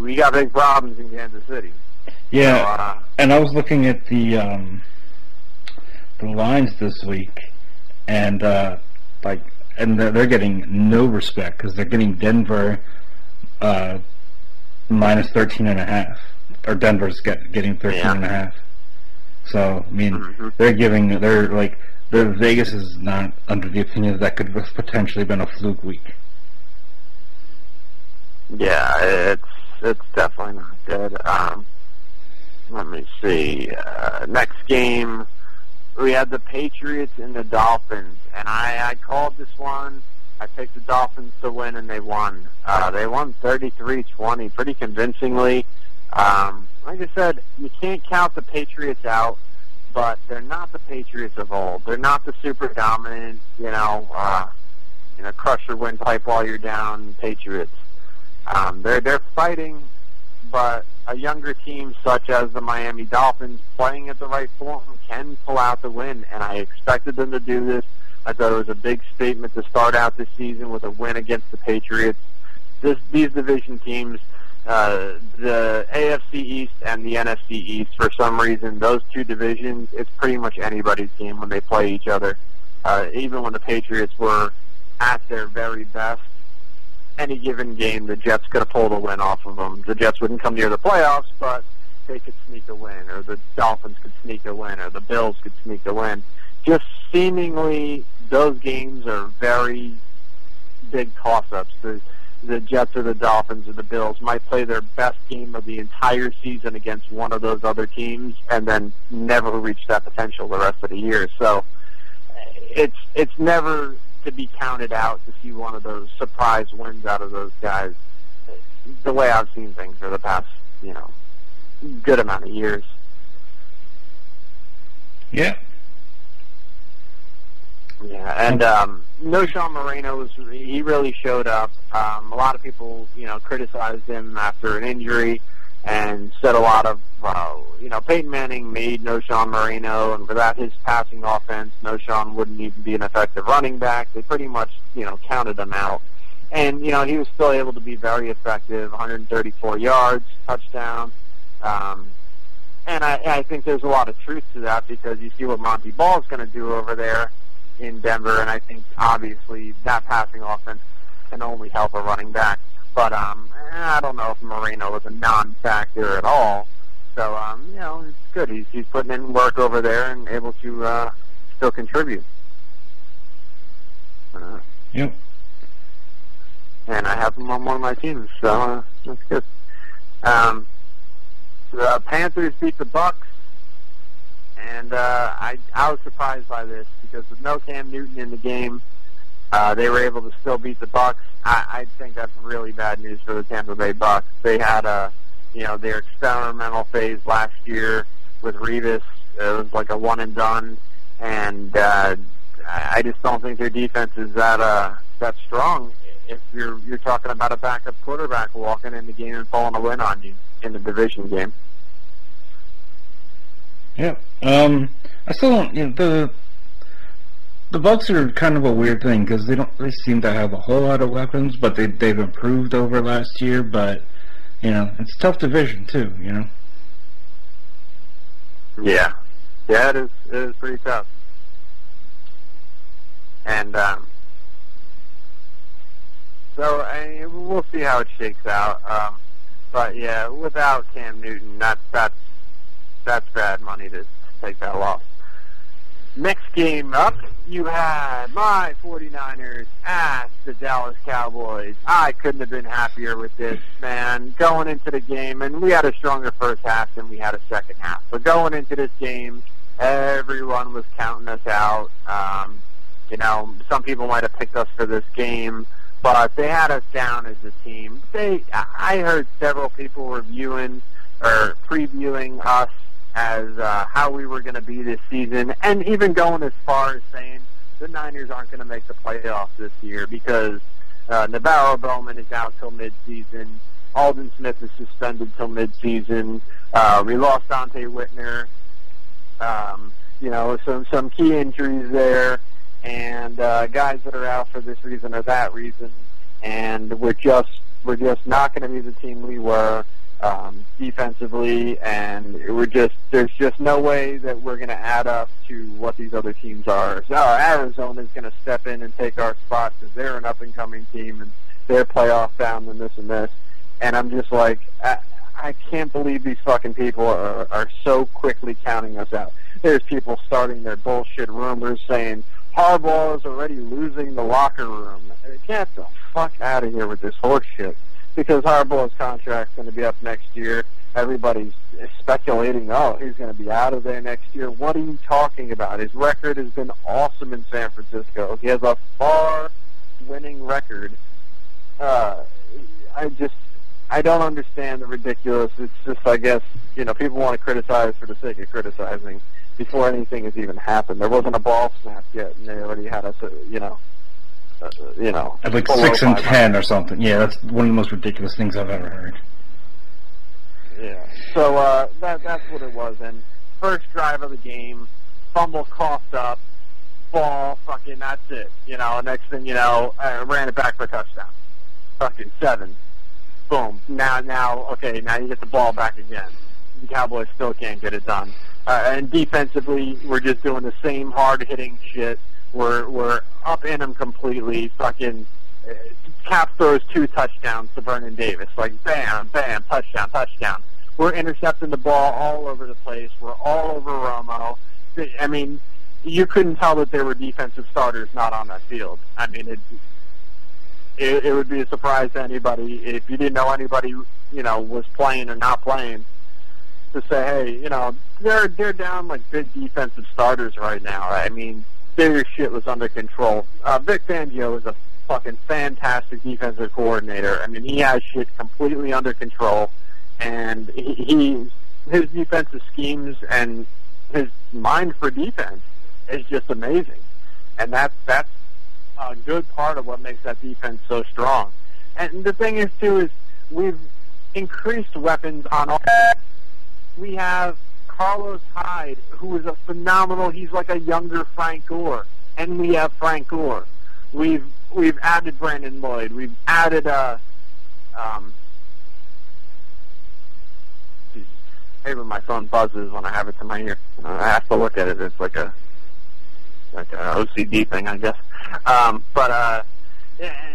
we got big problems in Kansas City. Yeah, So, uh, and I was looking at the um, the lines this week, and uh, like, and they're, they're getting no respect because they're getting Denver uh, minus thirteen and a half, or Denver's get, getting thirteen and a half. So I mean, Mm-hmm. they're giving they're like the Vegas is not under the opinion that that could have potentially been a fluke week. Yeah, it's it's definitely not good. Um, let me see. Uh, next game, we had the Patriots and the Dolphins, and I, I called this one. I picked the Dolphins to win, and they won. Uh, they won 33-20 pretty convincingly. Um, like I said, you can't count the Patriots out, but they're not the Patriots of old. They're not the super dominant, you know, uh, you know, crush your windpipe while you're down Patriots. Um, they're they're fighting, but a younger team such as the Miami Dolphins playing at the right form can pull out the win, and I expected them to do this. I thought it was a big statement to start out this season with a win against the Patriots. This these division teams, uh, the AFC East and the NFC East, for some reason, those two divisions, it's pretty much anybody's game when they play each other. Uh, even when the Patriots were at their very best, any given game, the Jets could have pulled a win off of them. The Jets wouldn't come near the playoffs, but they could sneak a win, or the Dolphins could sneak a win, or the Bills could sneak a win. Just seemingly, those games are very big toss-ups. The the Jets or the Dolphins or the Bills might play their best game of the entire season against one of those other teams, and then never reach that potential the rest of the year. So it's it's never to be counted out to see one of those surprise wins out of those guys. The way I've seen things for the past, you know, good amount of years. Yeah. Yeah, and um, Knowshon Moreno was he really showed up. Um, a lot of people, you know, criticized him after an injury and said a lot of, uh, you know, Peyton Manning made Knowshon Moreno, and without his passing offense, Knowshon wouldn't even be an effective running back. They pretty much, you know, counted him out. And, you know, he was still able to be very effective, 134 yards, touchdown. Um, and I, I think there's a lot of truth to that because you see what Montee Ball's going to do over there in Denver, and I think obviously that passing offense can only help a running back. But um, I don't know if Moreno was a non-factor at all. So um, you know, it's good. He's he's putting in work over there and able to uh, still contribute. Uh, Yep. and I have him on one of my teams, so uh, that's good. Um, the Panthers beat the Bucks, and uh, I I was surprised by this because with no Cam Newton in the game, uh, they were able to still beat the Bucks. I, I think that's really bad news for the Tampa Bay Bucks. They had a you know their experimental phase last year with Revis. It was like a one and done, and uh, I just don't think their defense is that uh, that strong. If you're you're talking about a backup quarterback walking in the game and pulling a win on you in the division game. Yeah. Um, I still don't. You know, the the Bucks are kind of a weird thing because they don't really seem to have a whole lot of weapons, but they they've improved over last year. But you know, it's tough division too. You know. Yeah, yeah, it is. It is pretty tough. And um, so I we'll see how it shakes out. Um, but yeah, without Cam Newton, that's that's that's bad money to take that loss. Next game up, you had my 49ers at the Dallas Cowboys. I couldn't have been happier with this, man. Going into the game, and we had a stronger first half than we had a second half. But going into this game, everyone was counting us out. Um, you know, some people might have picked us for this game, but they had us down as a team. They, I heard several people reviewing or previewing us as uh, how we were going to be this season, and even going as far as saying the Niners aren't going to make the playoffs this year because uh, NaVorro Bowman is out till midseason. Aldon Smith is suspended till midseason. Uh, we lost Donte Whitner. Um, you know, some some key injuries there, and uh, guys that are out for this reason or that reason, and we're just we're just not going to be the team we were um, defensively, and we're just there's just no way that we're going to add up to what these other teams are. So Arizona is going to step in and take our spot because they're an up and coming team and they're playoff bound and this and this. And I'm just like, I, I can't believe these fucking people are, are so quickly counting us out. There's people starting their bullshit rumors saying Harbaugh is already losing the locker room. Get the fuck out of here with this horse shit because Harbaugh's contract's going to be up next year. Everybody's speculating, oh, he's going to be out of there next year. What are you talking about? His record has been awesome in San Francisco. He has a far winning record. Uh, I just, I don't understand the ridiculous. It's just, I guess, you know, people want to criticize for the sake of criticizing before anything has even happened. There wasn't a ball snap yet, and they already had us, uh, you know, uh, you know, At like six and ten or something. Yeah, that's one of the most ridiculous things I've ever heard. Yeah. So uh, that that's what it was. And first drive of the game, fumble coughed up, ball, fucking that's it. You know, next thing you know, I ran it back for a touchdown. Fucking seven. Boom. Now, now, okay, now you get the ball back again. The Cowboys still can't get it done. Uh, and defensively, we're just doing the same hard hitting shit. We're we're up in them completely. Fucking uh, Kap throws two touchdowns to Vernon Davis. Like bam, bam, touchdown, touchdown. We're intercepting the ball all over the place. We're all over Romo. I mean, you couldn't tell that there were defensive starters not on that field. I mean, it it, it would be a surprise to anybody if you didn't know anybody, you know, was playing or not playing. To say, hey, you know, they're they're down like big defensive starters right now. I mean, their shit was under control. Uh, Vic Fangio is a fucking fantastic defensive coordinator. I mean, he has shit completely under control, and he, he his defensive schemes and his mind for defense is just amazing, and that's that's a good part of what makes that defense so strong. And the thing is too is we've increased weapons on all. We have Carlos Hyde, who is a phenomenal. He's like a younger Frank Gore, and we have Frank Gore. We've we've added Brandon Lloyd. We've added uh um. Hey, my phone buzzes when I have it to my ear, I have to look at it. It's like a like a OCD thing, I guess. Um, but uh,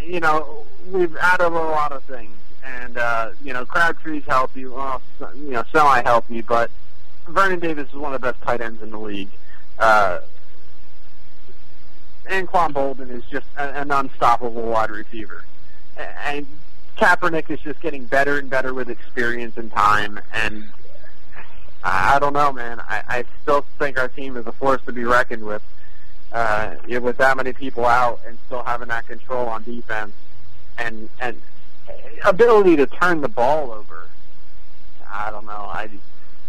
you know, we've added a lot of things, and uh, you know, Crabtree's healthy, well, you know, semi-healthy, but Vernon Davis is one of the best tight ends in the league. Uh, Anquan Boldin is just a, an unstoppable wide receiver, and Kaepernick is just getting better and better with experience and time, and I don't know, man. I, I still think our team is a force to be reckoned with. Uh, with that many people out and still having that control on defense and and ability to turn the ball over. I don't know. I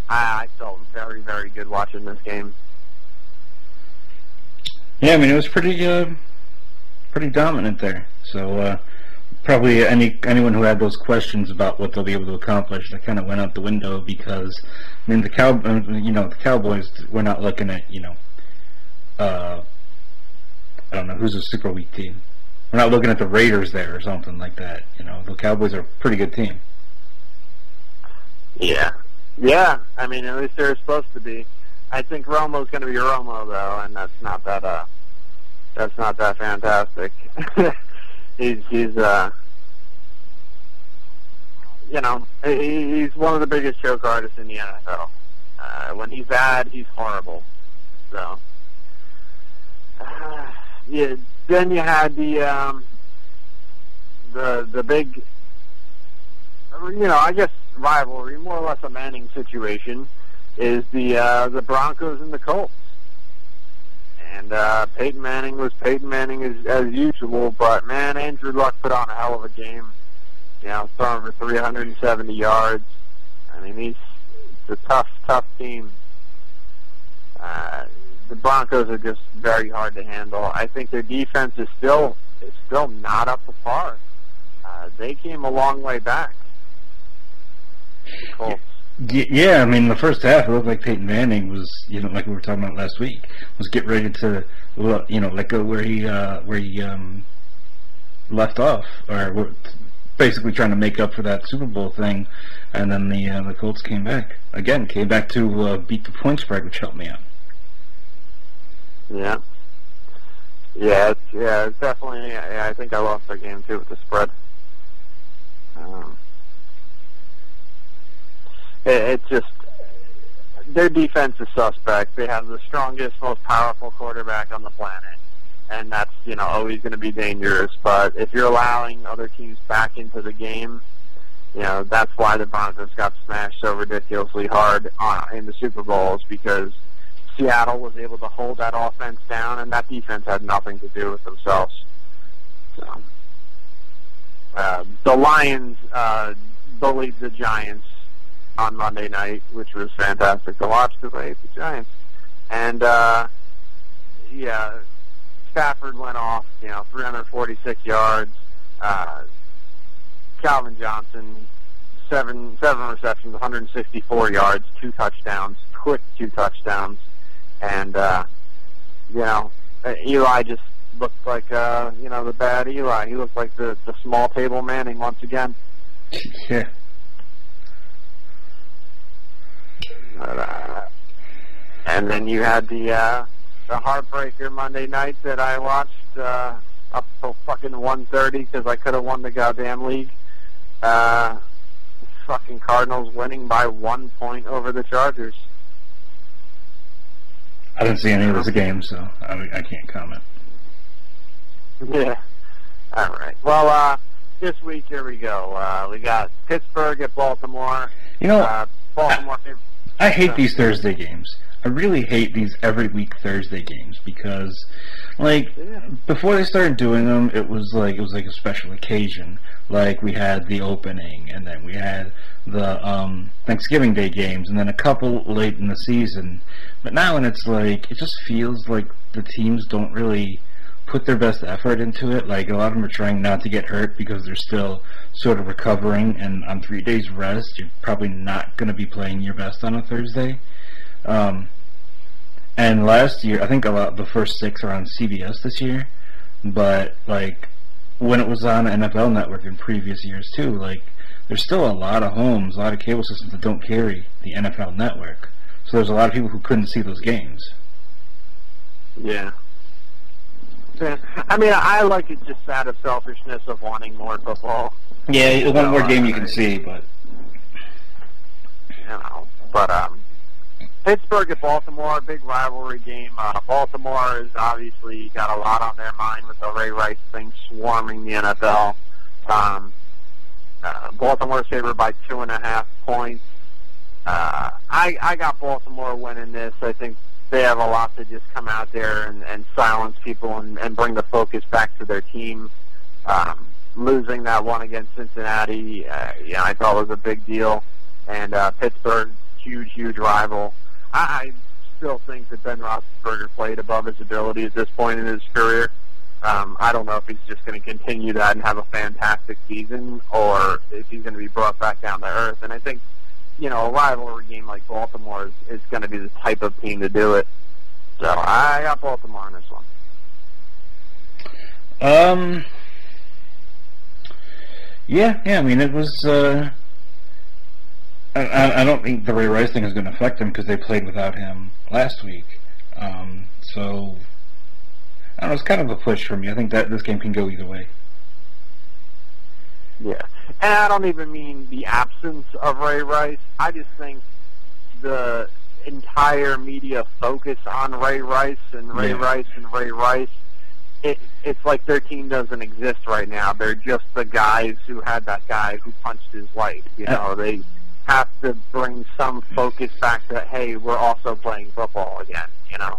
I, I felt very very good watching this game. Yeah, I mean it was pretty uh, pretty dominant there. So uh, probably any anyone who had those questions about what they'll be able to accomplish, that kind of went out the window because I mean the cow, uh, you know, the Cowboys. We're not looking at you know, uh, I don't know who's a super weak team. We're not looking at the Raiders there or something like that. You know, the Cowboys are a pretty good team. Yeah, yeah. I mean, at least they're supposed to be. I think Romo's going to be Romo though, and that's not that. Uh, that's not that fantastic. [laughs] he's he's uh, you know, he, he's one of the biggest choke artists in the NFL. Uh, when he's bad, he's horrible. So, uh, [sighs] yeah, then you had the um, the the big, you know, I guess rivalry, more or less a Manning situation, is the uh, the Broncos and the Colts. And uh, Peyton Manning was Peyton Manning as, as usual, but man, Andrew Luck put on a hell of a game. You know, throwing for 370 yards. I mean, he's it's a tough, tough team. Uh, the Broncos are just very hard to handle. I think their defense is still is still not up to par. Uh, they came a long way back. Colts. Yeah, I mean, the first half it looked like Peyton Manning was, you know, like we were talking about last week, was get ready to, you know, let go where he uh, where he um, left off, or basically trying to make up for that Super Bowl thing, and then the uh, the Colts came back again, came back to uh, beat the point spread, which helped me out. Yeah. Yeah, it's, yeah, it's definitely. Yeah, I think I lost that game too with the spread. Um, it, it's just their defense is suspect. They have the strongest, most powerful quarterback on the planet, and that's you know always going to be dangerous. But if you're allowing other teams back into the game, you know that's why the Broncos got smashed so ridiculously hard uh, in the Super Bowls because Seattle was able to hold that offense down, and that defense had nothing to do with themselves. So, uh, the Lions uh, bullied the Giants on Monday night, which was fantastic to watch because I hate the Giants. And uh, yeah, Stafford went off, you know, 346 yards. Uh, Calvin Johnson, seven seven receptions, 164 yards, two touchdowns, quick two touchdowns and uh, you know Eli just looked like uh, you know the bad Eli. He looked like the the small table Manning once again. Yeah. Uh, and then you had the uh, the heartbreaker Monday night that I watched uh, up till fucking 1:30 because I could have won the goddamn league. Uh, fucking Cardinals winning by one point over the Chargers. I didn't see any of those games, so I, I can't comment. Yeah. All right. Well, uh, this week here we go. Uh, we got Pittsburgh at Baltimore. You know, uh, Baltimore. I hate these Thursday games. I really hate these every week Thursday games because, like, before they started doing them, it was like it was like a special occasion. Like we had the opening, and then we had the um, Thanksgiving Day games, and then a couple late in the season. But now, when it's like, it just feels like the teams don't really put their best effort into it. Like a lot of them are trying not to get hurt because they're still sort of recovering, and on three days rest, you're probably not going to be playing your best on a Thursday. Um, and last year, I think a lot the first six are on CBS this year, but like when it was on NFL Network in previous years too, like there's still a lot of homes, a lot of cable systems that don't carry the NFL Network. So there's a lot of people who couldn't see those games. Yeah. Yeah. I mean, I like it just out of selfishness of wanting more football. Yeah, one more game you can see, but you know. But um, Pittsburgh at Baltimore, big rivalry game. Uh, Baltimore has obviously got a lot on their mind with the Ray Rice thing swarming the NFL. Um, uh, Baltimore favored by two and a half points. Uh, I I got Baltimore winning this. I think they have a lot to just come out there and, and silence people and, and bring the focus back to their team. Um, losing that one against Cincinnati, uh, yeah, I thought was a big deal. And uh, Pittsburgh, huge, huge rival. I, I still think that Ben Roethlisberger played above his ability at this point in his career. Um, I don't know if he's just going to continue that and have a fantastic season, or if he's going to be brought back down to earth. And I think, you know, a rivalry game like Baltimore is, is going to be the type of team to do it. So I got Baltimore on this one. Um. Yeah, yeah. I mean, it was. Uh, I, I don't think the Ray Rice thing is going to affect them because they played without him last week. Um, so I don't know. It's kind of a push for me. I think that this game can go either way. Yeah. And I don't even mean the absence of Ray Rice. I just think the entire media focus on Ray Rice and Ray Yeah. Rice and Ray Rice, it it's like their team doesn't exist right now. They're just the guys who had that guy who punched his wife. You know, they have to bring some focus back to hey, we're also playing football again. You know.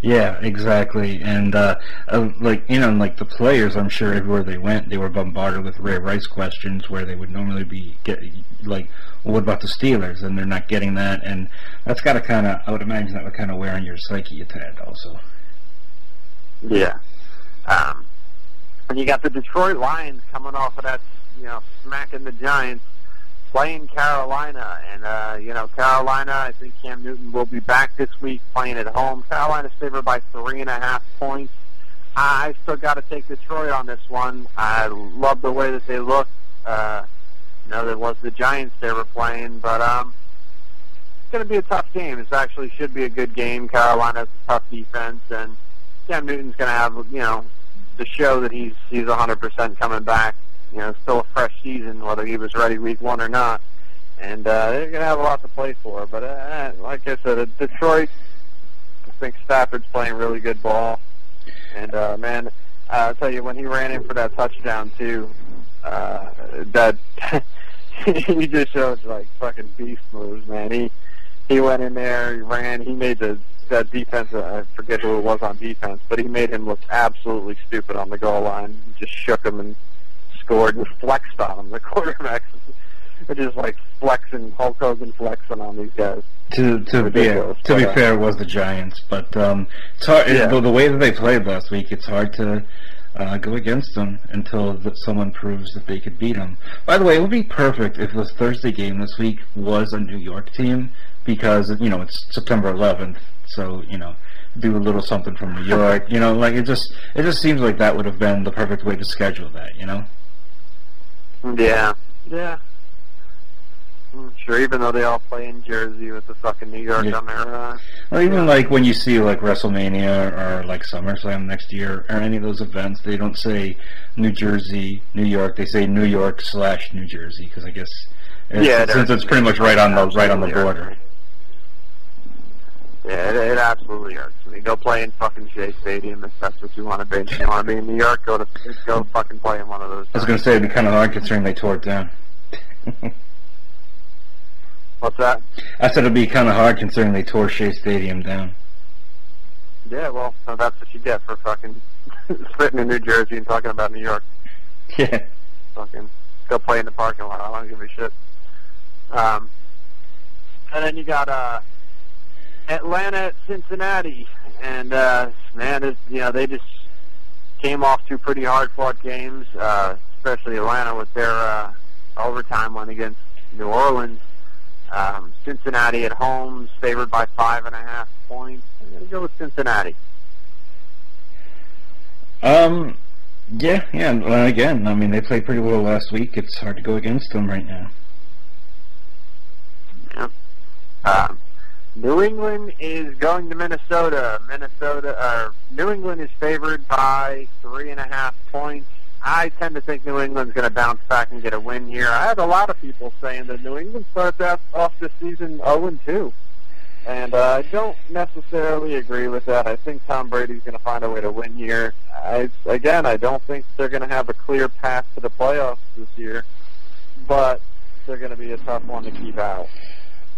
Yeah, exactly. And uh, uh, like you know, like the players, I'm sure everywhere they went, they were bombarded with Ray Rice questions where they would normally be get like, well, what about the Steelers? And they're not getting that, and that's got to kind of, I would imagine that would kind of wear on your psyche a tad, also. Yeah. Um, and you got the Detroit Lions coming off of that, you know, smacking the Giants, playing Carolina, and uh, you know, Carolina. I think Cam Newton will be back this week playing at home. Carolina's favored by three and a half points. I still got to take Detroit on this one. I love the way that they look. Uh, you know, there was the Giants they were playing, but um, it's going to be a tough game. It actually should be a good game. Carolina's a tough defense, and Cam Newton's going to have, you know, to show that he's he's 100% coming back. You know, still a fresh season, whether he was ready week one or not. And uh, they're going to have a lot to play for. But uh, like I said, Detroit, I think Stafford's playing really good ball. And uh, man, I'll tell you, when he ran in for that touchdown too, uh, that [laughs] he just showed like fucking beast moves, man. He he went in there, he ran, he made the that defense. Uh, I forget who it was on defense, but he made him look absolutely stupid on the goal line. Just shook him and scored and flexed on him. The [laughs] quarterbacks are just like flexing, Hulk Hogan flexing on these guys. To to be Ridiculous, to be uh, fair, it was the Giants, but um, it's hard. Yeah. The, the way that they played last week, it's hard to uh, go against them until that someone proves that they could beat them. By the way, it would be perfect if this Thursday game this week was a New York team because you know it's September 11th, so you know do a little something from New York. You know, like it just it just seems like that would have been the perfect way to schedule that. You know. Yeah, yeah. Mm, Sure, even though they all play in Jersey with the fucking New York Yeah. on their uh, Well, even like when you see like WrestleMania or like SummerSlam next year or any of those events, they don't say New Jersey, New York. They say New York slash New Jersey because I guess it's, Yeah, since it's pretty much right on the right on the border. Yeah, it, it absolutely hurts. I mean, go play in fucking Shea Stadium if that's what you want to be. If you want to be in New York, go to go fucking play in one of those. I was gonna say it'd be kind of hard considering they tore it down. [laughs] What's that? I said it'd be kind of hard considering they tore Shea Stadium down. Yeah, well, so that's what you get for fucking [laughs] spitting in New Jersey and talking about New York. Yeah. Fucking go play in the parking lot. I don't give a shit. Um, and then you got uh, Atlanta at Cincinnati, and uh, man, it, you know they just came off two pretty hard-fought games, uh, especially Atlanta with their uh, overtime win against New Orleans. Um, Cincinnati at home, favored by five and a half points. I'm gonna go with Cincinnati. Um. Yeah. Yeah. Well, again, I mean, they played pretty well last week. It's hard to go against them right now. Yeah. Um, New England is going to Minnesota. Minnesota, uh, New England is favored by three and a half points. I tend to think New England's going to bounce back and get a win here. I have a lot of people saying that New England starts off, off the season 0 and 2. And uh, I don't necessarily agree with that. I think Tom Brady's going to find a way to win here. I, again, I don't think they're going to have a clear path to the playoffs this year, but they're going to be a tough one to keep out.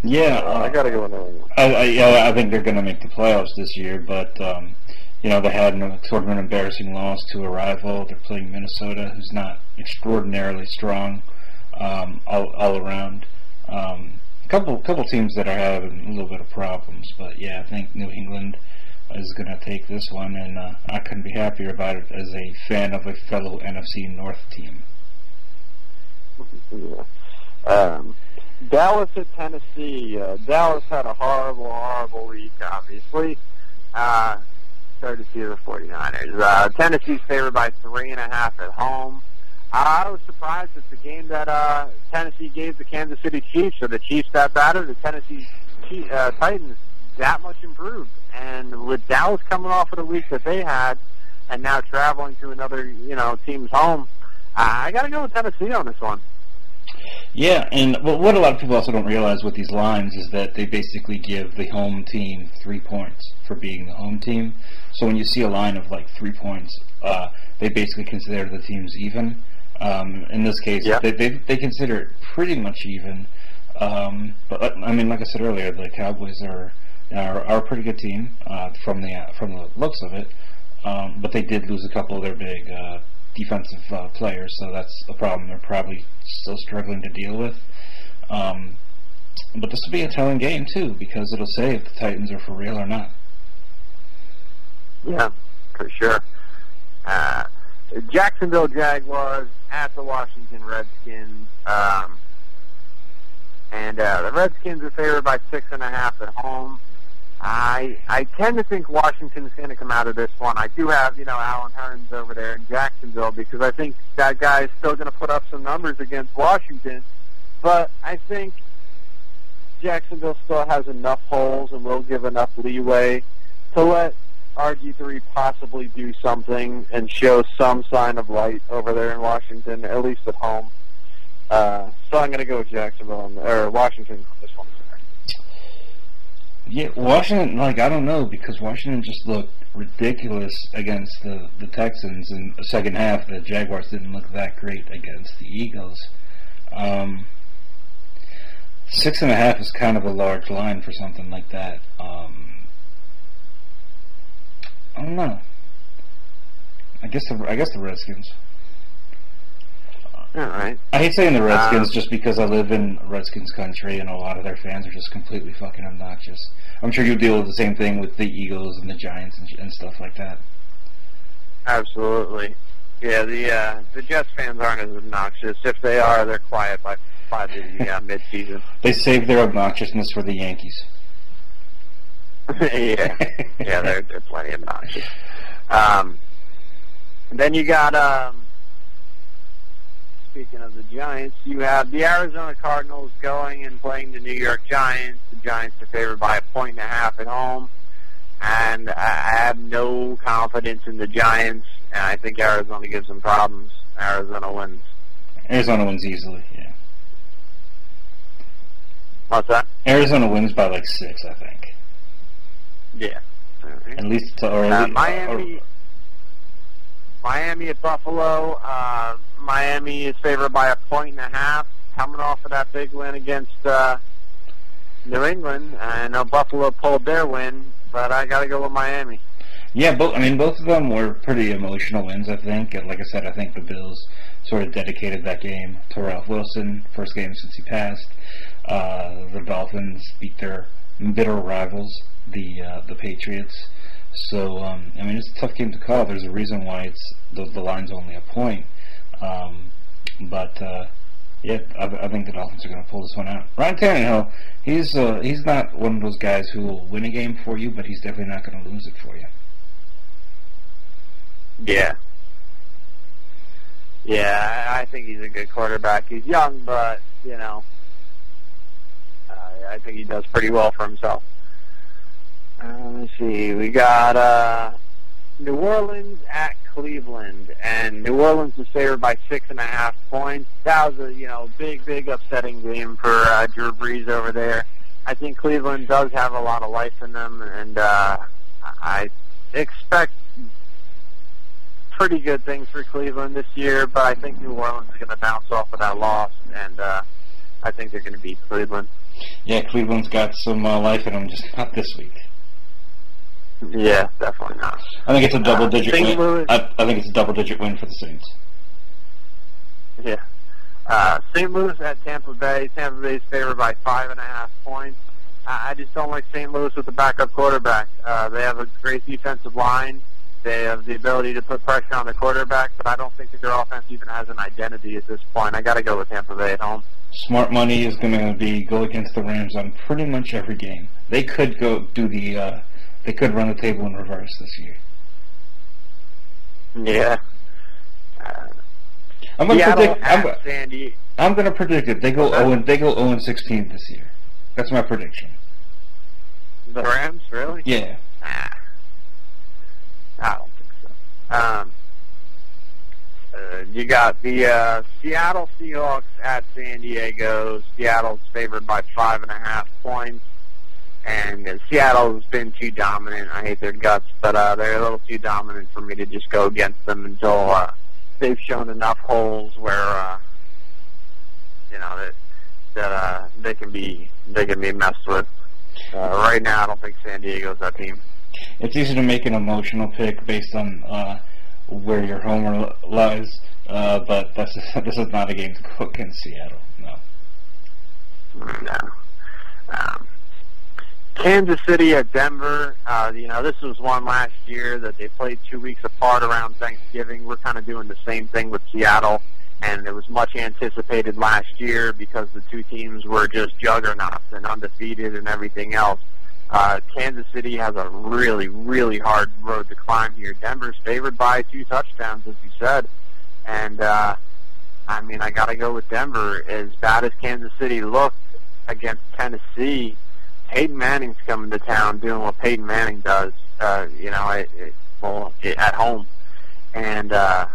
Yeah. Uh, I got to go with England. I, I, yeah, I think they're going to make the playoffs this year, but um, you know they had an, sort of an embarrassing loss to a rival. They're playing Minnesota, who's not extraordinarily strong um, all, all around. Um, a couple couple teams that are having a little bit of problems, but yeah, I think New England is going to take this one, and uh, I couldn't be happier about it as a fan of a fellow NFC North team. Yeah. Um, Dallas at Tennessee. Uh, Dallas had a horrible, horrible week, obviously. Uh, courtesy of the 49ers. Uh, Tennessee's favored by three and a half at home. I was surprised at the game that uh, Tennessee gave the Kansas City Chiefs, or the Chiefs that battered the Tennessee Chief, uh, Titans, that much improved. And with Dallas coming off of the week that they had, and now traveling to another, you know, team's home, I got to go with Tennessee on this one. Yeah, and well, what a lot of people also don't realize with these lines is that they basically give the home team three points for being the home team. So when you see a line of like three points, uh, they basically consider the teams even. Um, in this case, Yeah. they, they they consider it pretty much even. Um, but uh, I mean, like I said earlier, the Cowboys are are, are a pretty good team uh, from the uh, from the looks of it. Um, but they did lose a couple of their big uh, defensive uh, players, so that's a problem they're probably still struggling to deal with. Um, but this will be a telling game too, because it'll say if the Titans are for real or not. Yeah, for sure. Uh, Jacksonville Jaguars at the Washington Redskins. Um, and uh, the Redskins are favored by six and a half at home. I I tend to think Washington's going to come out of this one. I do have you know Allen Hurns over there in Jacksonville because I think that guy is still going to put up some numbers against Washington, but I think Jacksonville still has enough holes and will give enough leeway to let RG3 possibly do something and show some sign of light over there in Washington, at least at home. Uh, so I'm going to go with Jacksonville on, or Washington on this one. Yeah, Washington, like I don't know, because Washington just looked ridiculous against the the Texans in the second half. The Jaguars didn't look that great against the Eagles. Um, six and a half is kind of a large line for something like that. Um, I don't know. I guess the I guess the Redskins. All right. I hate saying the Redskins Um, just because I live in Redskins country and a lot of their fans are just completely fucking obnoxious. I'm sure you deal with the same thing with the Eagles and the Giants and, and stuff like that. Absolutely. Yeah, the uh, the Jets fans aren't as obnoxious. If they are, they're quiet by by the uh, [laughs] mid-season. They save their obnoxiousness for the Yankees. [laughs] yeah, yeah, they're they're plenty obnoxious. Um, then you got um, speaking of the Giants, you have the Arizona Cardinals going and playing the New York Giants. The Giants are favored by a point and a half at home, and I have no confidence in the Giants. And I think Arizona gives them problems. Arizona wins. Arizona wins easily. Yeah, What's that? Arizona wins by like six, I think. Yeah. At least, to, or at Uh, least- Miami, Miami at Buffalo. Uh, Miami is favored by a point and a half, coming off of that big win against uh, New England. I know Buffalo pulled their win, but I got to go with Miami. Yeah, both. I mean, both of them were pretty emotional wins. I think. And like I said, I think the Bills sort of dedicated that game to Ralph Wilson, first game since he passed. Uh, the Dolphins beat their bitter rivals, the uh, the Patriots. So um, I mean, it's a tough game to call. There's a reason why it's the, the line's only a point. Um, but uh, yeah, I, I think the Dolphins are going to pull this one out. Ryan Tannehill, he's uh, he's not one of those guys who will win a game for you, but he's definitely not going to lose it for you. Yeah. Yeah, I think he's a good quarterback. He's young, but, you know, uh, I think he does pretty well for himself. Uh, let's see. We got uh, New Orleans at Cleveland, and New Orleans is favored by six and a half points. That was a you know big, big upsetting game for uh, Drew Brees over there. I think Cleveland does have a lot of life in them, and uh, I expect pretty good things for Cleveland this year. But I think New Orleans is going to bounce off of that loss, and uh, I think they're going to beat Cleveland. Yeah, Cleveland's got some uh, life in them, just not this week. Yeah, definitely not. I think it's a double-digit St. win. Louis- I, I think it's a double-digit win for the Saints. Yeah. Uh, St. Louis at Tampa Bay. Tampa Bay is favored by five and a half points. I I just don't like St. Louis with the backup quarterback. Uh, they have a great defensive line. They have the ability to put pressure on the quarterback, but I don't think that their offense even has an identity at this point. I got to go with Tampa Bay at home. Smart money is going to be go against the Rams on pretty much every game. They could go do the. Uh, they could run the table in reverse this year. Yeah. Uh, I'm going to Seattle predict. I'm, San Diego. I'm going to predict it. They go 0. and They go 0 and 16 this year. That's my prediction. The Rams, really? Yeah. Ah. I don't think so. Um, uh, you got the uh, Seattle Seahawks at San Diego. Seattle's favored by five and a half points, and uh, Seattle's been too dominant. I hate their guts, but uh, they're a little too dominant for me to just go against them until uh, they've shown enough holes where uh, you know that that uh, they can be they can be messed with. Uh, right now, I don't think San Diego's that team. It's easy to make an emotional pick based on uh, where your homer lies, uh, but this is, [laughs] this is not a game to go against Seattle. No. No. Um, Kansas City at Denver. Uh, you know, this was one last year that they played two weeks apart around Thanksgiving. We're kind of doing the same thing with Seattle, and it was much anticipated last year because the two teams were just juggernauts and undefeated and everything else. Uh, Kansas City has a really, really hard road to climb here. Denver's favored by two touchdowns, as you said, and uh, I mean, I got to go with Denver. As bad as Kansas City looked against Tennessee, Peyton Manning's coming to town doing what Peyton Manning does. Uh, you know, it, it, well, it, at home, and uh,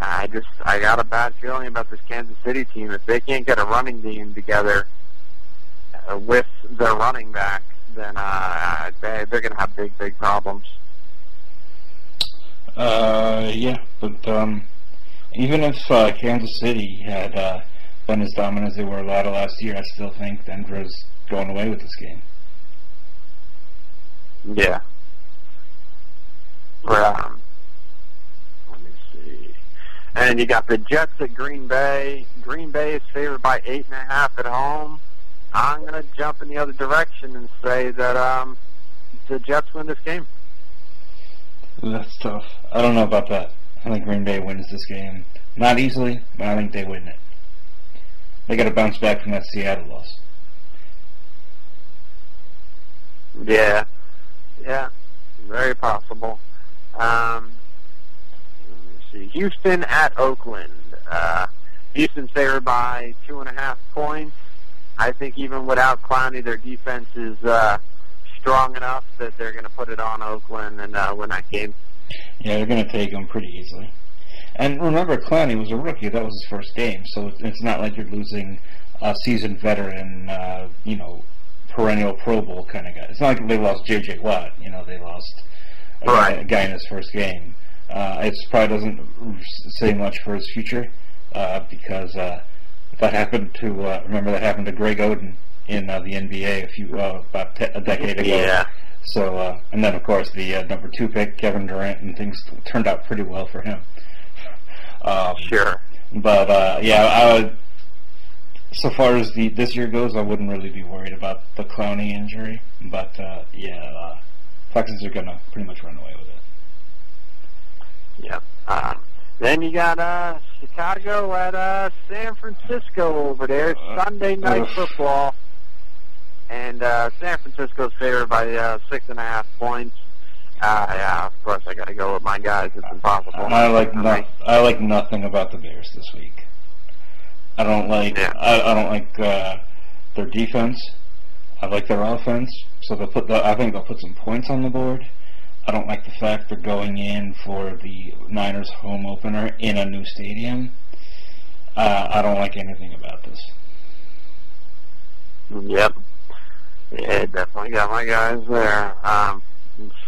I just I got a bad feeling about this Kansas City team. If they can't get a running game together uh, with their running back, then uh, they, they're going to have big, big problems. Uh, yeah, but um, even if uh, Kansas City had uh, been as dominant as they were a lot of last year, I still think Denver's going away with this game. Yeah. Um, let me see. And you got the Jets at Green Bay. Green Bay is favored by eight and a half at home. I'm going to jump in the other direction and say that um, the Jets win this game. That's tough. I don't know about that. I think Green Bay wins this game. Not easily, but I think they win it. They got to bounce back from that Seattle loss. Yeah, yeah, very possible. Um, let me see. Houston at Oakland. Uh, Houston's favored by two and a half points. I think even without Clowney, their defense is uh, strong enough that they're going to put it on Oakland and uh, win that game. Yeah, they're going to take them pretty easily. And remember, Clowney was a rookie. That was his first game, so it's not like you're losing a seasoned veteran, uh, you know, perennial Pro Bowl kind of guy. It's not like they lost J.J. Watt. You know, they lost a, Right. guy, a guy in his first game. Uh, it probably doesn't say much for his future uh, because uh, that happened to uh, remember that happened to Greg Oden in uh, the NBA a few uh, about te- a decade ago. Yeah. So uh, and then of course the uh, number two pick Kevin Durant and things turned out pretty well for him. [laughs] Um, Sure. but uh, yeah, I would, so far as the this year goes, I wouldn't really be worried about the Clowney injury. But uh, yeah, uh, Texans are gonna pretty much run away with it. Yep. Um, then you got uh, Chicago at uh, San Francisco over there. Sunday night football. And uh, San Francisco's favored by uh, six and a half points. Uh, yeah, of course I got to go with my guys. It's impossible. I like no. I like nothing about the Bears this week. I don't like Yeah. I, I don't like uh, their defense. I like their offense. So they'll put the, I think they'll put some points on the board. I don't like the fact they're going in for the Niners home opener in a new stadium. Uh, I don't like anything about this. Yep. Yeah, definitely got my guys there. Um,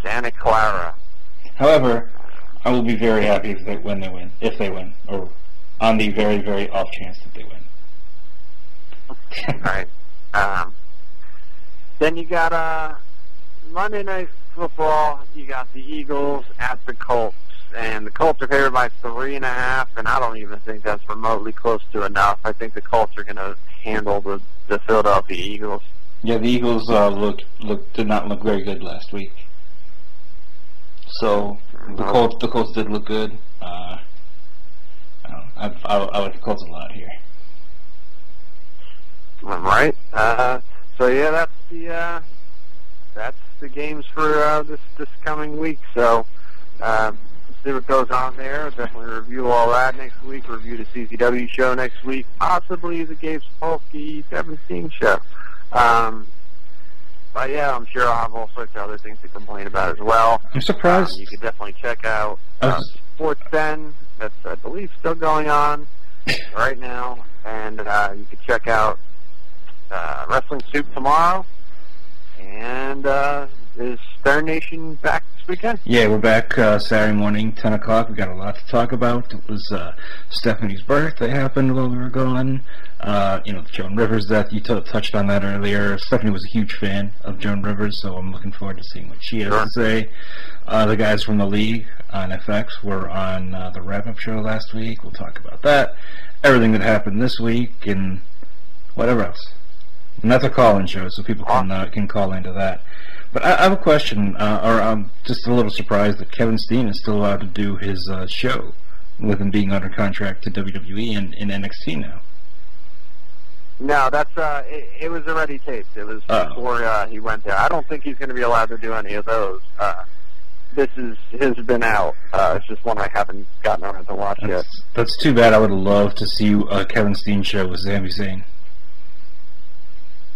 Santa Clara. However, I will be very happy if they when they win, if they win, or on the very very off chance that they win. right. Um, then you got uh, Monday Night Football. You got the Eagles at the Colts, and the Colts are favored by three and a half. And I don't even think that's remotely close to enough. I think the Colts are going to handle the the Philadelphia Eagles. Yeah, the Eagles uh, looked look did not look very good last week. So the Colts the Colts did look good. Uh, I, I, I, the Colts a lot here. Right. Uh, so yeah, that's the uh, that's the games for uh, this this coming week. So uh, see what goes on there. Definitely review all that next week. Review the CZW show next week. Possibly the Gabe Sapolsky 17 show. Um, but yeah, I'm sure I'll have all sorts of other things to complain about as well. I'm surprised. Um, you could definitely check out uh, Sports Den. That's I believe still going on [coughs] right now, and uh, you can check out uh, Wrestling Soup tomorrow. And uh, is Star Nation back this weekend? Yeah, we're back uh, Saturday morning, 10 o'clock. We got a lot to talk about. It was uh, Stephanie's birthday happened while we were gone. Uh, you know, Joan Rivers' death. You t- touched on that earlier. Stephanie was a huge fan of Joan Rivers, so I'm looking forward to seeing what she has Sure. to say. Uh, the guys from the league on FX were on uh, the wrap-up show last week. We'll talk about that. Everything that happened this week and whatever else. And that's a call-in show, so people can uh, can call into that. But I, I have a question, uh, or I'm just a little surprised that Kevin Steen is still allowed to do his uh, show with him being under contract to WWE and in NXT now. No, that's uh, it, it was already taped. It was Oh. before uh, he went there. I don't think he's going to be allowed to do any of those. Uh, this is has been out. Uh, it's just one I haven't gotten around to watch yet. That's, that's too bad. I would love to see uh, Kevin Steen show with Sami Zayn.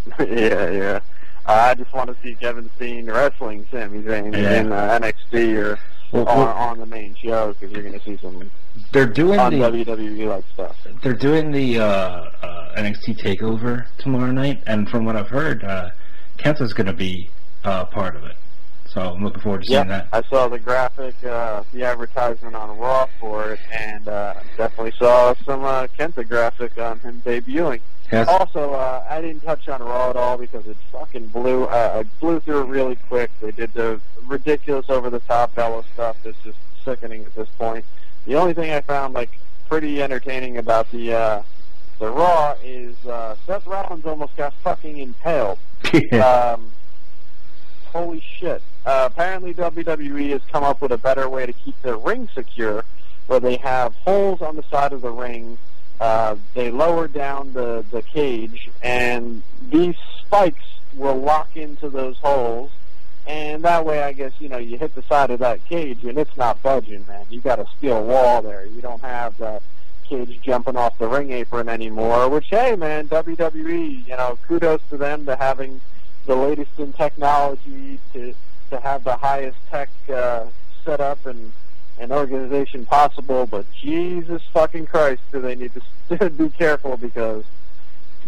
[laughs] yeah, yeah. Uh, I just want to see Kevin Steen wrestling Sami Zayn Yeah. in uh, NXT or Well, on, on the main show because you're going to see some They're doing on the WWE like stuff. they're doing the uh, uh, NXT Takeover tomorrow night, and from what I've heard, uh, Kenta's going to be uh, part of it. So I'm looking forward to seeing Yeah, that. I saw the graphic, uh, the advertisement on Raw for it, and uh, definitely saw some uh, Kenta graphic on him debuting. Yes. Also, uh, I didn't touch on Raw at all because it fucking blew. Uh, I blew through it really quick. They did the ridiculous, over-the-top Bella stuff. That's just sickening at this point. The only thing I found like pretty entertaining about the uh, the Raw is uh, Seth Rollins almost got fucking impaled. [laughs] Um, holy shit. Uh, apparently WWE has come up with a better way to keep their ring secure where they have holes on the side of the ring. Uh, they lower down the, the cage and these spikes will lock into those holes and that way I guess, you know, you hit the side of that cage and it's not budging, man. You got a steel wall there. You don't have that cage jumping off the ring apron anymore, which, hey, man, WWE, you know, kudos to them to having the latest in technology to to have the highest tech uh, setup and and organization possible. But Jesus fucking Christ, do they need to [laughs] be careful because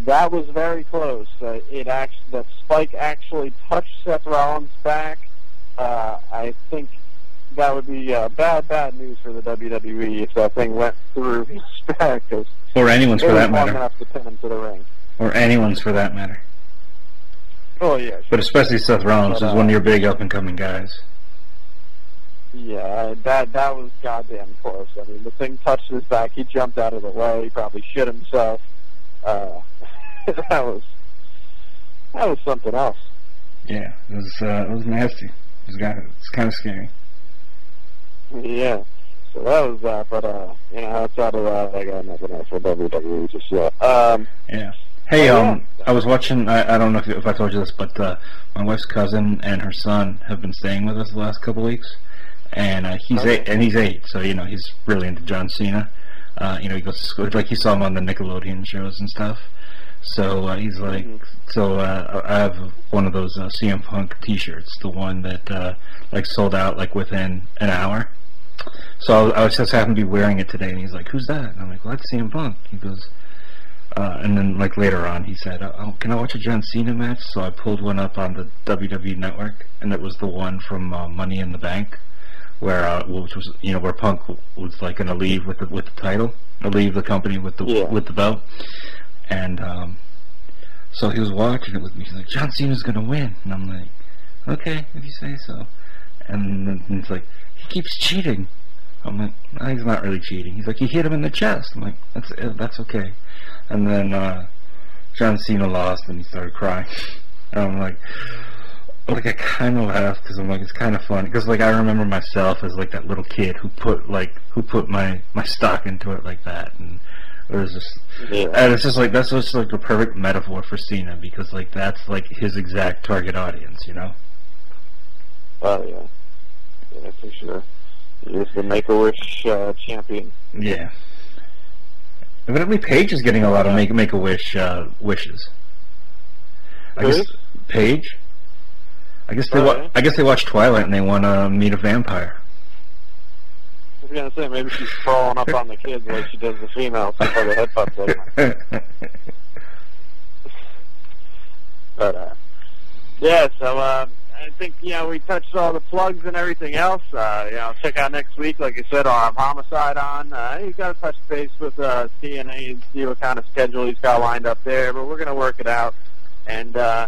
that was very close. Uh, it actually that spike actually touched Seth Rollins' back. Uh, I think that would be uh, bad, bad news for the WWE if that thing went through his [laughs] back. Cause Or anyone's for that long matter. enough to pin him to the ring. Or anyone's for that matter. Oh yeah, But especially Seth Rollins, who's one of your big up and coming guys. Yeah, that that was goddamn close. I mean, the thing touched his back. He jumped out of the way. He probably shit himself. Uh, [laughs] that was that was something else. Yeah, it was uh, it was nasty. It was, kind of, it's kind of scary. Yeah. So that was that. But uh, you know, outside of that, I got nothing else for WWE just yet. Um, Yeah. Hey, Oh, um, I was watching. I, I don't know if, if I told you this, but uh, my wife's cousin and her son have been staying with us the last couple of weeks, and uh, he's Okay. eight, and he's eight, so you know he's really into John Cena. Uh, you know, he goes to school like he saw him on the Nickelodeon shows and stuff. So uh, he's like, Mhm. so uh, I have one of those uh, CM Punk T-shirts, the one that uh, like sold out like within an hour. So I was just happened to be wearing it today, and he's like, "Who's that?" And I'm like, "Well, that's CM Punk." He goes, uh, and then like later on, he said, oh, "Can I watch a John Cena match?" So I pulled one up on the WWE Network, and it was the one from uh, Money in the Bank, where uh, which was you know where Punk was like going to leave with the with the title, or leave the company with the Yeah. with the belt, and um, so he was watching it with me. He's like, "John Cena's going to win," and I'm like, "Okay, if you say so." And then he's like, "He keeps cheating." I'm like, no, he's not really cheating. He's like, he hit him in the chest. I'm like, that's uh, that's okay. And then uh, John Cena lost, and he started crying. [laughs] And I'm like, like I kind of laughed because I'm like, it's kind of funny because like I remember myself as like that little kid who put like who put my my stock into it like that, and it was just yeah. and it's just like that's just like the perfect metaphor for Cena because like that's like his exact target audience, you know. Oh yeah. Yeah, for sure. Is the Make a Wish uh, champion. Yeah. Evidently, Paige is getting a lot of make make a wish uh, wishes. I Who guess? Paige. I guess they. Oh, Wa- I guess they watch Twilight and they want to meet a vampire. I was gonna say maybe she's crawling up on the kids like she does the females before the head pops. [laughs] But uh, yeah, so uh, I think you know we touched all the plugs and everything else. Uh, you know, check out next week, like I said, I'll have homicide on. Uh, he's got to touch base with uh, TNA and see what kind of schedule he's got lined up there, but we're gonna work it out, and uh,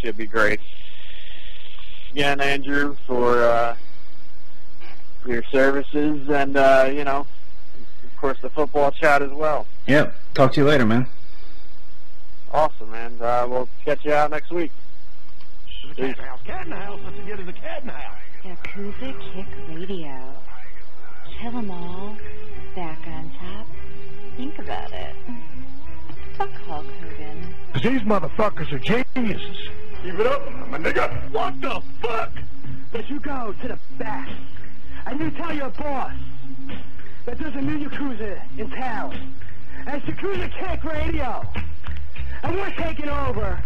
should be great. Again, Andrew, for uh, your services, and uh, you know, of course, the football chat as well. Yep. Talk to you later, man. Awesome, man. Uh, we'll catch you out next week. Peace. Cat in the house. Let's get in the cat in the house. Yakuza Kick Radio. Kill 'em all. Back on top. Think about it. Fuck Hulk Hogan. These motherfuckers are geniuses. Keep it up, my nigga. What the fuck? that you go to the back and you tell your boss that there's a new Yakuza in town. And it's Yakuza Kick Radio. And we're taking over